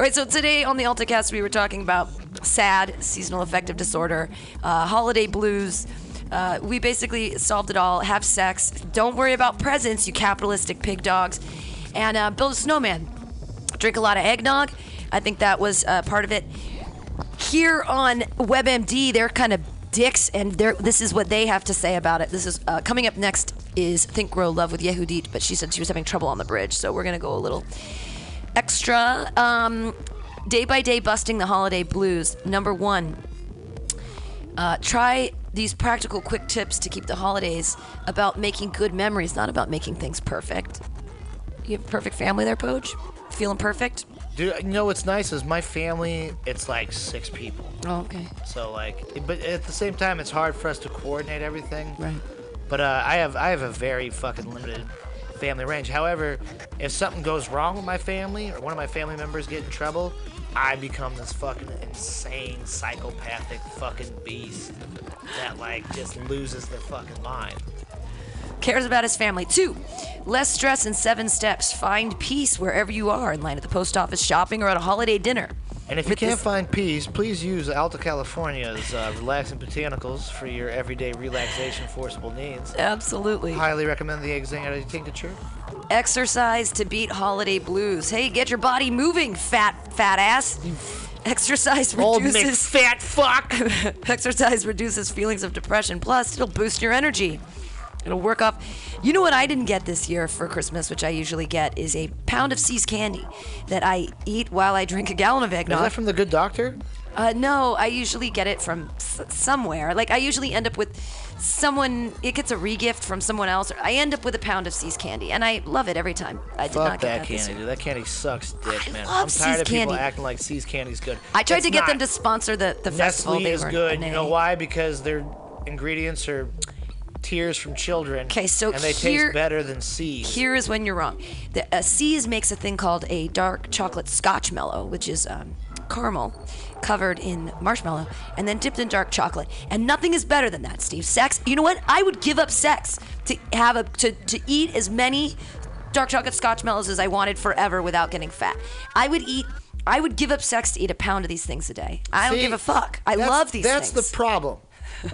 All right, so today on the AltaCast, we were talking about sad seasonal affective disorder, uh, holiday blues. Uh, we basically solved it all. Have sex. Don't worry about presents, you capitalistic pig dogs. And uh, build a snowman. Drink a lot of eggnog. I think that was uh, part of it. Here on WebMD, they're kind of dicks, and this is what they have to say about it. This is uh, coming up next is Think Grow Love with Yehudit, but she said she was having trouble on the bridge, so we're gonna go a little extra. Um, day by day, busting the holiday blues. Number one, uh, try these practical, quick tips to keep the holidays about making good memories, not about making things perfect. You have a perfect family there, Poach? Feeling perfect? Dude, you know what's nice is my family. It's like six people. Oh, okay. So like, but at the same time, it's hard for us to coordinate everything. Right. But uh, I have I have a very fucking limited family range. However, if something goes wrong with my family or one of my family members get in trouble, I become this fucking insane psychopathic fucking beast that like just loses their fucking mind. Cares about his family. Two, less stress in seven steps. Find peace wherever you are, in line at the post office, shopping, or at a holiday dinner. And if you can't this- find peace, please use Alta California's uh, relaxing botanicals for your everyday relaxation forcible needs. Absolutely. Highly recommend the anxiety tincture. Exercise to beat holiday blues. Hey, get your body moving, fat fat ass. Exercise Old reduces fat fuck. Exercise reduces feelings of depression. Plus, it'll boost your energy. It'll work off. You know what I didn't get this year for Christmas, which I usually get, is a pound of See's candy that I eat while I drink a gallon of Is eggnog. that from the good doctor? Uh, no, I usually get it from s- somewhere. Like I usually end up with someone. It gets a regift from someone else. I end up with a pound of See's candy, and I love it every time. I did Fuck not get that that, this candy, year. dude. That candy sucks dick, man. love I'm tired See's of people candy. acting like See's candy's good. I tried It's to get them not. to sponsor the the festival. Nestle They is good. You know why? Because their ingredients are tears from children. Okay, so and they here- taste better than See's. Here is when you're wrong. The uh, See's makes a thing called a dark chocolate Scotchmallow, which is um, caramel covered in marshmallow and then dipped in dark chocolate. And nothing is better than that, Steve. Sex. You know what? I would give up sex to have a to, to eat as many dark chocolate Scotchmallows as I wanted forever without getting fat. I would eat. I would give up sex to eat a pound of these things a day. I don't give a fuck. I love these things. That's things. the problem.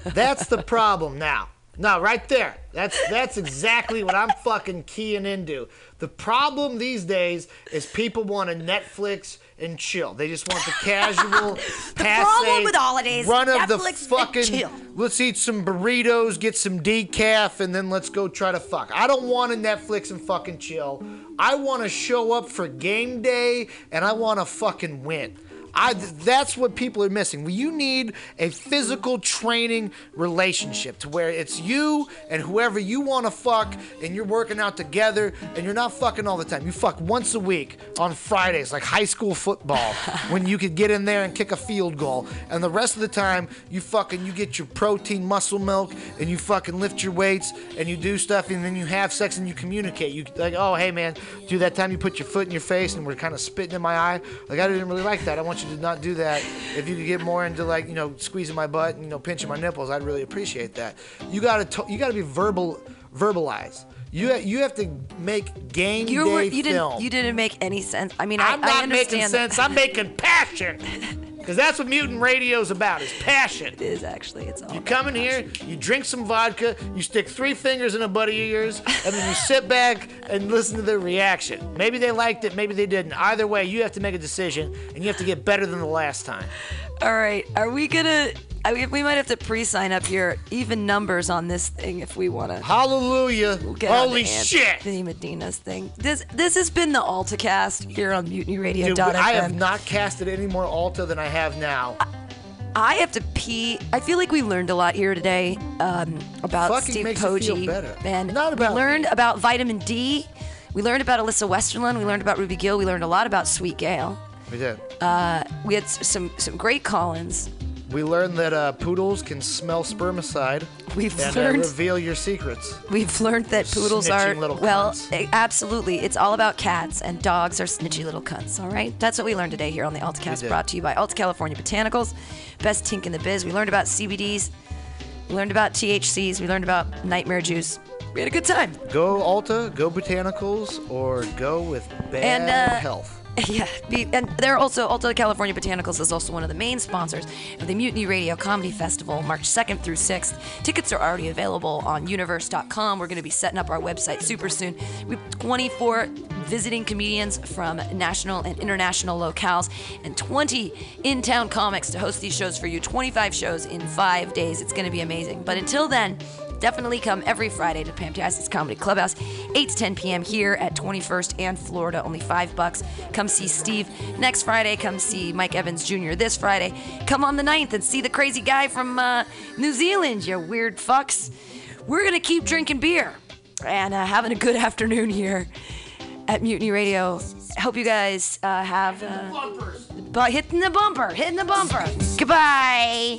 That's the problem now. No, right there. That's that's exactly what I'm fucking keying into. The problem these days is people want to Netflix and chill. They just want the casual, The problem with holidays, run of the Netflix fucking. chill. Let's eat some burritos, get some decaf, and then let's go try to fuck. I don't want to Netflix and fucking chill. I want to show up for game day, and I want to fucking win. I, that's what people are missing. You need a physical training relationship to where it's you and whoever you want to fuck, and you're working out together, and you're not fucking all the time. You fuck once a week on Fridays, like high school football, when you could get in there and kick a field goal, and the rest of the time you fucking you get your protein muscle milk, and you fucking lift your weights, and you do stuff, and then you have sex and you communicate. You like, oh hey man, do that time you put your foot in your face and we're kind of spitting in my eye. Like I didn't really like that. I want you to not do that. If you could get more into like you know squeezing my butt and you know pinching my nipples, I'd really appreciate that. You gotta to- you gotta be verbal verbalize. You ha- you have to make game You day you film. didn't you didn't make any sense. I mean, I, I'm I not understand making sense. I'm making passion. Because that's what mutant radio's about. Is passion. It is actually. It's all. You come in here, you drink some vodka, you stick three fingers in a buddy of yours, and then you sit back and listen to their reaction. Maybe they liked it, maybe they didn't. Either way, you have to make a decision, and you have to get better than the last time. All right, are we gonna? I mean, we might have to pre-sign up your even numbers on this thing if we want to. Hallelujah! Holy shit! The Medina's thing. This this has been the AltaCast here on MutinyRadio.fm. Dude, I have not casted any more Alta than I have now. I have to pee. I feel like we learned a lot here today um, about Fucking Steve makes you feel Poggi. better. And we learned about vitamin D. We learned about Alyssa Westerlund. We learned about Ruby Gill. We learned a lot about Sweet Gale. We did. Uh, we had s- some some great call-ins. We learned that uh, poodles can smell spermicide. We've and learned- uh, reveal your secrets. We've learned that poodles Snitching are little well, cunts. eh, absolutely. It's all about cats, and dogs are snitchy little cunts. All right, that's what we learned today here on the AltaCast, did. brought to you by Alta California Botanicals, best tink in the biz. We learned about CBDs, we learned about THCs, we learned about nightmare juice. We had a good time. Go Alta, go Botanicals, or go with bad And, uh, health. Yeah, and they're also Alta California Botanicals is also one of the main sponsors of the Mutiny Radio Comedy Festival, March 2nd through 6th. Tickets are already available on universe.com. We're going to be setting up our website super soon. We have 24 visiting comedians from national and international locales and 20 in-town comics to host these shows for you. 25 shows in five days. It's going to be amazing. But until then. Definitely come every Friday to Pamtastic's Comedy Clubhouse, 8 to 10 p.m. here at 21st and Florida, only five bucks. Come see Steve next Friday. Come see Mike Evans Jr. this Friday. Come on the 9th and see the crazy guy from uh, New Zealand, you weird fucks. We're going to keep drinking beer and uh, having a good afternoon here at Mutiny Radio. Hope you guys uh, have. Uh, but hitting the bumper, hitting the bumper. Goodbye.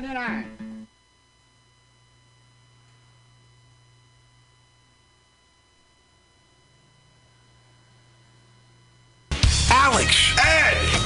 Four ninety nine. Alex!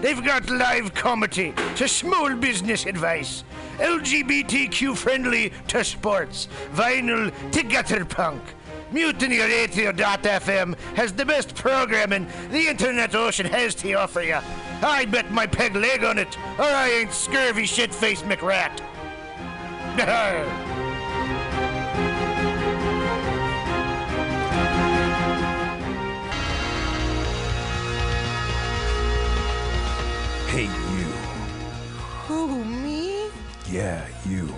They've got live comedy to small business advice, LGBTQ friendly to sports, vinyl to gutter punk. Mutiny Radio.fm has the best programming the internet ocean has to offer you. I bet my peg leg on it, or I ain't scurvy shit faced McRat. Hey, you. Who, me? Yeah, you.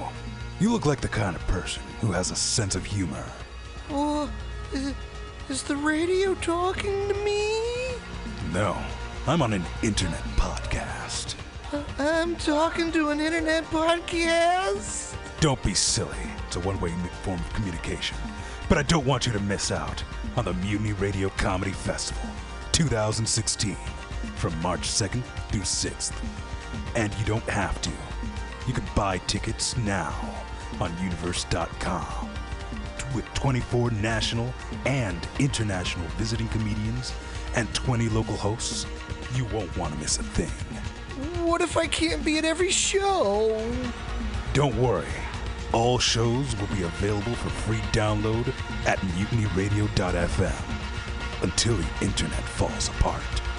You look like the kind of person who has a sense of humor. Oh, is, is the radio talking to me? No, I'm on an internet podcast. Uh, I'm talking to an internet podcast. Don't be silly. It's a one way form of communication. But I don't want you to miss out on the Mutiny Radio Comedy Festival 2016 from March 2nd through 6th. And you don't have to. You can buy tickets now on universe.com with 24 national and international visiting comedians and 20 local hosts. You won't want to miss a thing. What if I can't be at every show? Don't worry. All shows will be available for free download at mutinyradio.fm until the internet falls apart.